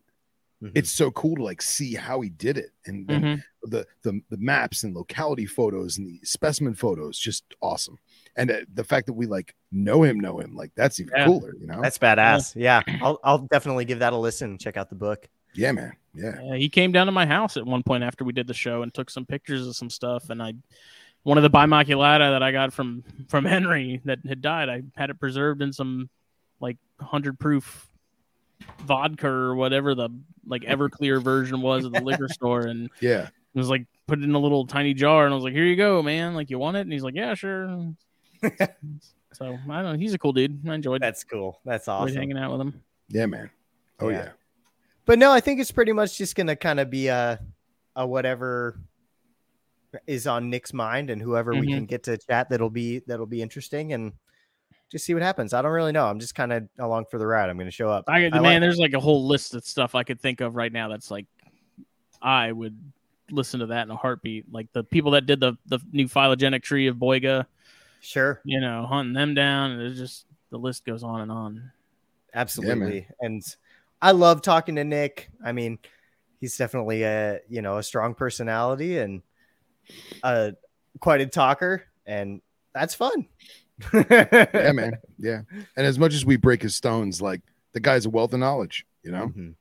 Mhm. it's so cool to like see how he did it and, and Mhm. the, the the maps and locality photos and the specimen photos just awesome. And uh, the fact that we like know him, know him, like that's even Yeah. cooler, you know? That's badass. Yeah. I'll I'll definitely give that a listen. Check out the book. yeah, man. Yeah. Yeah, he came down to my house at one point after we did the show and took some pictures of some stuff. And I, one of the bimaculata that I got from from Henry that had died, I had it preserved in some like hundred proof vodka or whatever the like Everclear version was at the liquor store, and Yeah. it was like put it in a little tiny jar. And I was like, "Here you go, man. Like you want it?" And he's like, "Yeah, sure." so I don't know. He's a cool dude. I enjoyed, That's cool. That's enjoyed awesome. hanging out with him. Yeah, man. Oh Yeah. yeah. But no, I think it's pretty much just gonna kind of be a, a whatever is on Nick's mind, and whoever we Mhm. can get to chat that'll be that'll be interesting, and just see what happens. I don't really know. I'm just kind of along for the ride. I'm gonna show up. I, I man, like- there's like a whole list of stuff I could think of right now. That's like, I would listen to that in a heartbeat. Like the people that did the the new phylogenetic tree of Boiga, Sure, you know, hunting them down, and it's just the list goes on and on. absolutely. and I love talking to Nick. I mean, he's definitely a you know a strong personality and uh quite a talker, and that's fun. Yeah, man. Yeah. And as much as we break his stones, like the guy's a wealth of knowledge, you know? Mhm.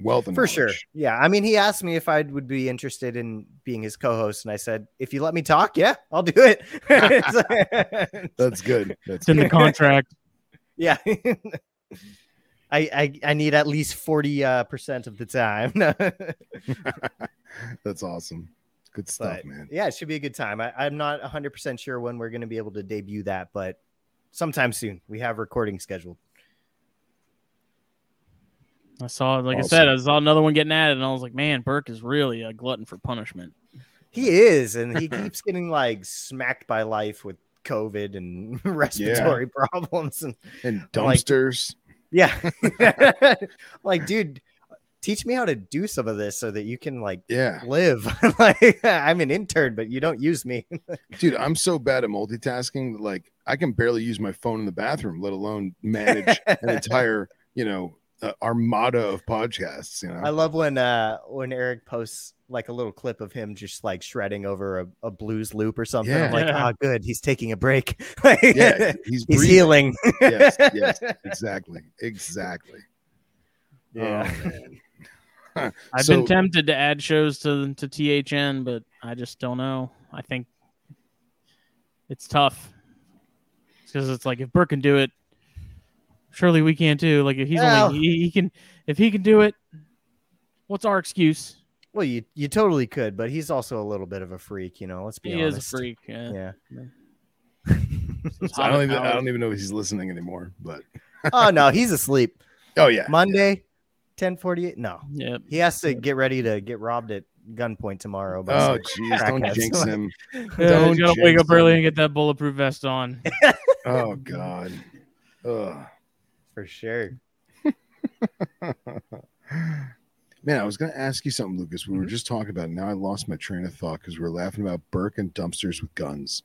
Wealth of For sure. Yeah. I mean, he asked me if I would be interested in being his co-host, and I said, if you let me talk, yeah, I'll do it. That's good. That's It's in the contract. yeah. I, I I need at least 40 uh, percent of the time. That's awesome. Good stuff, but man. yeah, it should be a good time. I, I'm not 100 percent sure when we're going to be able to debut that, but sometime soon. We have recording scheduled. I saw, like I said, I saw another one getting added, and I was like, man, Burke is really a glutton for punishment. He is, and he keeps getting like smacked by life with COVID and respiratory problems and And Like- dumpsters. Yeah. like, dude, teach me how to do some of this so that you can like yeah. live. like, I'm an intern, but you don't use me. Dude, I'm so bad at multitasking like I can barely use my phone in the bathroom, let alone manage an entire, you know, uh, armada of podcasts, you know. I love when uh when Eric posts like a little clip of him just like shredding over a, a blues loop or something. I'm like, Yeah. oh, good, he's taking a break. yeah, he's, he's healing. yes, yes, exactly. Exactly. Yeah. Oh, man. I've So- been tempted to add shows to to THN, but I just don't know. I think it's tough because it's like if Burke can do it, surely we can too. Like if he's Well- only he, he can if he can do it, what's our excuse? Well, you you totally could, but he's also a little bit of a freak, you know. Let's be He honest. is a freak. Yeah. Yeah. Those I don't even I don't even know if he's listening anymore, but oh no, he's asleep. oh yeah. Monday, ten forty eight. No. Yep. he has to get ready to get robbed at gunpoint tomorrow. By Oh jeez, don't crackheads. jinx him. Yeah, Don't gotta wake jinx up early and get that bulletproof vest on. Oh god. Ugh. for sure. Man, I was going to ask you something, Lucas. We were Mhm. just talking about. It. Now I lost my train of thought because we are laughing about Burke and dumpsters with guns.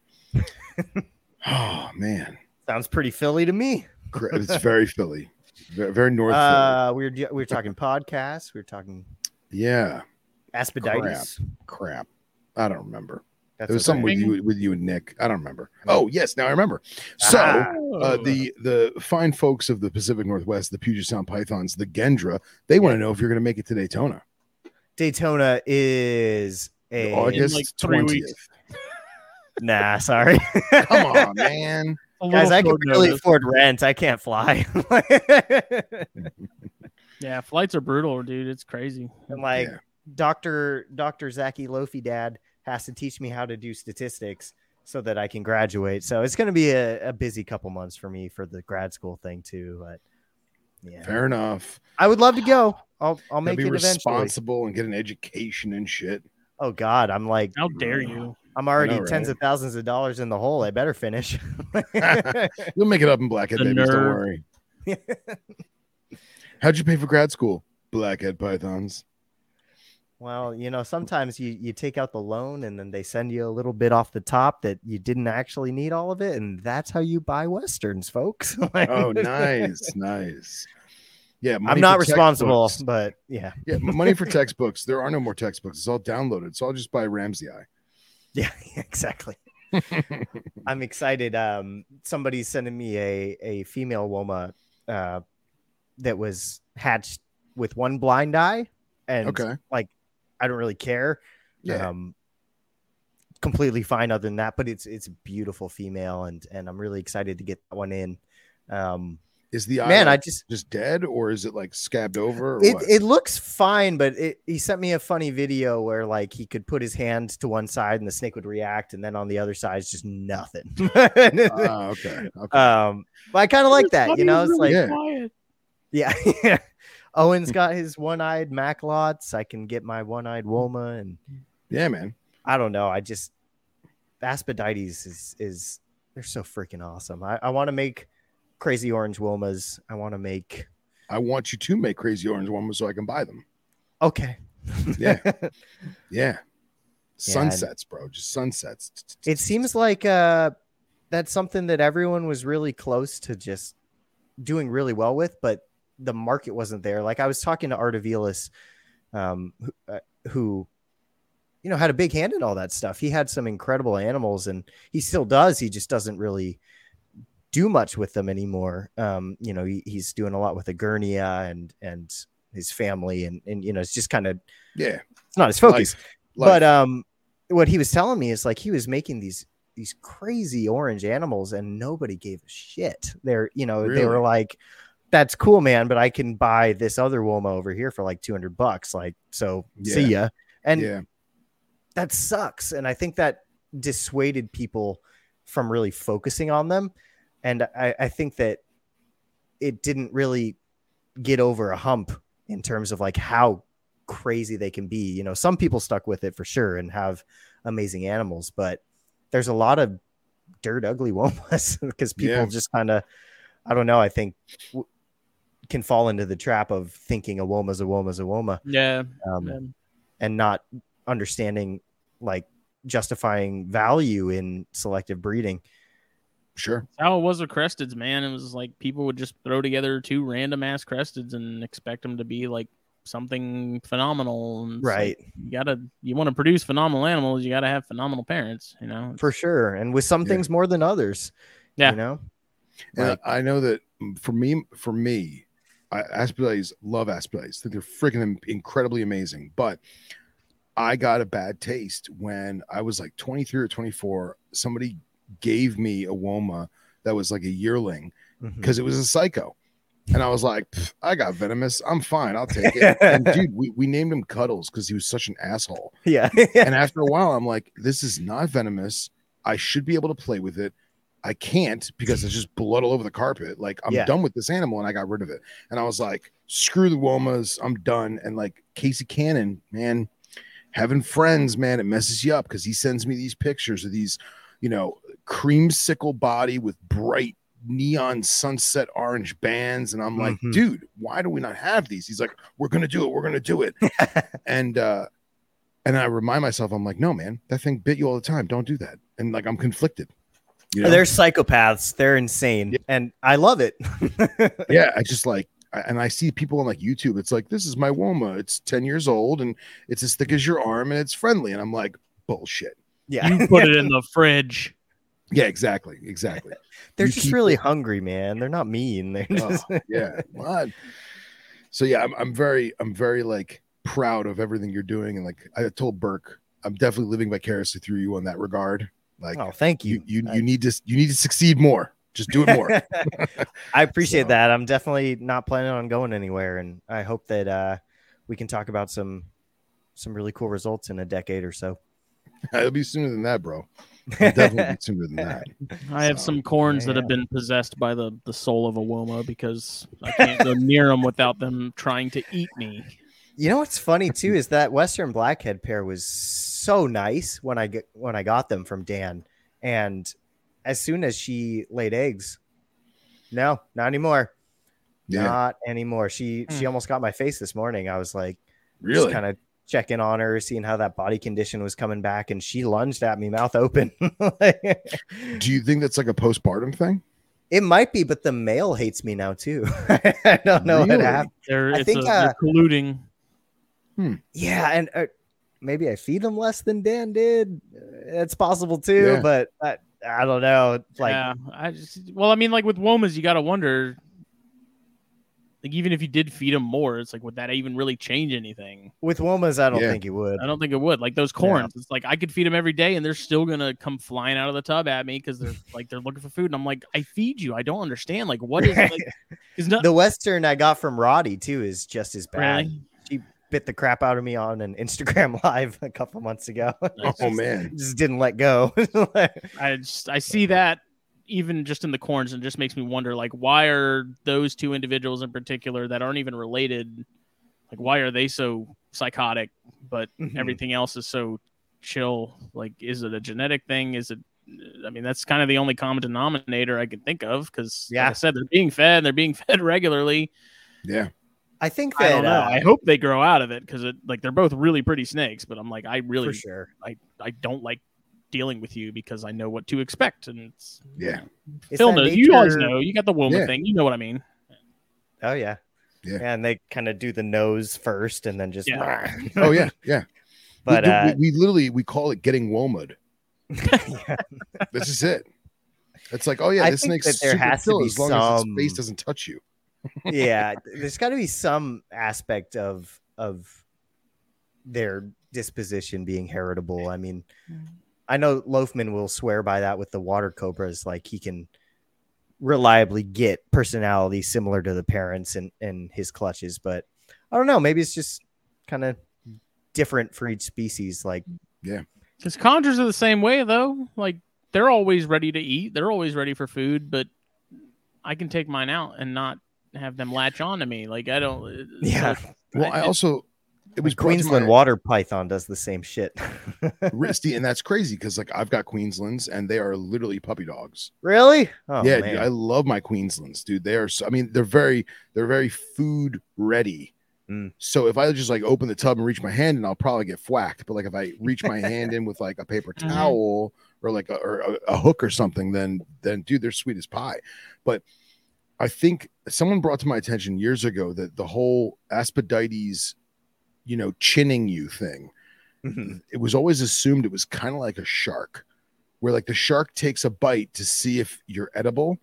oh man, Sounds pretty Philly to me. It's very Philly, very, very North Uh, we were we were talking podcasts. We were talking Yeah, Aspidites. crap. Crap. I don't remember. That's There was something with you, with you and Nick. I don't remember. Oh yes, now I remember. So. Ah. Uh, the the fine folks of the Pacific Northwest, the Puget Sound Pythons, the Gendra, they want to know if you're going to make it to Daytona, Daytona is a August like three twentieth. weeks. nah. Sorry, Come on, man. A guys. I can short barely notice. afford rent. I can't fly. Yeah, flights are brutal, dude. It's crazy. And like Yeah. Dr. Dr. Zachy Lofi dad has to teach me how to do statistics so that I can graduate. So it's gonna be a, a busy couple months for me for the grad school thing too. But yeah. Fair enough. I would love to go. I'll I'll Gotta make be it eventually. responsible and get an education and shit. Oh God, I'm like How dare you? I'm already know, tens right? of thousands of dollars in the hole. I better finish. You'll make it up in Blackhead The babies. Don't worry. How'd you pay for grad school? Blackhead pythons. well, you know, sometimes you you take out the loan and then they send you a little bit off the top that you didn't actually need all of it, and that's how you buy westerns, folks. Like- Oh, nice, nice. Yeah, money I'm not responsible, textbooks. but yeah, Yeah, money for textbooks. There are no more textbooks. It's all downloaded. So I'll just buy Ramsey Eye. yeah, exactly. I'm excited. Um, somebody's sending me a a female woma uh, that was hatched with one blind eye, and okay. like I don't really care. Yeah. Um, completely fine other than that, but it's it's a beautiful female, and and I'm really excited to get that one in. Um, Is the eye man, I just just dead or is it like scabbed over? Or it, what? it looks fine, but it, he sent me a funny video where like he could put his hand to one side and the snake would react, and then on the other side is just nothing. Ah, okay. Okay. um, but I kind of like that, you know. It's like Yeah. quiet. yeah, Owen's got his one-eyed Macklots. I can get my one-eyed Woma, and yeah, man. I don't know. I just Aspidites is is they're so freaking awesome. I, I want to make crazy orange Womas. I want to make I want you to make crazy orange ones so I can buy them. okay. Yeah. Yeah. Sunsets, bro. Just sunsets. it seems like uh that's something that everyone was really close to just doing really well with, but the market wasn't there. Like I was talking to Artavilas, um, who, uh, who, you know, had a big hand in all that stuff. He had some incredible animals, and he still does. He just doesn't really do much with them anymore. Um, you know, he, he's doing a lot with Agurnia and and his family, and and you know, it's just kind of Yeah. it's not his focus Life. but um what he was telling me is like he was making these these crazy orange animals and nobody gave a shit they're you know they were like that's cool man but i can buy this other woma over here for like 200 bucks like so see ya and yeah. that sucks and i think that dissuaded people from really focusing on them and i, I think that it didn't really get over a hump in terms of like how crazy they can be you know some people stuck with it for sure and have amazing animals but there's a lot of dirt ugly womas because people Yeah. just kind of i don't know i think w- can fall into the trap of thinking a woma's a woma's a woma Yeah. um, yeah. and not understanding like justifying value in selective breeding. Sure. That's how it was with cresteds, man. It was like people would just throw together two random ass cresteds and expect them to be like something phenomenal. And it's like, Right. you gotta, you want to produce phenomenal animals, you gotta have phenomenal parents. You know. For sure. And with some Yeah. things more than others. Yeah. You know? And Like- I know that for me, for me, I, Aspidites love Aspidites. think they're freaking incredibly amazing. But I got a bad taste when I was like 23 or 24. Somebody gave me a Woma that was like a yearling mm-hmm. because it was a psycho. And I was like, I got venomous. I'm fine. I'll take it. and dude, we, we named him Cuddles because he was such an asshole. Yeah. And after a while, I'm like, this is not venomous. I should be able to play with it. I can't because it's just blood all over the carpet. Like I'm Yeah. done with this animal, and I got rid of it. And I was like, screw the Womas, I'm done. And like Casey Cannon, man, having friends, man, it messes you up because he sends me these pictures of these, you know, creamsicle body with bright neon sunset orange bands, and I'm like, Mhm. dude, why do we not have these? He's like, we're gonna do it, we're gonna do it, and uh and I remind myself, I'm like, no, man, that thing bit you all the time. Don't do that. And like, I'm conflicted. You know? They're psychopaths. They're insane. Yeah. And I love it. yeah, I just like, and I see people on like YouTube. It's like, this is my Woma. It's 10 years old and it's as thick as your arm and it's friendly. And I'm like, bullshit. yeah. You put it in the fridge. Yeah, exactly. Exactly. They're you just really it- hungry, man. They're not mean. They're Oh, yeah. What? So yeah, I'm, I'm very, I'm very like proud of everything you're doing. And like I told Burke, I'm definitely living vicariously through you on that regard. Like Oh, thank you, you. you, I- you need to, you need to succeed more. Just do it more. I appreciate So- that. I'm definitely not planning on going anywhere, and I hope that uh, we can talk about some some really cool results in a decade or so. It'll be sooner than that, bro. It'll definitely be sooner than that. I have So, some corns that have been possessed by the the soul of a woma because I can't go near them without them trying to eat me. You know what's funny too is that Western Blackhead pair was so nice when I get when I got them from Dan, and as soon as she laid eggs, no, not anymore, Yeah, not anymore. She she Hmm. almost got my face this morning. I was like, really. kind of checking on her, seeing how that body condition was coming back, and she lunged at me, mouth open. Do you think that's like a postpartum thing? it might be, but the male hates me now too. I don't know Really? what happened. They're, I think, a, they're uh, colluding. Yeah, and uh, maybe I feed them less than Dan did. It's possible too, Yeah. but I, I don't know. Like yeah, I just well, I mean, like with womas, you got to wonder. Like even if you did feed them more, it's like would that even really change anything? with womas, I don't Yeah. think it would. I don't think it would. Like those corns, it's like I could feed them every day, and they're still gonna come flying out of the tub at me because they're like they're looking for food, and I'm like, I feed you. I don't understand. Like what is like? Is not The Western I got from Roddy too is just as bad. really. Bit the crap out of me on an Instagram live a couple months ago. Oh man, just didn't let go. I just I see that even just in the corns, and it just makes me wonder like why are those two individuals in particular that aren't even related, like why are they so psychotic, but Mhm. everything else is so chill? Like, is it a genetic thing? Is it? I mean, that's kind of the only common denominator I can think of because, like Yeah. I said, they're being fed, they're being fed regularly. yeah, I think that I don't know. uh, I hope they grow out of it because it like they're both really pretty snakes, but I'm like, I really, for sure. I, I don't like dealing with you because I know what to expect, and it's yeah, It's Phil that knows. You always know. You got the Woma Yeah. thing. You know what I mean. Oh yeah. Yeah. And they kind of do the nose first and then just Yeah. oh yeah, yeah. but we, uh we, we literally we call it getting womad. This is it. It's like, oh yeah, I this think snake's that there has to be as long as some- its face doesn't touch you. yeah, there's got to be some aspect of of their disposition being heritable. I mean, I know Loafman will swear by that with the water cobras. Like he can reliably get personality similar to the parents in, in his clutches, but I don't know. Maybe it's just kind of different for each species. Like, yeah, Because conjures are the same way though. Like they're always ready to eat. They're always ready for food, but I can take mine out and not have them latch on to me. Like I don't. Uh, yeah. like- Well, I it- also it was brought Queensland my- water python does the same shit. Risty, and that's crazy because like I've got Queenslands and they are literally puppy dogs. really? Oh, yeah, dude, I love my Queenslands, dude. They are. So, I mean, they're very, they're very food ready. Mm. So if I just like open the tub and reach my hand in, I'll probably get whacked. But like if I reach my hand in with like a paper Mhm. towel or like a, or a, a hook or something, then then dude, they're sweet as pie. But I think someone brought to my attention years ago that the whole Aspidites, you know, chinning you thing Mhm. it was always assumed it was kind of like a shark, where like the shark takes a bite to see if you're edible,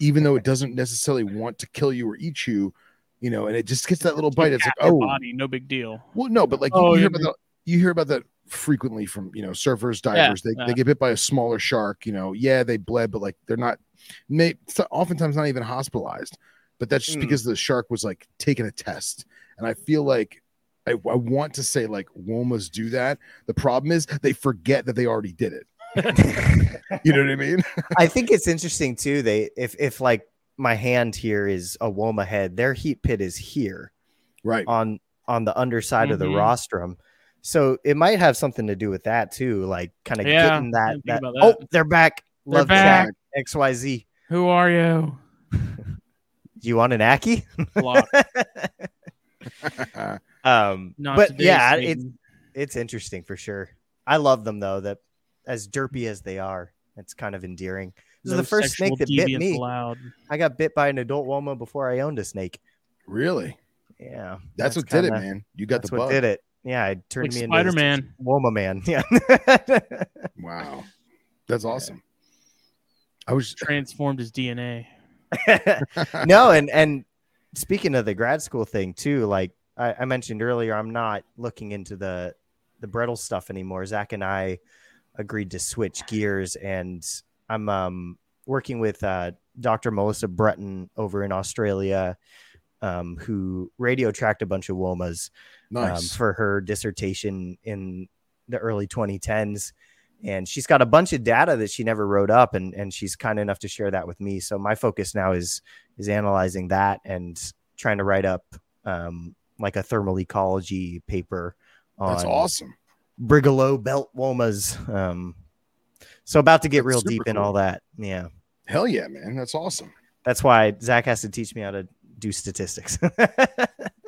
even though it doesn't necessarily want to kill you or eat you, you know, and it just gets that little bite. It's like, oh, body, no big deal. well, no, but like Oh, you, hear about that, you hear about that frequently from you know surfers, divers. they, yeah. they get bit by a smaller shark. You know, yeah, they bled, but like they're not, may, oftentimes not even hospitalized. But that's just Mm. because the shark was like taking a test, and I feel like. I, I want to say like womas do that. The problem is they forget that they already did it. You know what I mean? I think it's interesting too. They if if like my hand here is a Woma head, their heat pit is here Right. on on the underside of the Mhm. rostrum. So it might have something to do with that too, like kind of Yeah, getting that. didn't that oh, they're back. They're Love back. XYZ. Who are you? Do you want an Ackie? Block. um, Not but yeah, it's Satan. it's interesting for sure. I love them though. That as derpy as they are, it's kind of endearing. This No is the first snake that bit me. allowed. I got bit by an adult Woma before I owned a snake. really? Yeah, That's, what did it, man. You got That's the what bug. did it. Yeah, it turned Like me into Spider-Man. Woma man. Yeah. Wow. That's awesome. I was Transformed his DNA. no, and and speaking of the grad school thing too, like I, I mentioned earlier, I'm not looking into the the Brettel stuff anymore. Zach and I agreed to switch gears, and I'm um, working with uh, Dr. Melissa Bruton over in Australia, um, who radio tracked a bunch of womas um, for her dissertation in the early 2010s. And she's got a bunch of data that she never wrote up, and, and she's kind enough to share that with me. So my focus now is is analyzing that and trying to write up um, like a thermal ecology paper on That's awesome. Brigalow belt womas. Um, so about to get That's real deep in all that. Yeah, Hell yeah, man. That's awesome. that's why Zach has to teach me how to do statistics.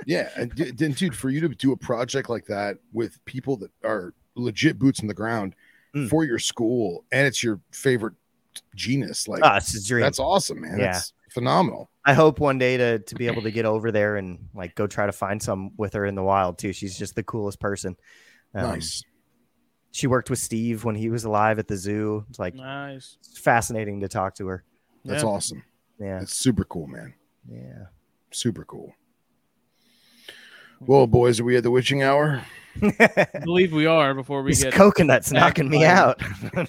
Yeah, and dude, for you to do a project like that with people that are legit boots on the ground Mm. for your school, and it's your favorite genus, like dream. that's awesome, man. Yeah. That's phenomenal. I hope one day to to be able to get over there and like go try to find some with her in the wild too. She's just the coolest person. Um, nice. She worked with Steve when he was alive at the zoo. It's like Nice. it's fascinating to talk to her. That's Yeah. awesome. Yeah, That's super cool, man. yeah. Super cool. Well, boys, are we at the witching hour? I believe we are before we These get coconuts knocking me out.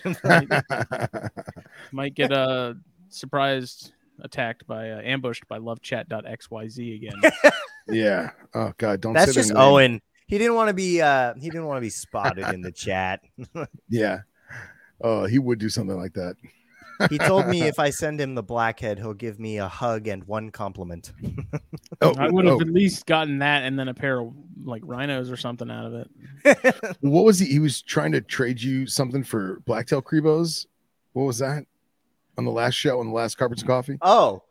might get uh surprised attacked by uh, ambushed by lovechat.xyz again. yeah. Oh God, don't. That's say their just name. Owen. He didn't want to be uh he didn't want to be spotted in the chat. Yeah. Oh, he would do something like that. He told me if I send him the blackhead, he'll give me a hug and one compliment. Oh, I would have oh, at least gotten that and then a pair of like rhinos or something out of it. what was he? He was trying to trade you something for blacktail cribos. What was that on the last show on the last carpets and coffee? Oh.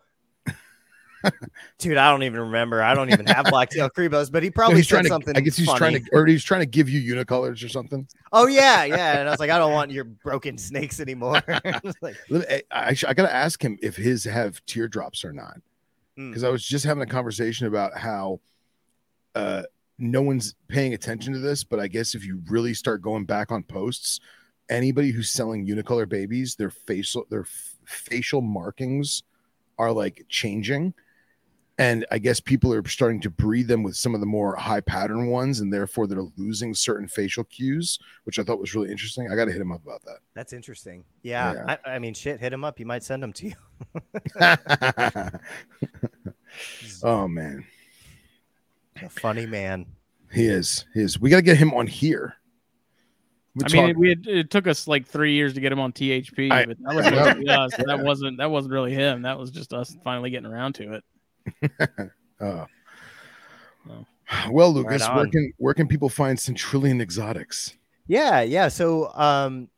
Dude, I don't even remember. I don't even have blacktail cribos, but he probably he's said trying to. something. I guess he's funny. trying to, or he's trying to give you unicolors or something. Oh yeah, yeah. And I was like, I don't want your broken snakes anymore. Like, I, I, I got to ask him if his have teardrops or not, Hmm. because I was just having a conversation about how uh, no one's paying attention to this, but I guess if you really start going back on posts, anybody who's selling unicolor babies, their facial their facial markings are like changing. And I guess people are starting to breed them with some of the more high pattern ones, and therefore they're losing certain facial cues, which I thought was really interesting. I got to hit him up about that. That's interesting. Yeah. Yeah. I, I mean, shit, hit him up. He might send them to you. oh man, A funny man. he is. He is. We got to get him on here. We I mean, talk- we had, it took us like three years to get him on THP, I- but that was I know. mostly us. That wasn't that wasn't really him. That was just us finally getting around to it. Oh. Oh. Well, Lucas, where can where can people find Centralian Exotics? Yeah, yeah. So um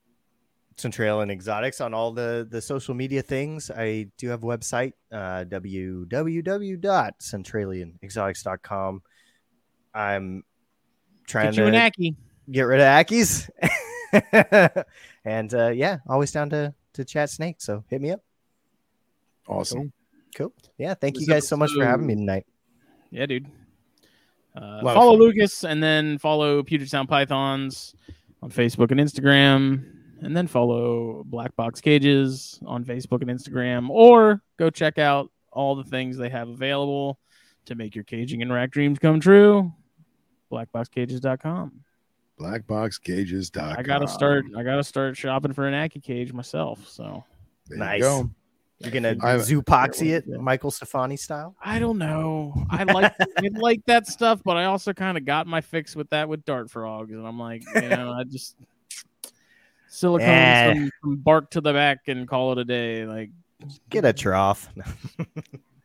Centralian Exotics on all the the social media things. I do have a website, uh www.centralianexotics.com. I'm trying Get you an to Ackie. Get rid of Ackies. and uh yeah, always down to to chat snake. So hit me up. Awesome. Cool. Yeah, thank you guys so much for having me tonight. Yeah, dude. Uh, follow. Lucas and then follow Puget Sound Pythons on Facebook and Instagram, and then follow Black Box Cages on Facebook and Instagram, or go check out all the things they have available to make your caging and rack dreams come true. Blackboxcages.com. Blackboxcages.com. I gotta start. I gotta start shopping for an Ackie cage myself. So There Nice. You go. You're gonna I- zoopoxy it, Yeah. Michael Stefani style. I don't know. I like I like that stuff, but I also kind of got my fix with that with dart frogs, and I'm like, you know, I just silicone Eh. some, some bark to the back and call it a day. Like Get a trough.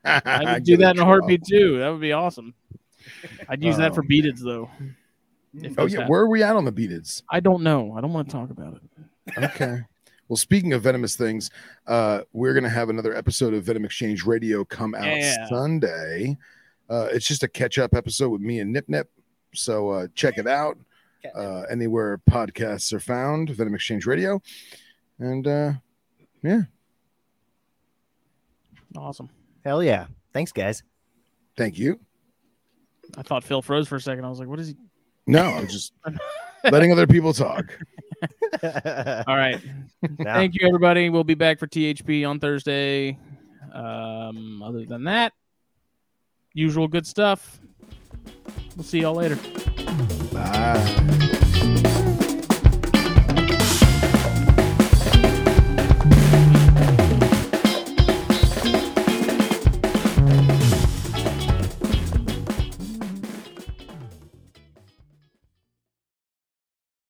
I would do that in a heartbeat too. That would be awesome. I'd use that for Oh. beadeds though. If Oh yeah, happen. where are we at on the beadeds? I don't know. I don't want to talk about it. Okay. well, speaking of venomous things, uh, we're gonna have another episode of Venom Exchange Radio come out Yeah. Sunday. Uh, it's just a catch-up episode with me and Nip Nip. So uh, check it out. Uh, anywhere podcasts are found, Venom Exchange Radio. And uh, yeah, Awesome. Hell yeah. Thanks, guys. thank you. I thought Phil froze for a second. I was like, what is he? No, I'm just letting other people talk. All right. Now- Thank you, everybody. We'll be back for THP on Thursday. Um, other than that, usual good stuff. We'll see y'all later. Bye.